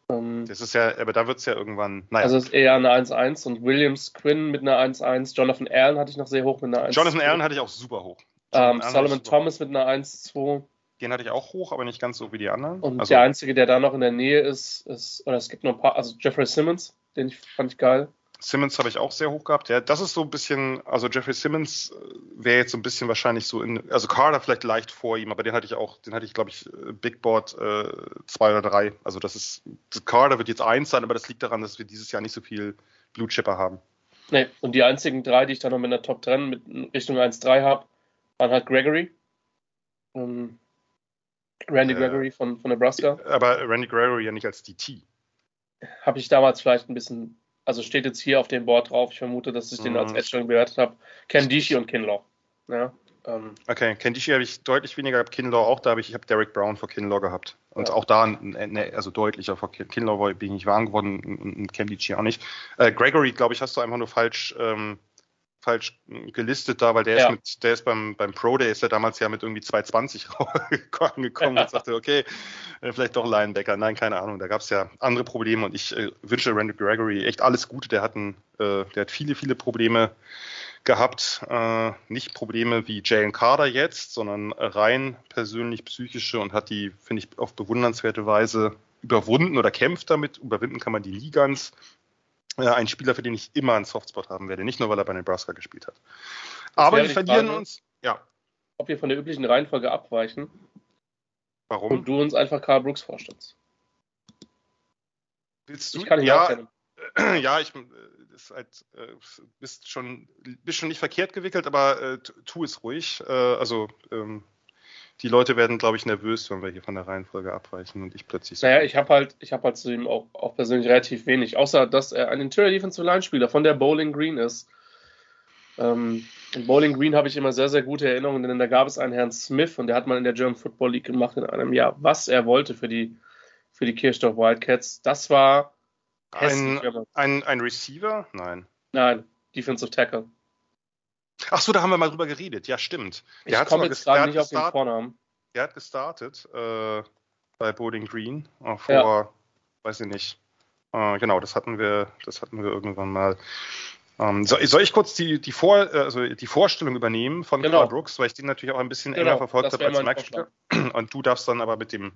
Ähm, das ist ja, aber da wird es ja irgendwann. Naja. Also ist eher eine 1,1 und Williams Quinn mit einer 1,1. Jonathan Allen hatte ich noch sehr hoch mit einer 1. Jonathan Allen hatte ich auch super hoch. Ähm, Solomon Thomas mit einer 1,2. Den hatte ich auch hoch, aber nicht ganz so wie die anderen. Und also, der einzige, der da noch in der Nähe ist, ist, oder es gibt noch ein paar, also Jeffrey Simmons, den ich, fand ich geil. Simmons habe ich auch sehr hoch gehabt. Ja, das ist so ein bisschen, also Jeffrey Simmons äh, wäre jetzt so ein bisschen wahrscheinlich so in, also Carter vielleicht leicht vor ihm, aber den hatte ich auch, den hatte ich, glaube ich, äh, Big Board äh, zwei oder drei. Also das ist, Carter wird jetzt eins sein, aber das liegt daran, dass wir dieses Jahr nicht so viel Blue Chipper haben. Nee, und die einzigen drei, die ich dann noch mit der Top 10 mit Richtung 1-3 habe, waren halt Gregory. Um, Randy äh, Gregory von, von Nebraska. Aber Randy Gregory ja nicht als DT. Habe ich damals vielleicht ein bisschen also steht jetzt hier auf dem Board drauf, ich vermute, dass ich mhm. den als mhm. Edge bewertet habe, Kendishi und Kinlaw. Ja, ähm. Okay, Kendishi habe ich deutlich weniger gehabt, Kinlaw auch, da habe ich, ich habe Derek Brown vor Kinlaw gehabt. Und ja. auch da, ne, also deutlicher vor Kinlaw bin ich nicht warm geworden und Kendishi auch nicht. Äh, Gregory, glaube ich, hast du einfach nur falsch ähm, falsch gelistet da, weil der ja. ist mit, der ist beim, beim Pro, der ist ja damals ja mit irgendwie 220 angekommen und sagte, okay, äh, vielleicht doch Linebacker. Nein, keine Ahnung. Da gab es ja andere Probleme und ich äh, wünsche Randy Gregory echt alles Gute. Der hat, ein, äh, der hat viele, viele Probleme gehabt. Äh, nicht Probleme wie Jalen Carter jetzt, sondern rein persönlich psychische und hat die, finde ich, auf bewundernswerte Weise überwunden oder kämpft damit. Überwinden kann man die nie ganz ein Spieler, für den ich immer einen Softspot haben werde. Nicht nur, weil er bei Nebraska gespielt hat. Aber wir verlieren Frage, uns. Ja. Ob wir von der üblichen Reihenfolge abweichen. Warum? Und du uns einfach Karl Brooks vorstellst. Willst du? Ich kann ihn ja, auch ja, ich äh, halt, äh, bist schon bist schon nicht verkehrt gewickelt, aber äh, tu es ruhig. Äh, also ähm, die Leute werden, glaube ich, nervös, wenn wir hier von der Reihenfolge abweichen und ich plötzlich so. Naja, ich habe halt, ich habe halt zu ihm auch, auch persönlich relativ wenig, außer dass er ein Interior Defensive Line Spieler von der Bowling Green ist. Ähm, in Bowling Green habe ich immer sehr, sehr gute Erinnerungen, denn da gab es einen Herrn Smith und der hat mal in der German Football League gemacht in einem Jahr, was er wollte für die, für die Kirchdorf Wildcats. Das war ein, ein, ein Receiver? Nein. Nein, Defensive Tackle. Ach so, da haben wir mal drüber geredet. Ja, stimmt. Der ich komme jetzt gerade nicht auf den Vornamen. Der hat gestartet äh, bei Bowling Green äh, vor, ja. weiß ich nicht. Äh, genau, das hatten wir, das hatten wir irgendwann mal. Ähm, soll, soll, ich kurz die, die, Vor, also die Vorstellung übernehmen von genau. Carl Brooks, weil ich den natürlich auch ein bisschen genau, enger verfolgt habe als Max Und du darfst dann aber mit dem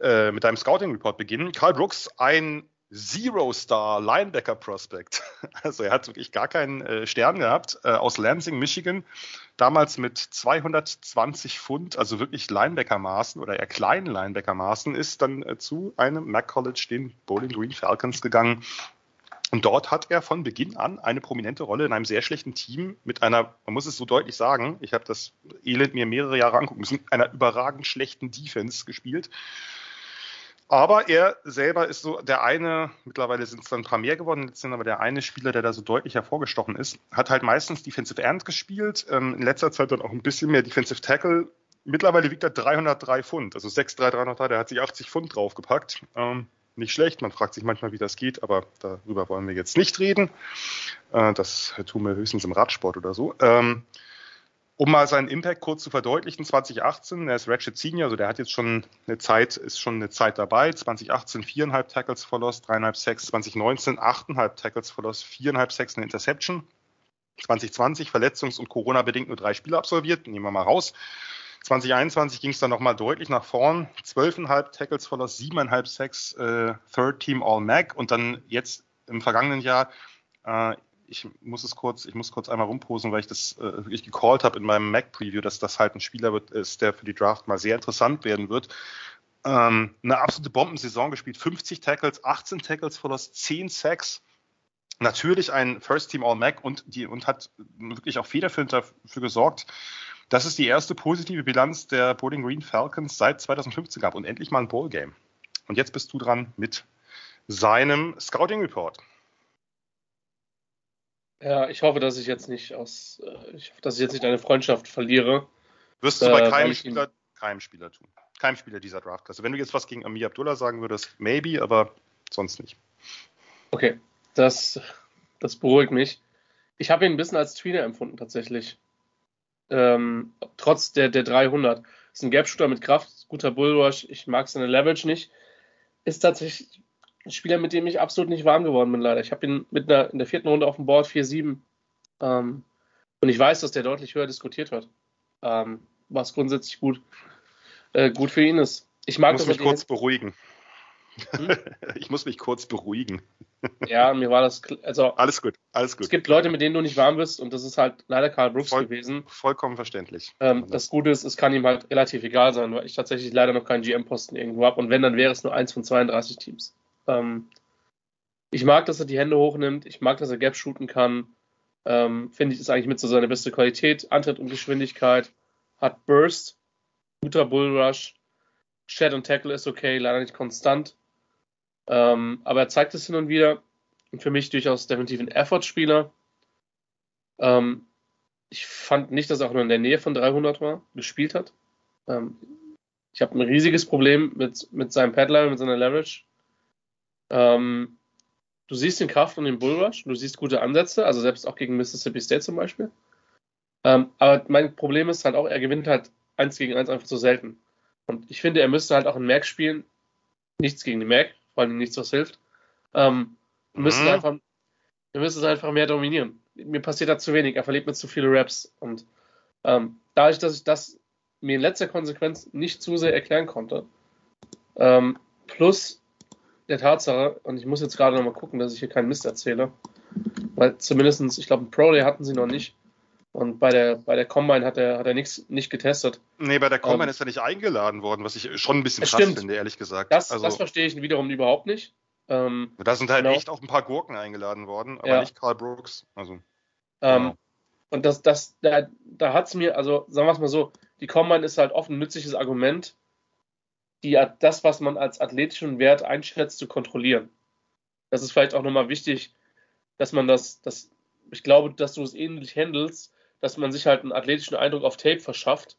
äh, mit deinem Scouting Report beginnen. Carl Brooks, ein Zero-Star Linebacker Prospect. Also er hat wirklich gar keinen äh, Stern gehabt. Äh, aus Lansing, Michigan. Damals mit 220 Pfund, also wirklich Linebacker-Maßen oder eher kleinen Linebacker-Maßen, ist dann äh, zu einem Mac College, den Bowling Green Falcons, gegangen. Und dort hat er von Beginn an eine prominente Rolle in einem sehr schlechten Team mit einer, man muss es so deutlich sagen, ich habe das Elend mir mehrere Jahre angucken müssen, einer überragend schlechten Defense gespielt. Aber er selber ist so der eine, mittlerweile sind es dann ein paar mehr geworden, sind aber der eine Spieler, der da so deutlich hervorgestochen ist, hat halt meistens Defensive End gespielt, ähm, in letzter Zeit dann auch ein bisschen mehr Defensive Tackle. Mittlerweile wiegt er 303 Pfund, also 6'3, 303, der hat sich 80 Pfund draufgepackt. Ähm, nicht schlecht, man fragt sich manchmal, wie das geht, aber darüber wollen wir jetzt nicht reden. Äh, das tun wir höchstens im Radsport oder so. Ähm, um mal seinen Impact kurz zu verdeutlichen, 2018, er ist Ratchet Senior, also der hat jetzt schon eine Zeit, ist schon eine Zeit dabei. 2018 viereinhalb Tackles verlost, dreieinhalb Sacks, 2019 achteinhalb Tackles verlost, viereinhalb Sacks, eine Interception. 2020 verletzungs- und Corona-bedingt nur drei Spiele absolviert, nehmen wir mal raus. 2021 ging es dann nochmal deutlich nach vorn. Zwölfeinhalb Tackles verlost, siebeneinhalb Sacks, äh, Third Team All-Mac und dann jetzt im vergangenen Jahr äh, ich muss es kurz, ich muss kurz einmal rumposen, weil ich das äh, wirklich gecallt habe in meinem Mac-Preview, dass das halt ein Spieler wird, ist, der für die Draft mal sehr interessant werden wird. Ähm, eine absolute Bombensaison gespielt, 50 Tackles, 18 Tackles verlost, 10 Sacks. Natürlich ein First Team All-Mac und, die, und hat wirklich auch federführend dafür gesorgt, dass es die erste positive Bilanz der Bowling Green Falcons seit 2015 gab und endlich mal ein Bowl-Game. Und jetzt bist du dran mit seinem Scouting Report. Ja, ich hoffe, dass ich jetzt nicht aus, äh, ich hoffe, dass ich jetzt nicht eine Freundschaft verliere. Wirst du bei äh, keinem Spieler, keinem Spieler tun. Keinem Spieler dieser Draftklasse. Wenn du jetzt was gegen Amir Abdullah sagen würdest, maybe, aber sonst nicht. Okay, das, das beruhigt mich. Ich habe ihn ein bisschen als Tweener empfunden, tatsächlich. Ähm, trotz der, der 300. Ist ein Gap-Shooter mit Kraft, guter Bullrush. Ich mag seine Leverage nicht. Ist tatsächlich ein Spieler, mit dem ich absolut nicht warm geworden bin, leider. Ich habe ihn mit einer, in der vierten Runde auf dem Board 4-7. Ähm, und ich weiß, dass der deutlich höher diskutiert wird. Ähm, was grundsätzlich gut, äh, gut für ihn ist. Ich mag ich muss mich kurz beruhigen. Hm? Ich muss mich kurz beruhigen. Ja, mir war das. Also, alles gut, alles gut. Es gibt Leute, mit denen du nicht warm bist, und das ist halt leider Karl Brooks Voll, gewesen. Vollkommen verständlich. Ähm, das Gute ist, es kann ihm halt relativ egal sein, weil ich tatsächlich leider noch keinen GM-Posten irgendwo habe. Und wenn, dann wäre es nur eins von 32 Teams. Ähm, ich mag, dass er die Hände hochnimmt. Ich mag, dass er Gap shooten kann. Ähm, Finde ich, ist eigentlich mit so seine beste Qualität. Antritt und Geschwindigkeit. Hat Burst. Guter Bullrush. Shed und Tackle ist okay, leider nicht konstant. Ähm, aber er zeigt es hin und wieder. Und für mich durchaus definitiv ein Effort-Spieler. Ähm, ich fand nicht, dass er auch nur in der Nähe von 300 war, gespielt hat. Ähm, ich habe ein riesiges Problem mit, mit seinem Padline, mit seiner Leverage. Ähm, du siehst den Kraft und den Bullrush, du siehst gute Ansätze, also selbst auch gegen Mississippi State zum Beispiel. Ähm, aber mein Problem ist halt auch, er gewinnt halt eins gegen eins einfach zu selten. Und ich finde, er müsste halt auch in Mac spielen. Nichts gegen die Mac, vor allem nichts, was hilft. Ähm, mhm. müsste einfach, er müsste es einfach mehr dominieren. Mir passiert da zu wenig, er verliert mir zu viele Raps. Und ähm, dadurch, dass ich das mir in letzter Konsequenz nicht zu sehr erklären konnte, ähm, plus der Tatsache, und ich muss jetzt gerade nochmal gucken, dass ich hier keinen Mist erzähle, weil zumindestens, ich glaube, ein Pro Day hatten sie noch nicht. Und bei der, bei der Combine hat er, hat er nichts nicht getestet. Nee, bei der Combine ähm, ist er nicht eingeladen worden, was ich schon ein bisschen krass stimmt. finde, ehrlich gesagt. Das, also, das verstehe ich wiederum überhaupt nicht. Ähm, da sind halt genau. echt auch ein paar Gurken eingeladen worden, aber ja. nicht Carl Brooks. Also, ähm, genau. Und das, das, da, da hat es mir, also sagen wir es mal so, die Combine ist halt oft ein nützliches Argument, die, das, was man als athletischen Wert einschätzt, zu kontrollieren. Das ist vielleicht auch nochmal wichtig, dass man das, das ich glaube, dass du es ähnlich handelst, dass man sich halt einen athletischen Eindruck auf Tape verschafft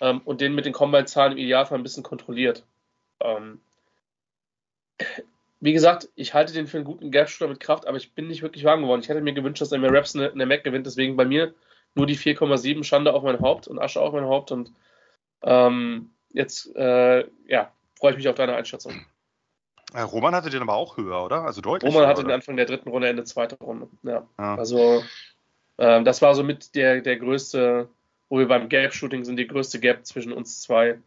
ähm, und den mit den Combine-Zahlen im Idealfall ein bisschen kontrolliert. Ähm, wie gesagt, ich halte den für einen guten Gap-Shooter mit Kraft, aber ich bin nicht wirklich warm geworden. Ich hätte mir gewünscht, dass er mehr Raps in der Mac gewinnt, deswegen bei mir nur die 4,7 Schande auf mein Haupt und Asche auf mein Haupt und ähm, jetzt, äh, ja, freue ich mich auf deine Einschätzung. Äh, Roman hatte den aber auch höher, oder? Also deutlich. Roman höher, hatte den oder? Anfang der dritten Runde, Ende zweiter Runde. Ja. Ja. Also, ähm, das war so mit der, der größte, wo wir beim Gap-Shooting sind, die größte Gap zwischen uns zwei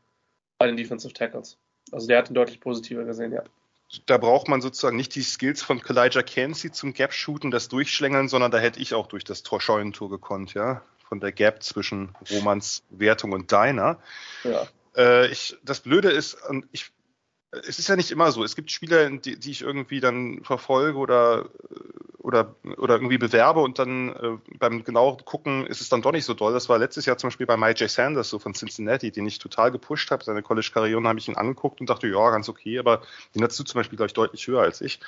bei den Defensive Tackles. Also, der hat ihn deutlich positiver gesehen, ja. Da braucht man sozusagen nicht die Skills von Kalijah Kenzie zum Gap-Shooten, das Durchschlängeln, sondern da hätte ich auch durch das Tor Scheunentor gekonnt, ja. Von der Gap zwischen Romans Wertung und deiner. ja. Äh, ich, das Blöde ist, ich, es ist ja nicht immer so. Es gibt Spieler, die, die ich irgendwie dann verfolge oder, oder, oder irgendwie bewerbe und dann äh, beim genau gucken ist es dann doch nicht so doll. Das war letztes Jahr zum Beispiel bei Mike J. Sanders so von Cincinnati, den ich total gepusht habe. Seine College-Karriere habe ich ihn angeguckt und dachte, ja, ganz okay, aber den du zum Beispiel, glaube ich, deutlich höher als ich.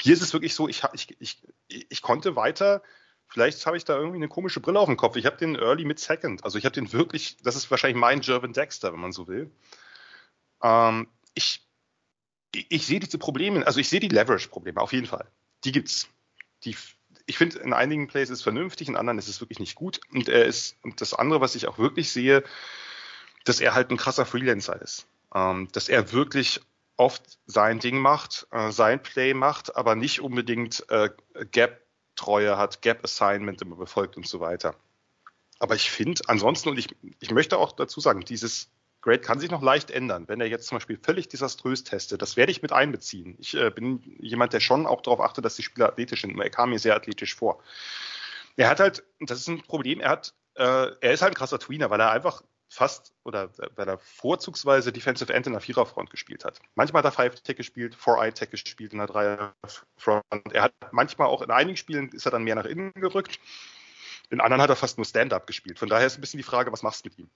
Hier ist es wirklich so, ich, ich, ich, ich konnte weiter Vielleicht habe ich da irgendwie eine komische Brille auf dem Kopf. Ich habe den Early mit Second. Also ich habe den wirklich, das ist wahrscheinlich mein German Dexter, wenn man so will. Ähm, ich, ich sehe diese Probleme, also ich sehe die Leverage-Probleme auf jeden Fall. Die gibt's. Die, ich finde, in einigen Plays ist es vernünftig, in anderen ist es wirklich nicht gut. Und er ist, und das andere, was ich auch wirklich sehe, dass er halt ein krasser Freelancer ist. Ähm, dass er wirklich oft sein Ding macht, äh, sein Play macht, aber nicht unbedingt äh, Gap-Treue hat, Gap-Assignment immer befolgt und so weiter. Aber ich finde ansonsten, und ich, ich möchte auch dazu sagen, dieses Grade kann sich noch leicht ändern. Wenn er jetzt zum Beispiel völlig desaströs testet, das werde ich mit einbeziehen. Ich äh, bin jemand, der schon auch darauf achtet, dass die Spieler athletisch sind. Er kam mir sehr athletisch vor. Er hat halt, das ist ein Problem, er hat, äh, er ist halt ein krasser Tweener, weil er einfach fast oder weil er vorzugsweise Defensive End in der Viererfront gespielt hat. Manchmal hat er Five Tech gespielt, Four Eye Tech gespielt in der Dreierfront. Er hat manchmal auch in einigen Spielen ist er dann mehr nach innen gerückt. In anderen hat er fast nur Stand-up gespielt. Von daher ist ein bisschen die Frage, was machst du mit ihm?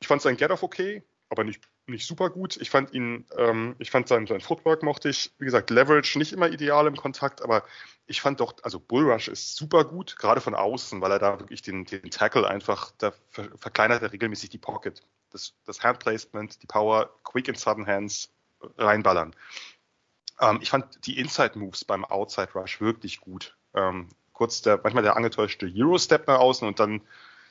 Ich fand sein Get-Off okay, aber nicht, nicht super gut. Ich fand ihn, ähm, ich fand sein, sein Footwork mochte ich. Wie gesagt, Leverage nicht immer ideal im Kontakt, aber ich fand doch, also Bullrush ist super gut, gerade von außen, weil er da wirklich den, den Tackle einfach, da ver verkleinert er regelmäßig die Pocket. Das, das Handplacement, die Power, Quick and Sudden Hands reinballern. Ähm, ich fand die Inside Moves beim Outside Rush wirklich gut. Ähm, kurz der, manchmal der angetäuschte Euro-Step nach außen und dann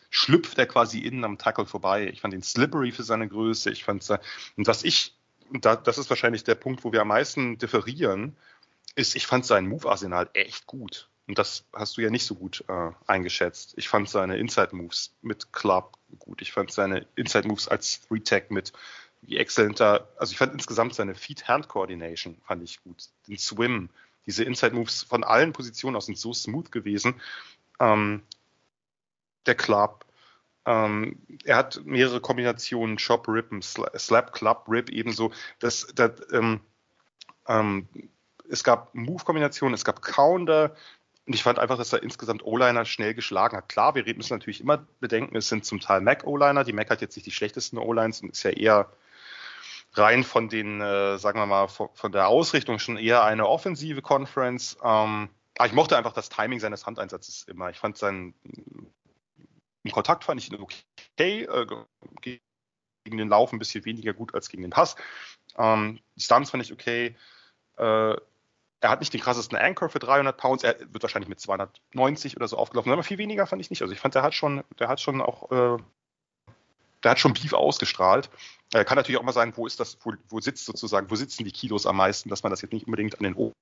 schlüpft er quasi innen am Tackle vorbei. Ich fand ihn slippery für seine Größe. Ich fand und was ich, das ist wahrscheinlich der Punkt, wo wir am meisten differieren, ist, ich fand sein Move-Arsenal echt gut. Und das hast du ja nicht so gut äh, eingeschätzt. Ich fand seine Inside-Moves mit Club gut. Ich fand seine Inside-Moves als Three-Tag mit wie exzellenter, also ich fand insgesamt seine Feet-Hand-Coordination fand ich gut. Den Swim, diese Inside-Moves von allen Positionen aus sind so smooth gewesen. Ähm, der Club. Ähm, er hat mehrere Kombinationen, Chop, Rip, Slap, Club, Rip ebenso. Das, das, ähm, ähm, es gab Move-Kombinationen, es gab Counter. Und ich fand einfach, dass er insgesamt O-Liner schnell geschlagen hat. Klar, wir müssen natürlich immer bedenken, es sind zum Teil Mac-O-Liner. Die Mac hat jetzt nicht die schlechtesten O-Lines und ist ja eher rein von den, äh, sagen wir mal, von, von, der Ausrichtung schon eher eine offensive Conference. Ähm, aber ich mochte einfach das Timing seines Handeinsatzes immer. Ich fand sein im Kontakt fand ich ihn okay. Äh, gegen den Lauf ein bisschen weniger gut als gegen den Pass. Ähm, die Stunts fand ich okay. Äh, er hat nicht den krassesten Anchor für 300 Pounds. Er wird wahrscheinlich mit 290 oder so aufgelaufen. Aber viel weniger fand ich nicht. Also ich fand, der hat schon, der hat schon auch, äh, der hat schon Beef ausgestrahlt. Äh, kann natürlich auch mal sein, wo ist das, wo, wo sitzt sozusagen, wo sitzen die Kilos am meisten, dass man das jetzt nicht unbedingt an den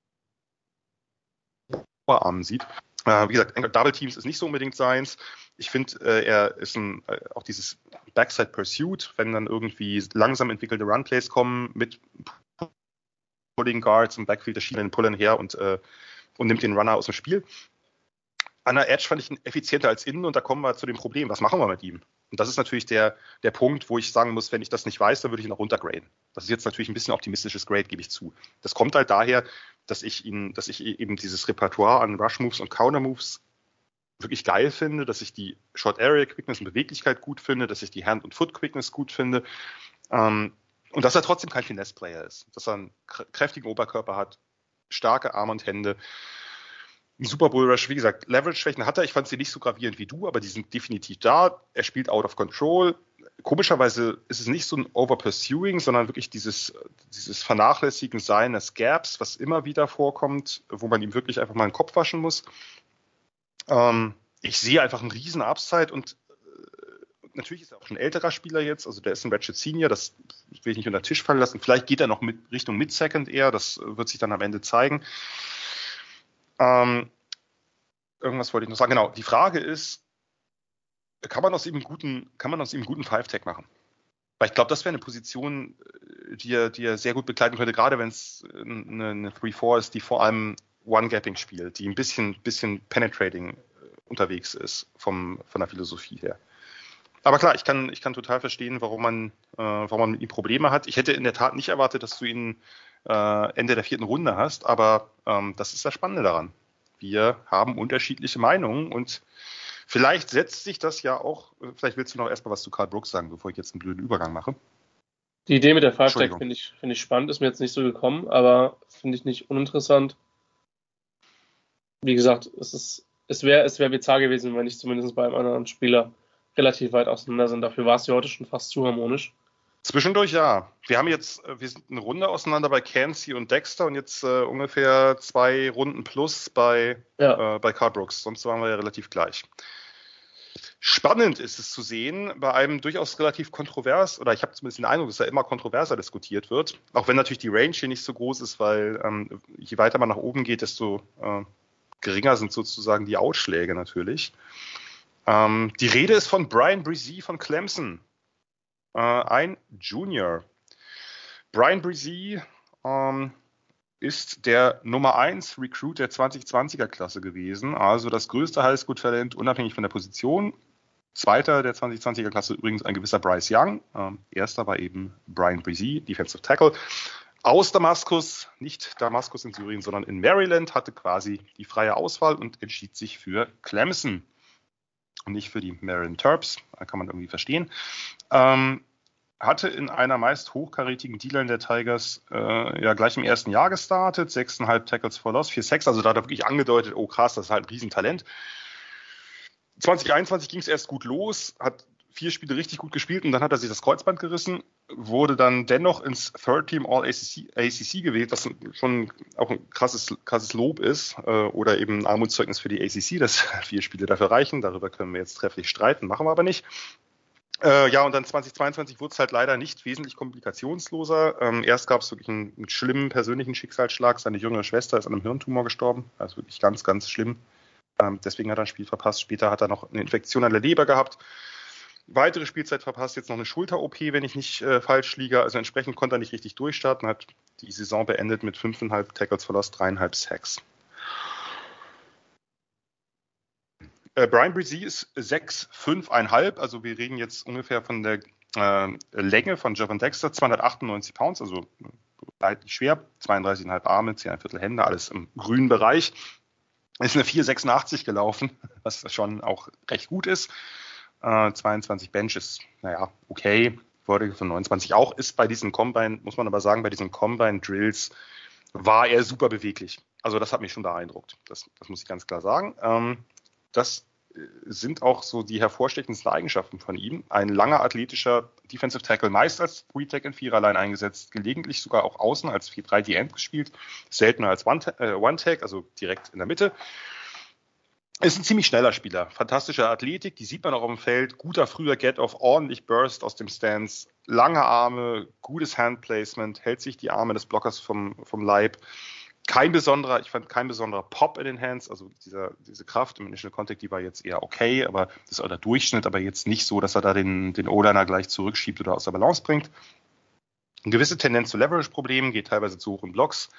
Oberarmen sieht. Äh, wie gesagt, Double Teams ist nicht so unbedingt seins. Ich finde, äh, er ist ein, äh, auch dieses Backside Pursuit, wenn dann irgendwie langsam entwickelte Runplays kommen mit Pulling Guards im Backfield, der schiebt den Pullern her und, äh, und nimmt den Runner aus dem Spiel. An der Edge fand ich ihn effizienter als innen und da kommen wir zu dem Problem. Was machen wir mit ihm? Und das ist natürlich der, der Punkt, wo ich sagen muss, wenn ich das nicht weiß, dann würde ich ihn auch runtergraden. Das ist jetzt natürlich ein bisschen optimistisches Grade, gebe ich zu. Das kommt halt daher, dass ich ihn, dass ich eben dieses Repertoire an Rush Moves und Counter Moves wirklich geil finde, dass ich die Short Area Quickness und Beweglichkeit gut finde, dass ich die Hand- und Foot Quickness gut finde. Ähm, und dass er trotzdem kein Finesse-Player ist. Dass er einen kräftigen Oberkörper hat, starke Arme und Hände. Ein Super Bowl Rush, wie gesagt, Level-Schwächen hat er. Ich fand sie nicht so gravierend wie du, aber die sind definitiv da. Er spielt out of control. Komischerweise ist es nicht so ein Over-Pursuing, sondern wirklich dieses, dieses Vernachlässigen seines Gaps, was immer wieder vorkommt, wo man ihm wirklich einfach mal den Kopf waschen muss. Ähm, ich sehe einfach einen riesen Upside und äh, natürlich ist er auch schon ein älterer Spieler jetzt, also der ist ein Ratchet Senior, das will ich nicht unter den Tisch fallen lassen. Vielleicht geht er noch mit Richtung Mid-Second eher, das wird sich dann am Ende zeigen. Ähm, irgendwas wollte ich noch sagen. Genau, die Frage ist, kann man aus ihm einen guten, guten Five-Tag machen? Weil ich glaube, das wäre eine Position, äh, die er, die er sehr gut begleiten könnte, gerade wenn es eine, eine 3-4 ist, die vor allem One-Gapping spielt, die ein bisschen, bisschen penetrating äh, unterwegs ist vom, von der Philosophie her. Aber klar, ich kann, ich kann total verstehen, warum man, äh, warum man mit ihm Probleme hat. Ich hätte in der Tat nicht erwartet, dass du ihn äh, Ende der vierten Runde hast. Aber ähm, das ist das Spannende daran. Wir haben unterschiedliche Meinungen und vielleicht setzt sich das ja auch, vielleicht willst du noch erstmal was zu Karl Brooks sagen, bevor ich jetzt einen blöden Übergang mache. Die Idee mit der Five Tag finde ich, find ich spannend, ist mir jetzt nicht so gekommen, aber finde ich nicht uninteressant. Wie gesagt, es, ist, es wäre es wär bizarr gewesen, wenn ich zumindest bei einem anderen Spieler relativ weit auseinander sind. Dafür war es ja heute schon fast zu harmonisch. Zwischendurch ja. Wir haben jetzt, äh, wir sind eine Runde auseinander bei Cansey und Dexter und jetzt äh, ungefähr zwei Runden plus bei, ja. äh, bei Carl Brooks. Sonst waren wir ja relativ gleich. Spannend ist es zu sehen, bei einem durchaus relativ kontrovers, oder ich habe zumindest den Eindruck, dass da immer kontroverser diskutiert wird, auch wenn natürlich die Range hier nicht so groß ist, weil ähm, je weiter man nach oben geht, desto äh, geringer sind sozusagen die Ausschläge natürlich. Ähm, die Rede ist von Brian Brzee von Clemson äh, ein Junior. Brian Brzee ähm, ist der Nummer 1 Recruit der 2020er Klasse gewesen, also das größte Highschool-Talent, unabhängig von der Position. Zweiter der 2020er Klasse übrigens ein gewisser Bryce Young. Ähm, erster war eben Brian Brzee, Defensive Tackle. Aus Damaskus, nicht Damaskus in Syrien, sondern in Maryland, hatte quasi die freie Auswahl und entschied sich für Clemson und nicht für die Maryland Terps. Kann man irgendwie verstehen. Ähm, hatte in einer meist hochkarätigen D-Line der Tigers äh, ja gleich im ersten Jahr gestartet, 6,5 Tackles for Loss, 4 Sacks, also da hat er wirklich angedeutet, oh krass, das ist halt ein Riesentalent. 2021 ging es erst gut los, hat vier Spiele richtig gut gespielt und dann hat er sich das Kreuzband gerissen, wurde dann dennoch ins Third Team All ACC, ACC gewählt, was schon auch ein krasses, krasses Lob ist äh, oder eben ein Armutszeugnis für die ACC, dass vier Spiele dafür reichen. Darüber können wir jetzt trefflich streiten, machen wir aber nicht. Äh, ja, und dann 2022 wurde es halt leider nicht wesentlich komplikationsloser. Ähm, erst gab es wirklich einen, einen, schlimmen persönlichen Schicksalsschlag. Seine jüngere Schwester ist an einem Hirntumor gestorben. Also wirklich ganz, ganz schlimm. Ähm, deswegen hat er ein Spiel verpasst. Später hat er noch eine Infektion an der Leber gehabt. Weitere Spielzeit verpasst, jetzt noch eine Schulter-OP, wenn ich nicht äh, falsch liege. Also entsprechend konnte er nicht richtig durchstarten, hat die Saison beendet mit 5,5 Tackles verlost, 3,5 Sacks. Äh, Brian Brzee ist 6,5,5, also wir reden jetzt ungefähr von der äh, Länge von Javon Dexter, 298 Pounds, also leidlich schwer, 32,5 Arme, 10,1 Viertel Hände, alles im grünen Bereich. Ist eine 4,86 gelaufen, was schon auch recht gut ist. Äh, 22 Benches, naja, okay. Vorderige von 29 auch, ist bei diesen Combine, muss man aber sagen, bei diesen Combine-Drills war er super beweglich. Also das hat mich schon beeindruckt. Das, das muss ich ganz klar sagen. Ähm, das äh, sind auch so die hervorstechendsten Eigenschaften von ihm. Ein langer athletischer Defensive Tackle, meist als Three-Tag in Viererline eingesetzt, gelegentlich sogar auch außen als 4-3-D-End gespielt, seltener als äh, One-Tag, also direkt in der Mitte. Ist ein ziemlich schneller Spieler, fantastische Athletik, die sieht man auch auf dem Feld, guter früher Get-Off, ordentlich Burst aus dem Stance, lange Arme, gutes Handplacement, hält sich die Arme des Blockers vom, vom Leib. Kein besonderer, ich fand kein besonderer Pop in den Hands, also dieser, diese Kraft im Initial Contact, die war jetzt eher okay, aber das ist auch der Durchschnitt, aber jetzt nicht so, dass er da den, den O-Liner gleich zurückschiebt oder aus der Balance bringt. Eine gewisse Tendenz zu Leverage-Problemen, geht teilweise zu hohen Blocks.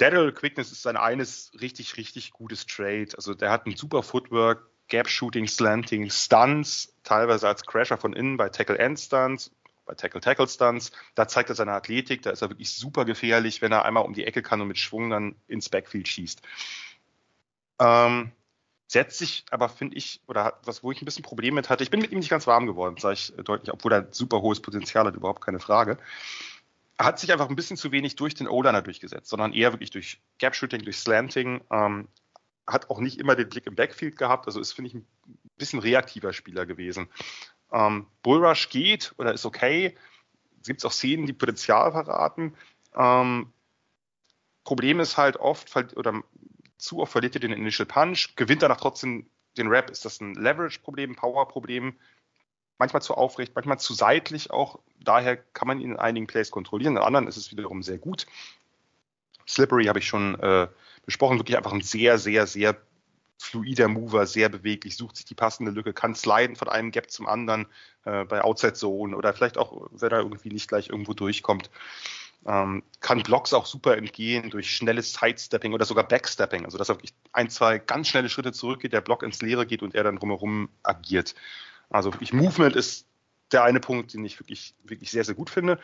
Lateral Quickness ist sein eines richtig, richtig gutes Trade. Also der hat ein super Footwork, Gap Shooting, Slanting, Stunts, teilweise als Crasher von innen bei Tackle End Stunts, bei Tackle-Tackle-Stunts. Da zeigt er seine Athletik, da ist er wirklich super gefährlich, wenn er einmal um die Ecke kann und mit Schwung dann ins Backfield schießt. Ähm, setzt sich aber, finde ich, oder was, wo ich ein bisschen Probleme mit hatte, ich bin mit ihm nicht ganz warm geworden, sage ich deutlich, obwohl er super hohes Potenzial hat, überhaupt keine Frage. Hat sich einfach ein bisschen zu wenig durch den O-Liner durchgesetzt, sondern eher wirklich durch Gap-Shooting, durch Slanting. Ähm, hat auch nicht immer den Blick im Backfield gehabt, also ist, finde ich, ein bisschen reaktiver Spieler gewesen. Ähm, Bullrush geht oder ist okay. Es gibt auch Szenen, die Potenzial verraten. Ähm, Problem ist halt oft, oder zu oft verliert ihr den Initial Punch, gewinnt danach trotzdem den Rap. Ist das ein Leverage-Problem, Power-Problem? Manchmal zu aufrecht, manchmal zu seitlich auch. Daher kann man ihn in einigen Plays kontrollieren. In anderen ist es wiederum sehr gut. Slippery habe ich schon äh, besprochen. Wirklich einfach ein sehr, sehr, sehr fluider Mover, sehr beweglich, sucht sich die passende Lücke, kann sliden von einem Gap zum anderen äh, bei Outside Zone oder vielleicht auch, wenn er irgendwie nicht gleich irgendwo durchkommt. Ähm, kann Blocks auch super entgehen durch schnelles Sidestepping oder sogar Backstepping, also dass er wirklich ein, zwei ganz schnelle Schritte zurückgeht, der Block ins Leere geht und er dann drumherum agiert. Also wirklich Movement ist der eine Punkt, den ich wirklich, wirklich sehr, sehr gut finde.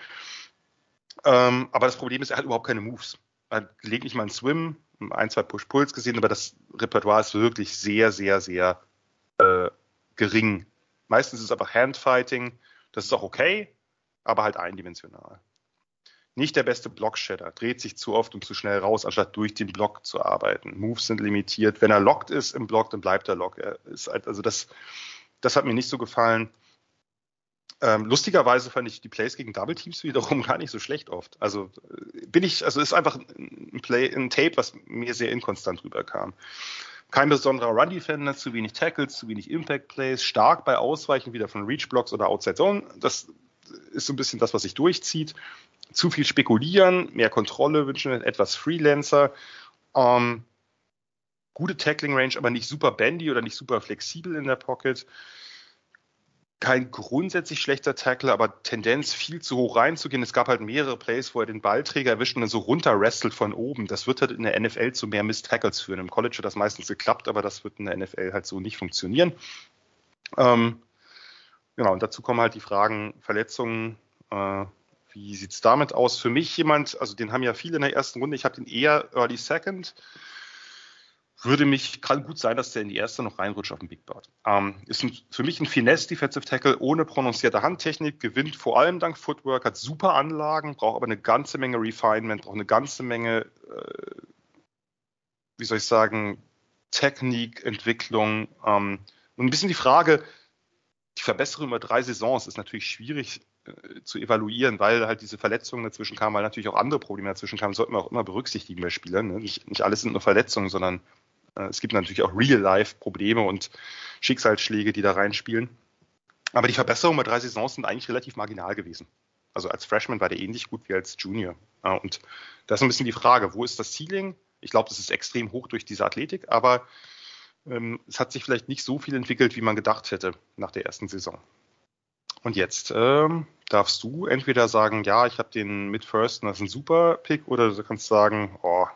Ähm, aber das Problem ist, er hat überhaupt keine Moves. Er hat gelegentlich mal einen Swim, ein, zwei Push-Pulls gesehen, aber das Repertoire ist wirklich sehr, sehr, sehr äh, gering. Meistens ist es einfach Handfighting. Das ist auch okay, aber halt eindimensional. Nicht der beste Block-Shatter, dreht sich zu oft und zu schnell raus, anstatt durch den Block zu arbeiten. Moves sind limitiert. Wenn er locked ist im Block, dann bleibt er locked. Er ist halt, also das, das hat mir nicht so gefallen. Ähm, lustigerweise fand ich die Plays gegen Double Teams wiederum gar nicht so schlecht oft. Also äh, bin ich, also ist einfach ein Play, ein Tape, was mir sehr inkonstant rüberkam. Kein besonderer Run Defender, zu wenig Tackles, zu wenig Impact Plays, stark bei Ausweichen wieder von Reach Blocks oder Outside Zone. Das ist so ein bisschen das, was sich durchzieht. Zu viel spekulieren, mehr Kontrolle wünschen, etwas Freelancer. Ähm, gute Tackling Range, aber nicht super bendy oder nicht super flexibel in der Pocket kein grundsätzlich schlechter Tackler, aber Tendenz viel zu hoch reinzugehen. Es gab halt mehrere Plays, wo er den Ballträger erwischt und dann so runterwrestelt von oben. Das wird halt in der NFL zu mehr Miss Tackles führen. Im College hat das meistens geklappt, aber das wird in der NFL halt so nicht funktionieren. Ähm, genau, und dazu kommen halt die Fragen Verletzungen. Äh, wie sieht's damit aus? Für mich jemand, also den haben ja viele in der ersten Runde, ich habe den eher Early Second würde mich, kann gut sein, dass der in die erste noch reinrutscht auf dem Big Board. Ähm, ist ein, für mich ein Finesse Defensive Tackle ohne prononcierte Handtechnik, gewinnt vor allem dank Footwork, hat super Anlagen, braucht aber eine ganze Menge Refinement, braucht eine ganze Menge, äh, wie soll ich sagen, Technik, Entwicklung. Ähm, und ein bisschen die Frage, die Verbesserung über drei Saisons ist natürlich schwierig äh, zu evaluieren, weil halt diese Verletzungen dazwischen kamen, weil natürlich auch andere Probleme dazwischen kamen, sollten wir auch immer berücksichtigen bei Spielern. Ne? Nicht, nicht alles sind nur Verletzungen, sondern es gibt natürlich auch Real-Life-Probleme und Schicksalsschläge, die da reinspielen. Aber die Verbesserungen bei drei Saisons sind eigentlich relativ marginal gewesen. Also als Freshman war der ähnlich gut wie als Junior. Und das ist ein bisschen die Frage, wo ist das Ceiling? Ich glaube, das ist extrem hoch durch diese Athletik, aber ähm, es hat sich vielleicht nicht so viel entwickelt, wie man gedacht hätte nach der ersten Saison. Und jetzt ähm, darfst du entweder sagen, ja, ich habe den mit First und das ist ein super Pick, oder du kannst sagen, oh,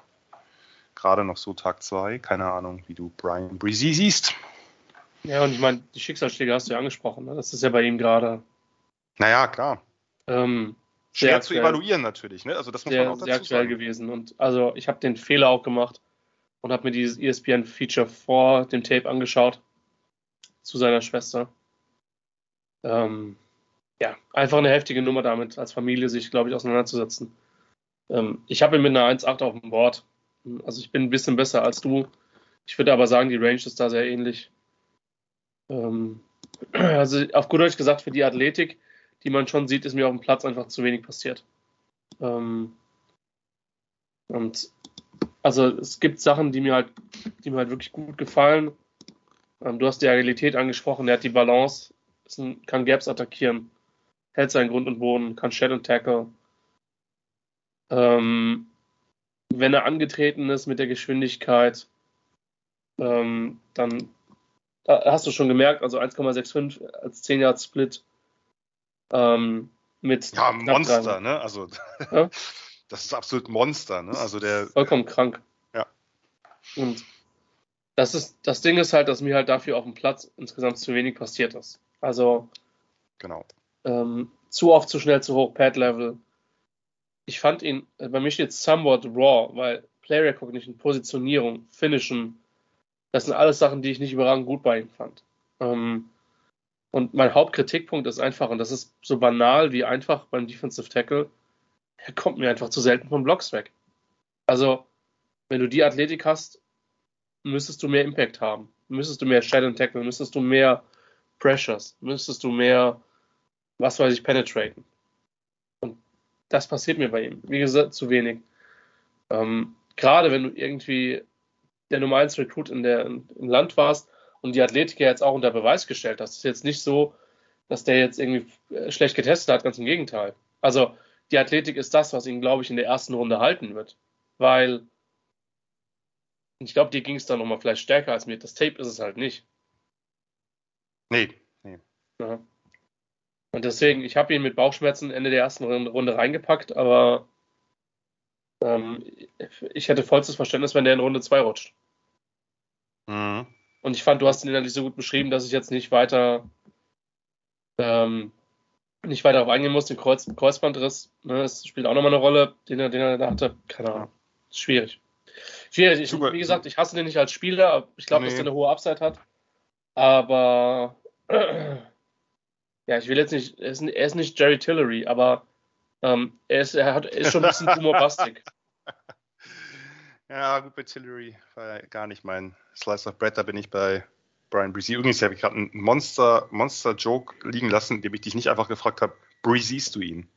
gerade noch so Tag 2. Keine Ahnung, wie du Brian Breezy siehst. Ja, und ich meine, die Schicksalsschläge hast du ja angesprochen. Ne? Das ist ja bei ihm gerade. Naja, klar. Ähm, Schwer zu evaluieren natürlich, ne? Also das muss sehr, man auch dazu sehr aktuell sagen. gewesen. Und also ich habe den Fehler auch gemacht und habe mir dieses ESPN-Feature vor dem Tape angeschaut zu seiner Schwester. Ähm, ja, einfach eine heftige Nummer damit, als Familie sich, glaube ich, auseinanderzusetzen. Ähm, ich habe ihn mit einer 1,8 auf dem Board. Also ich bin ein bisschen besser als du. Ich würde aber sagen, die Range ist da sehr ähnlich. Ähm, also auf gut Deutsch gesagt, für die Athletik, die man schon sieht, ist mir auf dem Platz einfach zu wenig passiert. Ähm, und also es gibt Sachen, die mir halt, die mir halt wirklich gut gefallen. Ähm, du hast die Agilität angesprochen, er hat die Balance, ein, kann Gaps attackieren, hält seinen Grund und Boden, kann Shed und Tackle. Ähm, wenn er angetreten ist mit der Geschwindigkeit, ähm, dann hast du schon gemerkt, also 1,65 als 10 Yard Split ähm, mit ja Monster, ne? Also ja? das ist absolut Monster, ne? Also der vollkommen krank. Ja. Und das ist das Ding ist halt, dass mir halt dafür auf dem Platz insgesamt zu wenig passiert ist. Also genau. Ähm, zu oft zu schnell zu hoch Pad Level ich fand ihn, äh, bei mir steht somewhat raw, weil Play Recognition, Positionierung, Finishen, das sind alles Sachen, die ich nicht überragend gut bei ihm fand. Ähm, und mein Hauptkritikpunkt ist einfach, und das ist so banal wie einfach beim Defensive Tackle, er kommt mir einfach zu selten vom Blocks weg. Also, wenn du die Athletik hast, müsstest du mehr Impact haben. Müsstest du mehr Shadow Tackle, müsstest du mehr Pressures, müsstest du mehr, was weiß ich, penetraten. Das passiert mir bei ihm. Wie gesagt, zu wenig. Ähm, Gerade wenn du irgendwie der Nummer 1 Recruit in der, im Land warst und die Athletik ja jetzt auch unter Beweis gestellt hast. Es ist jetzt nicht so, dass der jetzt irgendwie äh, schlecht getestet hat, ganz im Gegenteil. Also die Athletik ist das, was ihn, glaube ich, in der ersten Runde halten wird. Weil ich glaube, dir ging es da nochmal vielleicht stärker als mir. Das Tape ist es halt nicht. Nee, nee. Ja. Und deswegen, ich habe ihn mit Bauchschmerzen Ende der ersten Runde reingepackt, aber ähm, ich hätte vollstes Verständnis, wenn der in Runde 2 rutscht. Mhm. Und ich fand, du hast ihn inhaltlich so gut beschrieben, dass ich jetzt nicht weiter ähm, nicht weiter darauf eingehen muss. Den Kreuz, Kreuzbandriss, ne, das spielt auch nochmal eine Rolle, den er, den er da hatte. Keine Ahnung. Schwierig. Schwierig. Ich, wie gesagt, ich hasse den nicht als Spieler. Ich glaube, nee. dass der eine hohe Upside hat. Aber ja, ich will jetzt nicht, er ist, er ist nicht Jerry Tillery, aber ähm, er, ist, er, hat, er ist schon ein bisschen humorbastig. ja, gut, bei Tillery war ja gar nicht mein Slice of Bread, da bin ich bei Brian Breezy. Übrigens habe ich gerade einen Monster, Monster-Joke liegen lassen, indem ich dich nicht einfach gefragt habe, Breezyst du ihn?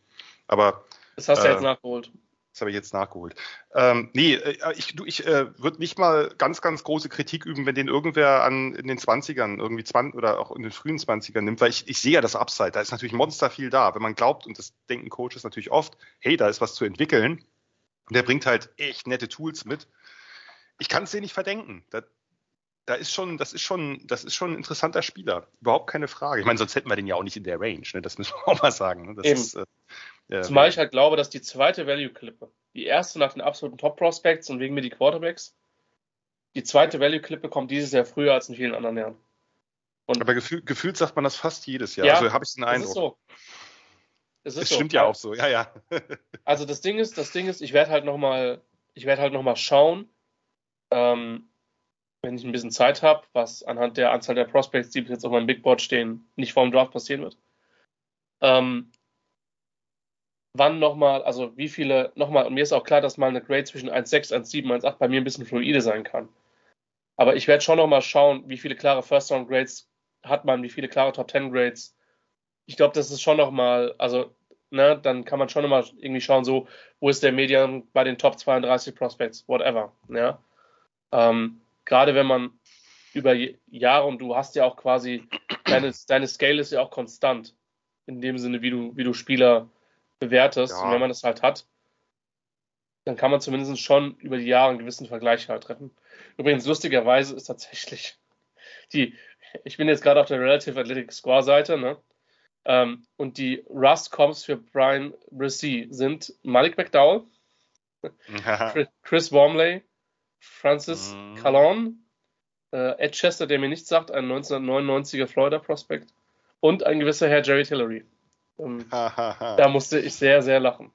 Aber. Das hast du äh, jetzt nachgeholt. Das habe ich jetzt nachgeholt. Ähm, nee, äh, ich, ich äh, würde nicht mal ganz, ganz große Kritik üben, wenn den irgendwer an, in den 20ern, irgendwie 20 oder auch in den frühen 20ern nimmt, weil ich, ich sehe ja das Upside. Da ist natürlich Monster viel da. Wenn man glaubt, und das denken Coaches natürlich oft, hey, da ist was zu entwickeln, der bringt halt echt nette Tools mit. Ich kann es dir nicht verdenken. Da, da ist schon, das ist schon, das ist schon ein interessanter Spieler. Überhaupt keine Frage. Ich meine, sonst hätten wir den ja auch nicht in der Range. Ne? Das müssen wir auch mal sagen. Ne? Das Eben. ist, äh, ja, Zumal ich halt glaube, dass die zweite Value-Klippe, die erste nach den absoluten Top-Prospects und wegen mir die Quarterbacks, die zweite Value-Klippe kommt dieses Jahr früher als in vielen anderen Jahren. Und Aber gefühl, gefühlt sagt man das fast jedes Jahr. Ja, also habe ich den Eindruck. Es ist so. Es ist das so. stimmt ja auch so, ja, ja. also das Ding ist, das Ding ist, ich werde halt nochmal, ich werde halt noch mal schauen, ähm, wenn ich ein bisschen Zeit habe, was anhand der Anzahl der Prospects, die jetzt auf meinem Big Board stehen, nicht vor dem Draft passieren wird. Ähm, wann nochmal, also wie viele, nochmal, und mir ist auch klar, dass mal eine Grade zwischen 1,6, 1,7, 1,8 bei mir ein bisschen fluide sein kann. Aber ich werde schon nochmal schauen, wie viele klare First-Round-Grades hat man, wie viele klare Top-10-Grades. Ich glaube, das ist schon nochmal, also, ne, dann kann man schon nochmal irgendwie schauen, so, wo ist der Median bei den Top 32 Prospects, whatever, ja. Ähm, Gerade wenn man über Jahre und du hast ja auch quasi, deine, deine Scale ist ja auch konstant. In dem Sinne, wie du, wie du Spieler bewertest. Ja. Und wenn man das halt hat, dann kann man zumindest schon über die Jahre einen gewissen Vergleich halt treffen. Übrigens, lustigerweise ist tatsächlich die, ich bin jetzt gerade auf der Relative Athletic Score Seite, ne? Ähm, und die Rust Comps für Brian Brissy sind Malik McDowell, Chris Wormley, Francis mm. Callon, äh, Ed Chester, der mir nichts sagt, ein 1999er Florida Prospect und ein gewisser Herr Jerry Tillery. Ähm, da musste ich sehr, sehr lachen,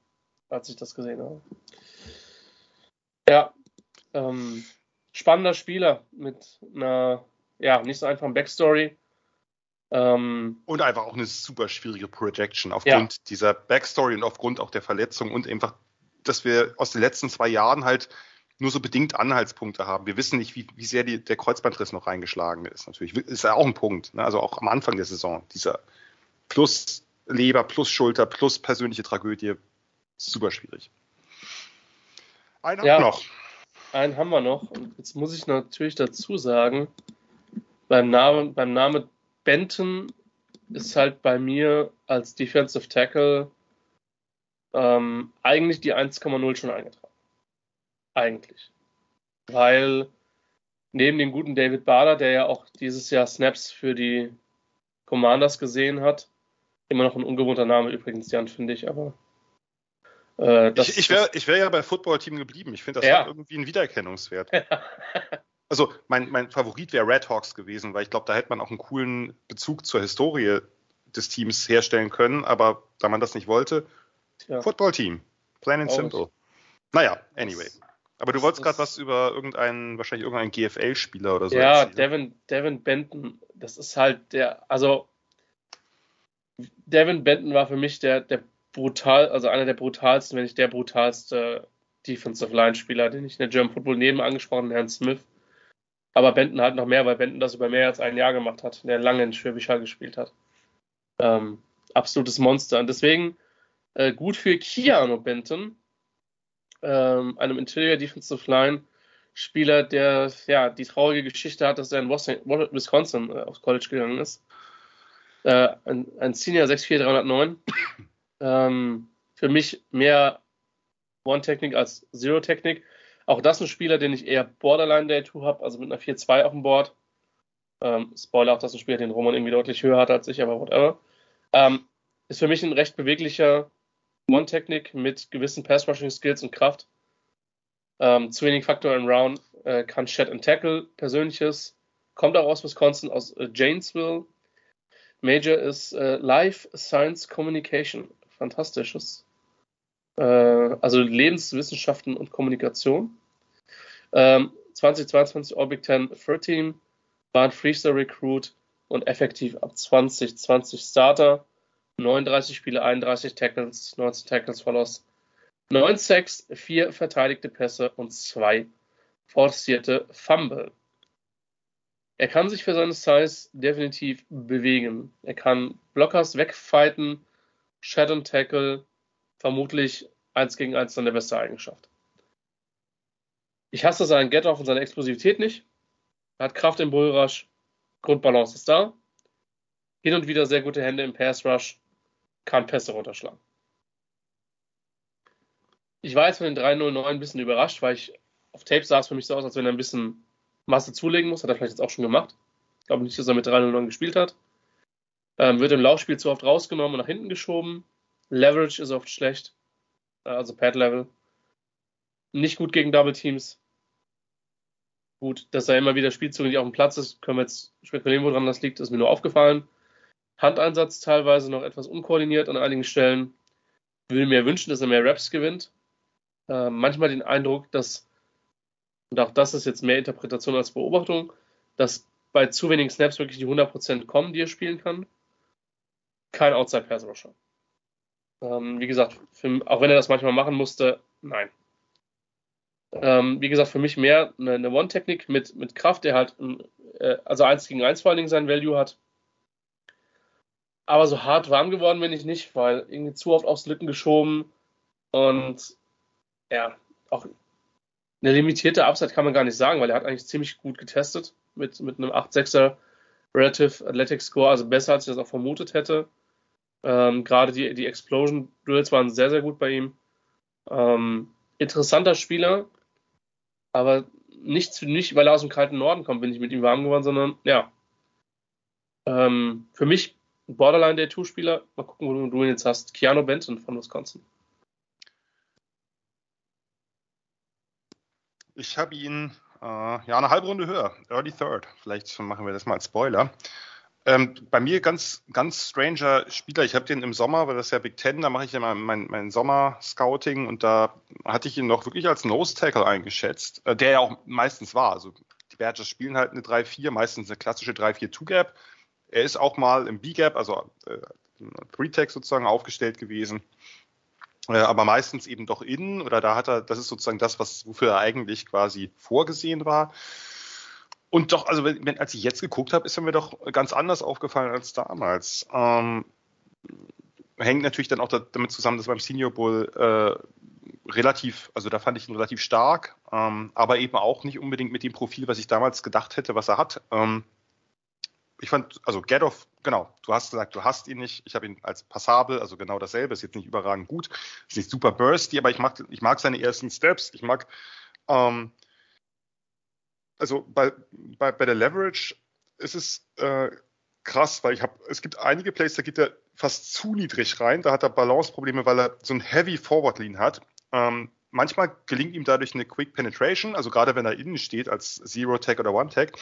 als ich das gesehen habe. Ja, ähm, spannender Spieler mit einer, ja, nicht so einfachen Backstory. Ähm, und einfach auch eine super schwierige Projection aufgrund ja. dieser Backstory und aufgrund auch der Verletzung und einfach, dass wir aus den letzten zwei Jahren halt nur so bedingt Anhaltspunkte haben. Wir wissen nicht, wie, wie sehr die, der Kreuzbandriss noch reingeschlagen ist. Natürlich ist ja auch ein Punkt. Ne? Also auch am Anfang der Saison dieser plus Leber plus Schulter plus persönliche Tragödie. Super schwierig. Einen ja, haben wir noch. Einen haben wir noch. Und jetzt muss ich natürlich dazu sagen, beim Namen, beim Namen Benton ist halt bei mir als Defensive Tackle ähm, eigentlich die 1,0 schon eingetragen. Eigentlich. Weil neben dem guten David Bader, der ja auch dieses Jahr Snaps für die Commanders gesehen hat, Immer noch ein ungewohnter Name übrigens, Jan, finde ich, aber. Äh, ich ich wäre wär ja bei Football-Team geblieben. Ich finde, das ja. hat irgendwie einen Wiedererkennungswert. also, mein, mein Favorit wäre Red Hawks gewesen, weil ich glaube, da hätte man auch einen coolen Bezug zur Historie des Teams herstellen können, aber da man das nicht wollte, ja. Football-Team. Plain and simple. Naja, anyway. Aber du wolltest gerade was über irgendeinen, wahrscheinlich irgendeinen GFL-Spieler oder so. Ja, Devin, Devin Benton, das ist halt der, also Devin Benton war für mich der, der brutal, also einer der brutalsten, wenn nicht der brutalste Defensive Line Spieler, den ich in der German Football neben angesprochenen Herrn Smith Aber Benton halt noch mehr, weil Benton das über mehr als ein Jahr gemacht hat, der lange in Schwäbisch Hall gespielt hat. Ähm, absolutes Monster. Und deswegen äh, gut für Keanu Benton, ähm, einem Interior Defensive Line Spieler, der ja die traurige Geschichte hat, dass er in Wisconsin äh, aufs College gegangen ist. Äh, ein, ein Senior 64309. ähm, für mich mehr One-Technik als Zero-Technik. Auch das ein Spieler, den ich eher Borderline Day 2 habe, also mit einer 4-2 auf dem Board. Ähm, Spoiler, auch das ist ein Spieler, den Roman irgendwie deutlich höher hat als ich, aber whatever. Ähm, ist für mich ein recht beweglicher One-Technik mit gewissen Pass-Rushing-Skills und Kraft. Ähm, Swinging Factor in Round äh, kann Shed and Tackle, persönliches. Kommt auch aus Wisconsin, aus äh, Janesville. Major ist äh, Life Science Communication. Fantastisches. Äh, also Lebenswissenschaften und Kommunikation. Ähm, 2022 All Big Ten Third Team, war ein Freestyle Recruit und effektiv ab 2020 Starter. 39 Spiele, 31 Tackles, 19 Tackles Follows, 9 Sacks, 4 verteidigte Pässe und 2 forcierte Fumble. Er kann sich für seine Size definitiv bewegen. Er kann Blockers wegfighten, Shadow Tackle, vermutlich 1 gegen 1 seine beste Eigenschaft. Ich hasse seinen Get-Off und seine Explosivität nicht. Er hat Kraft im Bullrush, Grundbalance ist da. Hin und wieder sehr gute Hände im Pass Rush, kann Pässe runterschlagen. Ich war jetzt von den 309 ein bisschen überrascht, weil ich auf Tape sah es für mich so aus, als wenn er ein bisschen Masse zulegen muss. Hat er vielleicht jetzt auch schon gemacht. Ich glaube nicht, dass er mit 309 gespielt hat. Ähm, wird im Laufspiel zu oft rausgenommen und nach hinten geschoben. Leverage ist oft schlecht. Äh, also Pad Level. Nicht gut gegen Double Teams. Gut, dass er immer wieder Spielzüge nicht auf dem Platz ist, können wir jetzt spekulieren, woran das liegt, ist mir nur aufgefallen. Handeinsatz teilweise noch etwas unkoordiniert an einigen Stellen. Ich würde mir wünschen, dass er mehr Raps gewinnt. Äh, manchmal den Eindruck, dass, und auch das ist jetzt mehr Interpretation als Beobachtung, dass bei zu wenigen Snaps wirklich die 100% kommen, die er spielen kann. Kein Outside Pass Rusher. Ähm, wie gesagt, für, auch wenn er das manchmal machen musste, nein. Ähm, wie gesagt, für mich mehr eine, eine One-Technik mit, mit Kraft, der halt, äh, also 1 gegen 1 vor allen Dingen sein Value hat aber so hart warm geworden bin ich nicht, weil irgendwie zu oft aufs Lücken geschoben und ja, auch eine limitierte Upside kann man gar nicht sagen, weil er hat eigentlich ziemlich gut getestet mit, mit einem 8-6er Relative Athletic Score, also besser als ich das auch vermutet hätte. Ähm, Gerade die, die Explosion Drills waren sehr, sehr gut bei ihm. Ähm, interessanter Spieler, aber nicht, nicht, weil er aus dem kalten Norden kommt, bin ich mit ihm warm geworden, sondern ja. Ähm, für mich Borderline Day 2 Spieler. Mal gucken, wo du ihn jetzt hast. Keanu Benton von Wisconsin. Ich habe ihn äh, ja eine halbe Runde höher, Early Third. Vielleicht machen wir das mal als Spoiler. Ähm, bei mir ganz, ganz stranger Spieler. Ich habe den im Sommer, weil das ja Big Ten, da mache ich ja mein, mein, mein Sommer-Scouting und da hatte ich ihn noch wirklich als Nose-Tackle eingeschätzt, äh, der ja auch meistens war. Also die Badgers spielen halt eine 3-4, meistens eine klassische 3-4-2-Gap. Er ist auch mal im B-Gap, also äh, Pre-Tech sozusagen aufgestellt gewesen. Äh, aber meistens eben doch innen oder da hat er, das ist sozusagen das, was, wofür er eigentlich quasi vorgesehen war. Und doch, also wenn, als ich jetzt geguckt habe, ist er mir doch ganz anders aufgefallen als damals. Ähm, hängt natürlich dann auch da, damit zusammen, dass beim Senior Bowl äh, relativ, also da fand ich ihn relativ stark, ähm, aber eben auch nicht unbedingt mit dem Profil, was ich damals gedacht hätte, was er hat. Ähm, ich fand, also Gedoff, genau, du hast gesagt, du hast ihn nicht. Ich habe ihn als passabel, also genau dasselbe, ist jetzt nicht überragend gut, ist nicht super bursty, aber ich mag, ich mag seine ersten Steps. Ich mag, ähm, also bei, bei, bei der Leverage ist es äh, krass, weil ich habe, es gibt einige Plays, da geht er fast zu niedrig rein, da hat er Balanceprobleme, weil er so ein Heavy Forward Lean hat. Ähm, manchmal gelingt ihm dadurch eine Quick Penetration, also gerade wenn er innen steht als Zero Tag oder One Tag.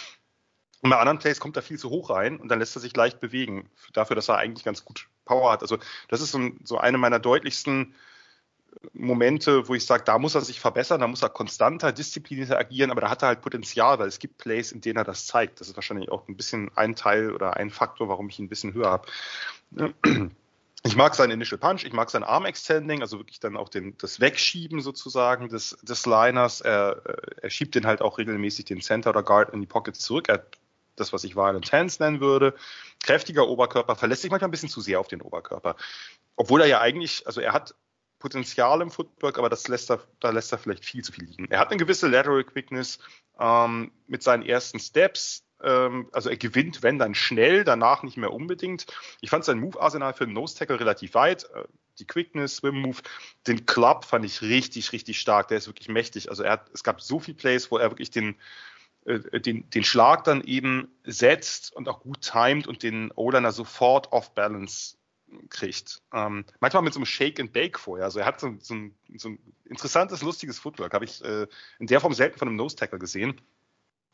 Und bei anderen Plays kommt er viel zu hoch rein und dann lässt er sich leicht bewegen, dafür, dass er eigentlich ganz gut Power hat. Also das ist so, so eine meiner deutlichsten Momente, wo ich sage, da muss er sich verbessern, da muss er konstanter, disziplinierter agieren, aber da hat er halt Potenzial, weil es gibt Plays, in denen er das zeigt. Das ist wahrscheinlich auch ein bisschen ein Teil oder ein Faktor, warum ich ihn ein bisschen höher habe. Ich mag seinen Initial Punch, ich mag sein Arm Extending, also wirklich dann auch den, das Wegschieben sozusagen des, des Liners. Er, er schiebt den halt auch regelmäßig den Center oder Guard in die Pockets zurück. Er das, was ich Violent Hands nennen würde. Kräftiger Oberkörper, verlässt sich manchmal ein bisschen zu sehr auf den Oberkörper. Obwohl er ja eigentlich, also er hat Potenzial im Footwork, aber das lässt er, da lässt er vielleicht viel zu viel liegen. Er hat eine gewisse Lateral Quickness ähm, mit seinen ersten Steps, ähm, also er gewinnt, wenn dann schnell, danach nicht mehr unbedingt. Ich fand sein Move-Arsenal für einen Nose-Tackle relativ weit. Äh, die Quickness, Swim-Move, den Club fand ich richtig, richtig stark. Der ist wirklich mächtig. Also er hat, es gab so viele Plays, wo er wirklich den, den, den Schlag dann eben setzt und auch gut timet und den O-Liner sofort off-balance kriegt. Ähm, manchmal mit so einem Shake and Bake vorher. Also er hat so, so, ein, so ein, interessantes, lustiges Footwork. Habe ich äh, in der Form selten von einem Nose-Tackle gesehen.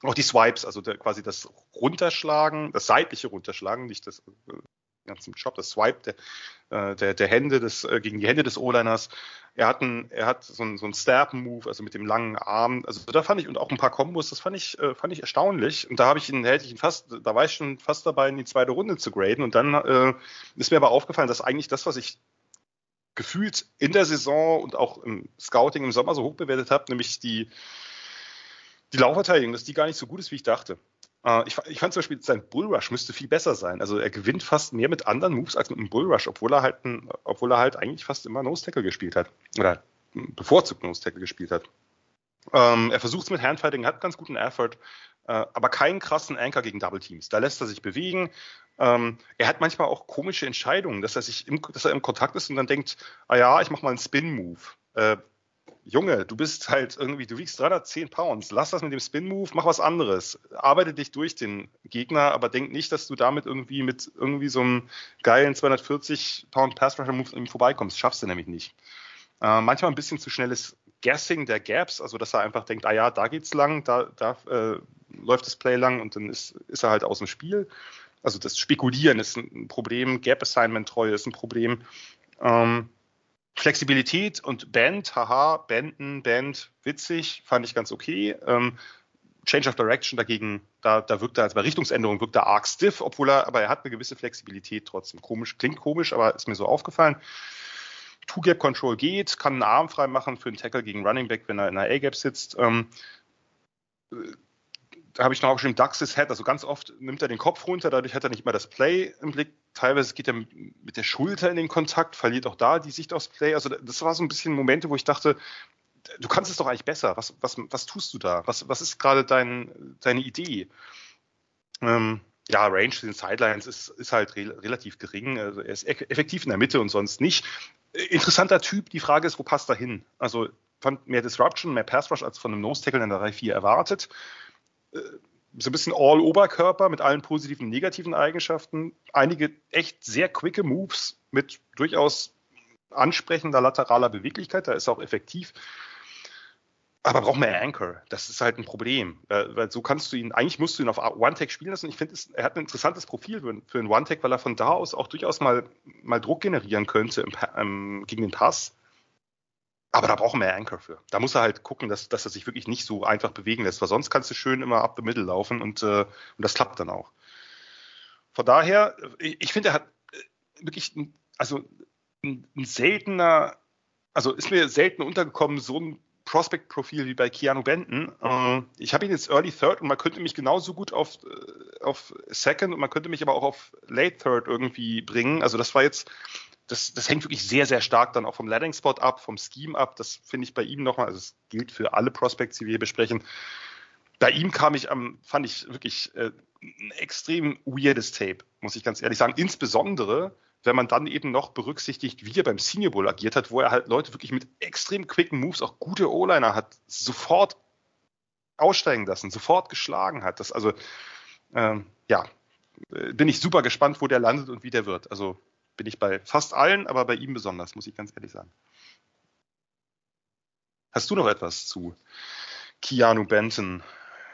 Auch die Swipes, also der, quasi das Runterschlagen, das seitliche Runterschlagen, nicht das äh, ganzen Job, das Swipe der, äh, der, der Hände des, äh, gegen die Hände des O-Liners. Er hat, ein, er hat so ein, so ein Stab-Move, also mit dem langen Arm. Also da fand ich, und auch ein paar Kombos, das fand ich, äh, fand ich erstaunlich. Und da habe ich ihn, hätte ich ihn fast, da war ich schon fast dabei, in die zweite Runde zu graden. Und dann äh, ist mir aber aufgefallen, dass eigentlich das, was ich gefühlt in der Saison und auch im Scouting im Sommer so hoch bewertet habe, nämlich die, die Laufverteidigung, dass die gar nicht so gut ist, wie ich dachte. Äh, ich, ich, fand zum Beispiel, sein Bullrush müsste viel besser sein. Also er gewinnt fast mehr mit anderen Moves als mit einem Bullrush, obwohl er halt, ein, obwohl er halt eigentlich fast immer Nose Tackle gespielt hat. Oder bevorzugt Nose Tackle gespielt hat. Ähm, er versucht es mit Handfighting, hat ganz guten Effort, äh, aber keinen krassen Anchor gegen Double Teams. Da lässt er sich bewegen. Ähm, er hat manchmal auch komische Entscheidungen, dass er sich im, dass er im Kontakt ist und dann denkt, ah ja, ich mache mal einen Spin-Move. Äh, Junge, du bist halt irgendwie, du wiegst 310 Pounds, lass das mit dem Spin-Move, mach was anderes. Arbeite dich durch den Gegner, aber denk nicht, dass du damit irgendwie mit irgendwie so einem geilen 240 Pound Pass-Rusher-Move irgendwie vorbeikommst. Schaffst du nämlich nicht. Äh, manchmal ein bisschen zu schnelles Guessing der Gaps, also dass er einfach denkt, ah ja, da geht's lang, da, da äh, läuft das Play lang und dann ist, ist er halt aus dem Spiel. Also das Spekulieren ist ein Problem, Gap-Assignment-Treue ist ein Problem. Ähm, Flexibilität und Band, haha, Banden, Band, witzig, fand ich ganz okay. Ähm, Change of Direction dagegen, da, da wirkt er, also bei Richtungsänderung wirkt er arg stiff, obwohl er, aber er hat eine gewisse Flexibilität trotzdem. Komisch, klingt komisch, aber ist mir so aufgefallen. Two-Gap-Control geht, kann einen Arm frei machen für einen Tackle gegen Running Back, wenn er in einer A-Gap sitzt. Ähm, da habe ich noch aufgeschrieben, Ducks his head, also ganz oft nimmt er den Kopf runter, dadurch hat er nicht mehr das Play im Blick. Teilweise geht er mit der Schulter in den Kontakt, verliert auch da die Sicht aufs Play. Also das war so ein bisschen Momente, wo ich dachte, du kannst es doch eigentlich besser. Was, was, was tust du da? Was, was ist gerade dein, deine Idee? Ähm, ja, Range zu den Sidelines ist, ist halt re relativ gering. Also er ist effektiv in der Mitte und sonst nicht. Interessanter Typ. Die Frage ist, wo passt er hin? Also fand mehr Disruption, mehr Pass Rush als von einem Nose Tackle in der 3-4 erwartet. So ein bisschen All-Oberkörper mit allen positiven und negativen Eigenschaften. Einige echt sehr quicke Moves mit durchaus ansprechender lateraler Beweglichkeit. Da ist er auch effektiv. Aber braucht mehr Anchor. Das ist halt ein Problem. Weil so kannst du ihn, eigentlich musst du ihn auf One-Tag spielen lassen. Ich finde, er hat ein interessantes Profil für einen One-Tag, weil er von da aus auch durchaus mal, mal Druck generieren könnte im, im, gegen den Pass. Aber da brauchen wir Anchor für. Da muss er halt gucken, dass, dass er sich wirklich nicht so einfach bewegen lässt, weil sonst kannst du schön immer up the middle laufen und, äh, und das klappt dann auch. Von daher, ich, ich finde, er hat äh, wirklich, ein, also ein, ein, seltener, also ist mir selten untergekommen, so ein Prospect-Profil wie bei Keanu Benton. Äh, ich habe ihn jetzt Early Third und man könnte mich genauso gut auf, äh, auf Second und man könnte mich aber auch auf Late Third irgendwie bringen. Also das war jetzt das, das hängt wirklich sehr, sehr stark dann auch vom Landing-Spot ab, vom Scheme ab. Das finde ich bei ihm nochmal, also es gilt für alle Prospects, die wir hier besprechen. Bei ihm kam ich am, fand ich wirklich äh, ein extrem weirdes Tape, muss ich ganz ehrlich sagen. Insbesondere, wenn man dann eben noch berücksichtigt, wie er beim Senior Bowl agiert hat, wo er halt Leute wirklich mit extrem quicken Moves, auch gute O-Liner hat, sofort aussteigen lassen, sofort geschlagen hat. Das also, ähm, ja, äh, bin ich super gespannt, wo der landet und wie der wird. Also bin ich bei fast allen, aber bei ihm besonders, muss ich ganz ehrlich sagen. Hast du noch etwas zu Keanu Benton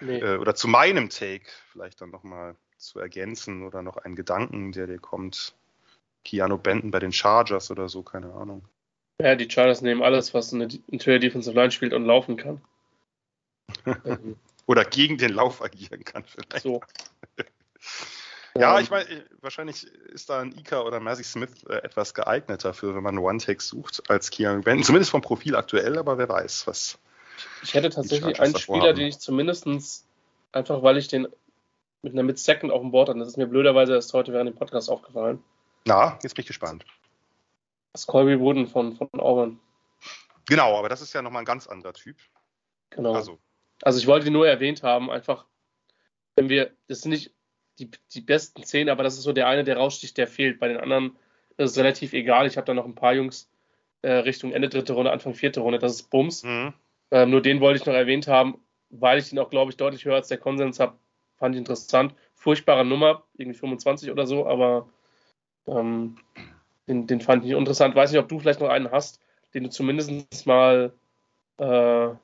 nee. äh, oder zu meinem Take vielleicht dann nochmal zu ergänzen oder noch einen Gedanken, der dir kommt? Keanu Benton bei den Chargers oder so, keine Ahnung. Ja, die Chargers nehmen alles, was eine Interior Defensive Line spielt und laufen kann. oder gegen den Lauf agieren kann vielleicht. So. Ja, Ähm, ich meine, wahrscheinlich ist da ein Ika oder Mercy Smith äh, etwas geeigneter für, wenn man One-Take sucht, als Keanu Benton. Zumindest vom Profil aktuell, aber wer weiß, was. Ich hätte tatsächlich einen Spieler, haben. den ich zumindestens einfach weil ich den mit einer Mid-Second auf dem Board hatte, das ist mir blöderweise erst heute während dem Podcast aufgefallen. Na, jetzt bin ich gespannt. Das ist Colby Wooden von, von Auburn. Genau, aber das ist ja nochmal ein ganz anderer Typ. Genau. Also, Also ich wollte ihn nur erwähnt haben, einfach, wenn wir, das sind nicht die, die besten zehn, aber das ist so der eine, der raussticht, der fehlt. Bei den anderen ist es relativ egal. Ich habe da noch ein paar Jungs äh, Richtung Ende dritte Runde, Anfang vierte Runde, das ist Bums. mhm. Ähm, nur den wollte ich noch erwähnt haben, weil ich ihn auch, glaube ich, deutlich höher als der Konsens habe. Fand ich interessant. Furchtbare Nummer, irgendwie 25 oder so, aber ähm, den, den fand ich interessant. Weiß nicht, ob du vielleicht noch einen hast, den du zumindest mal äh, äh,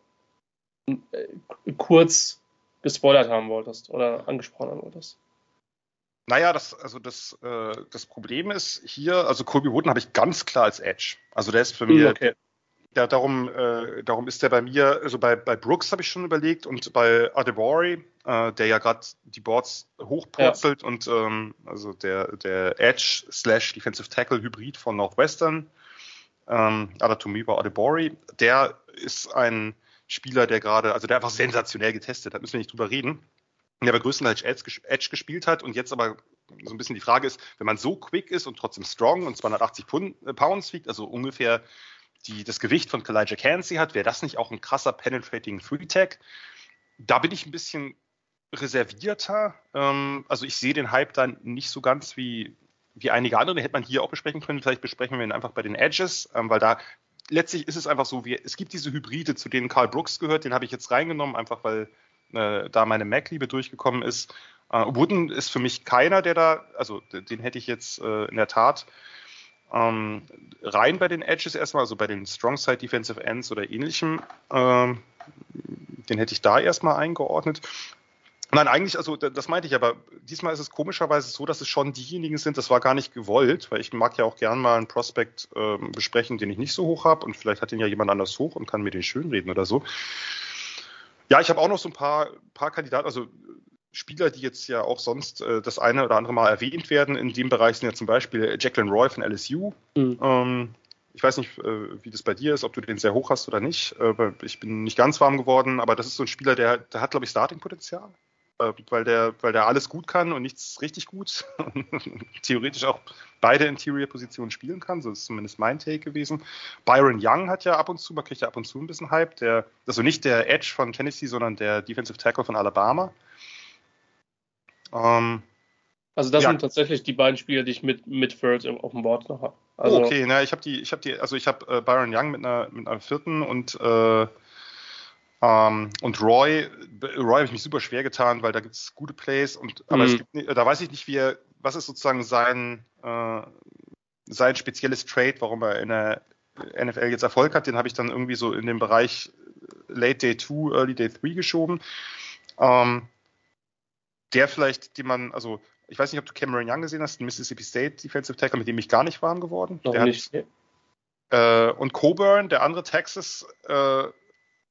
kurz gespoilert haben wolltest oder angesprochen haben wolltest. Naja, das, also das, äh, das Problem ist hier, also Colby Wooden habe ich ganz klar als Edge. Also der ist für mich, Hm, okay. Ja, darum, äh, darum ist der bei mir, also bei, bei Brooks habe ich schon überlegt und bei Adebori, äh, der ja gerade die Boards hochpurzelt und ähm, also der, der Edge slash Defensive Tackle Hybrid von Northwestern, ähm, Adatomiwa Adebori, der ist ein Spieler, der gerade, also der einfach sensationell getestet hat, müssen wir nicht drüber reden. Der aber größtenteils Edge, ges- Edge gespielt hat und jetzt aber so ein bisschen die Frage ist, wenn man so quick ist und trotzdem strong und 280 Pfund, äh, Pounds wiegt, also ungefähr die das Gewicht von Kalijah Cansey hat, wäre das nicht auch ein krasser Penetrating Free Tag? Da bin ich ein bisschen reservierter. Ähm, also ich sehe den Hype dann nicht so ganz wie, wie einige andere. Den hätte man hier auch besprechen können. Vielleicht besprechen wir ihn einfach bei den Edges, ähm, weil da letztlich ist es einfach so, wie, es gibt diese Hybride, zu denen Karl Brooks gehört, den habe ich jetzt reingenommen, einfach weil äh, da meine Mac-Liebe durchgekommen ist. Äh, Wooden ist für mich keiner, der da, also den hätte ich jetzt äh, in der Tat ähm, rein bei den Edges erstmal, also bei den Strong Side Defensive Ends oder ähnlichem. Ähm, den hätte ich da erstmal eingeordnet. Nein, eigentlich, also da- das meinte ich, aber diesmal ist es komischerweise so, dass es schon diejenigen sind, das war gar nicht gewollt, weil ich mag ja auch gern mal einen Prospekt ähm, besprechen, den ich nicht so hoch habe und vielleicht hat den ja jemand anders hoch und kann mir den schönreden oder so. Ja, ich habe auch noch so ein paar, paar Kandidaten, also Spieler, die jetzt ja auch sonst äh, das eine oder andere Mal erwähnt werden. In dem Bereich sind ja zum Beispiel Jacqueline Roy von LSU. Mhm. Ähm, ich weiß nicht, äh, wie das bei dir ist, ob du den sehr hoch hast oder nicht. Äh, ich bin nicht ganz warm geworden, aber das ist so ein Spieler, der, der hat, glaube ich, Starting-Potenzial. Äh, weil, der, weil der alles gut kann und nichts richtig gut. Theoretisch auch beide Interior-Positionen spielen kann. So ist zumindest mein Take gewesen. Byron Young hat ja ab und zu, man kriegt ja ab und zu ein bisschen Hype. Der, also nicht der Edge von Tennessee, sondern der Defensive Tackle von Alabama. Ähm, Also das Ja. sind tatsächlich die beiden Spieler, die ich mit, mit Third auf dem Board noch habe. Also, oh, okay, na, ich habe die, ich habe die, also ich habe äh, Byron Young mit einer, mit einer vierten und äh, ähm, und Roy, Roy habe ich mich super schwer getan, weil da gibt es gute Plays und aber Mhm. gibt, da weiß ich nicht, wie er, was ist sozusagen sein äh, sein spezielles Trade, warum er in der NFL jetzt Erfolg hat, den habe ich dann irgendwie so in den Bereich Late Day 2, Early Day 3 geschoben. Ähm, der vielleicht, den man, also ich weiß nicht, ob du Cameron Young gesehen hast, den Mississippi State Defensive Tackle, mit dem ich gar nicht warm geworden. noch der nicht. Hat, äh, und Coburn, der andere Texas äh,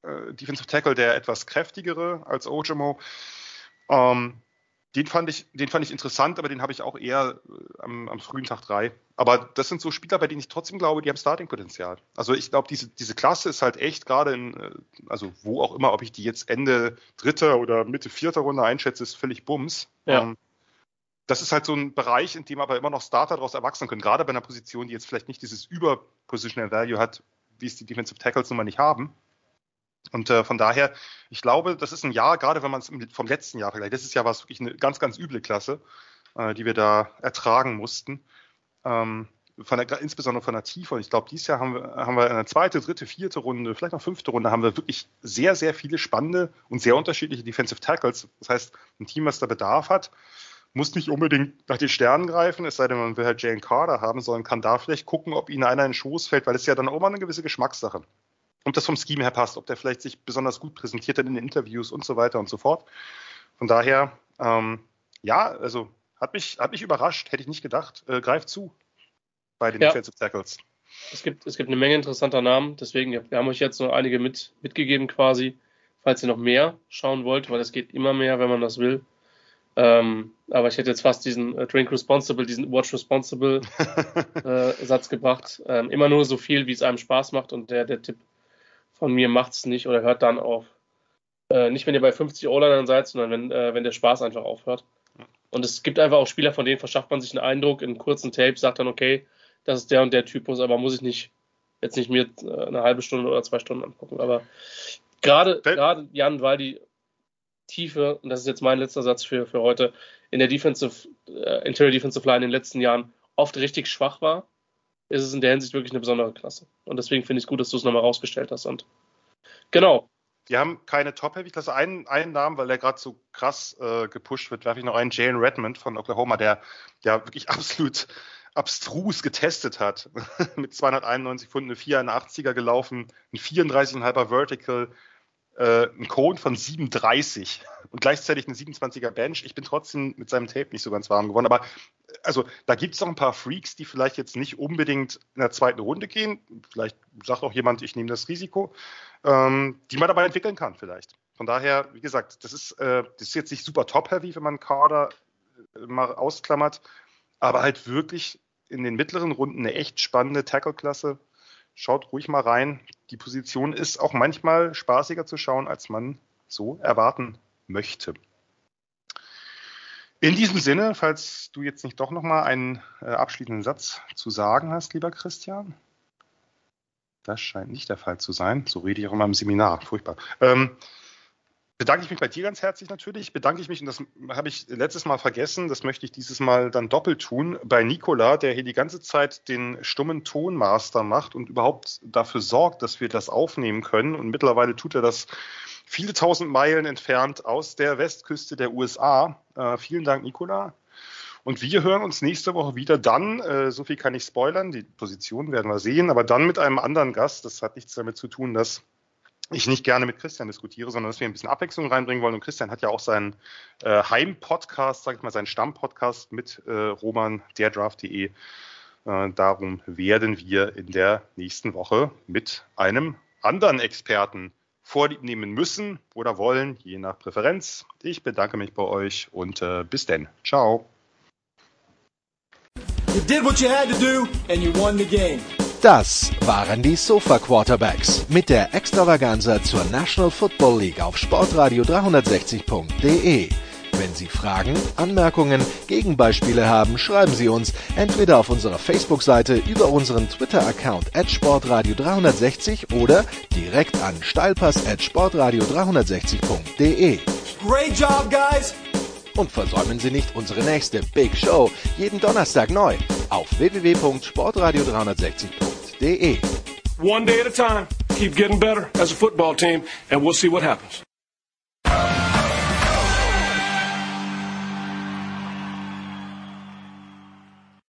äh, Defensive Tackle, der etwas kräftigere als Ojimo, ähm, den fand ich, den fand ich interessant, aber den habe ich auch eher äh, am, am frühen Tag drei. Aber das sind so Spieler, bei denen ich trotzdem glaube, die haben Starting-Potenzial. Also ich glaube, diese, diese Klasse ist halt echt gerade in, äh, also wo auch immer, ob ich die jetzt Ende dritter oder Mitte vierter Runde einschätze, ist völlig Bums. Ja. Ähm, das ist halt so ein Bereich, in dem aber immer noch Starter daraus erwachsen können, gerade bei einer Position, die jetzt vielleicht nicht dieses Über-Positional Value hat, wie es die Defensive Tackles nun mal nicht haben. Und äh, von daher, ich glaube, das ist ein Jahr, gerade wenn man es vom letzten Jahr vergleicht, letztes Jahr war es wirklich eine ganz, ganz üble Klasse, äh, die wir da ertragen mussten. Ähm, von der, insbesondere von der Tiefe. Und ich glaube, dieses Jahr haben wir, haben wir eine zweite, dritte, vierte Runde, vielleicht noch fünfte Runde, haben wir wirklich sehr, sehr viele spannende und sehr unterschiedliche Defensive Tackles. Das heißt, ein Team, was da Bedarf hat, muss nicht unbedingt nach den Sternen greifen, es sei denn, man will halt Jalen Carter haben, sondern kann da vielleicht gucken, ob ihnen einer in den Schoß fällt, weil es ja dann auch mal eine gewisse Geschmackssache. Ob das vom Scheme her passt, ob der vielleicht sich besonders gut präsentiert hat in den Interviews und so weiter und so fort. Von daher, ähm, ja, also hat mich, hat mich überrascht, hätte ich nicht gedacht. Äh, greift zu bei den Ja. Defensive Tackles. Es gibt, es gibt eine Menge interessanter Namen, deswegen, wir haben euch jetzt noch einige mit, mitgegeben quasi, falls ihr noch mehr schauen wollt, weil es geht immer mehr, wenn man das will. Ähm, aber ich hätte jetzt fast diesen äh, Drink Responsible, diesen Watch Responsible äh, Satz gebracht. Ähm, immer nur so viel, wie es einem Spaß macht und der, der Tipp von mir macht es nicht oder hört dann auf. Äh, nicht, wenn ihr bei 50 O-Linern seid, sondern wenn, äh, wenn der Spaß einfach aufhört. Und es gibt einfach auch Spieler, von denen verschafft man sich einen Eindruck in kurzen Tapes, sagt dann, okay, das ist der und der Typus, aber muss ich nicht jetzt nicht mir äh, eine halbe Stunde oder zwei Stunden angucken. Aber gerade, gerade Jan, weil die Tiefe, und das ist jetzt mein letzter Satz für, für heute, in der Defensive, äh, Interior Defensive Line in den letzten Jahren oft richtig schwach war, ist es in der Hinsicht wirklich eine besondere Klasse. Und deswegen finde ich es gut, dass du es nochmal rausgestellt hast. Und genau. Die haben keine Top-Heavy-Klasse. Einen, einen Namen, weil der gerade so krass äh, gepusht wird, werfe ich noch einen, Jalen Redmond von Oklahoma, der, der wirklich absolut abstrus getestet hat. Mit 291 Pfund eine 84er gelaufen, ein 34,5er Vertical, äh, ein Cone von 37 und gleichzeitig eine 27er Bench. Ich bin trotzdem mit seinem Tape nicht so ganz warm geworden. Aber also da gibt es noch ein paar Freaks, die vielleicht jetzt nicht unbedingt in der zweiten Runde gehen. Vielleicht sagt auch jemand, ich nehme das Risiko, ähm, die man dabei entwickeln kann vielleicht. Von daher, wie gesagt, das ist, äh, das ist jetzt nicht super top-heavy, wenn man Kader äh, mal ausklammert, aber halt wirklich in den mittleren Runden eine echt spannende Tackle-Klasse. Schaut ruhig mal rein. Die Position ist auch manchmal spaßiger zu schauen, als man so erwarten möchte. In diesem Sinne, falls du jetzt nicht doch noch mal einen äh, abschließenden Satz zu sagen hast, lieber Christian. Das scheint nicht der Fall zu sein. So rede ich auch immer im Seminar. Furchtbar. Ähm, bedanke ich mich bei dir ganz herzlich natürlich. Bedanke ich mich, und das habe ich letztes Mal vergessen, das möchte ich dieses Mal dann doppelt tun, bei Nikola, der hier die ganze Zeit den stummen Tonmaster macht und überhaupt dafür sorgt, dass wir das aufnehmen können. Und mittlerweile tut er das viele tausend Meilen entfernt aus der Westküste der USA. Äh, vielen Dank, Nikola. Und wir hören uns nächste Woche wieder dann, äh, so viel kann ich spoilern, die Position werden wir sehen, aber dann mit einem anderen Gast. Das hat nichts damit zu tun, dass ich nicht gerne mit Christian diskutiere, sondern dass wir ein bisschen Abwechslung reinbringen wollen. Und Christian hat ja auch seinen äh, Heim-Podcast, sag ich mal, seinen Stamm-Podcast mit äh, Roman, derdraft.de. Äh, darum werden wir in der nächsten Woche mit einem anderen Experten vorlieb nehmen müssen oder wollen, je nach Präferenz. Ich bedanke mich bei euch und äh, bis denn. Ciao. You did what you had to do and you won the game. Das waren die Sofa Quarterbacks mit der Extravaganza zur National Football League auf Sportradio 360.de. Wenn Sie Fragen, Anmerkungen, Gegenbeispiele haben, schreiben Sie uns entweder auf unserer Facebook-Seite über unseren Twitter-Account at Sportradio 360 oder direkt an steilpass at Sportradio 360.de. Great job, guys! Und versäumen Sie nicht unsere nächste Big Show jeden Donnerstag neu auf www.sportradio360.de. One day at a time. Keep getting better as a football team, and we'll see what happens.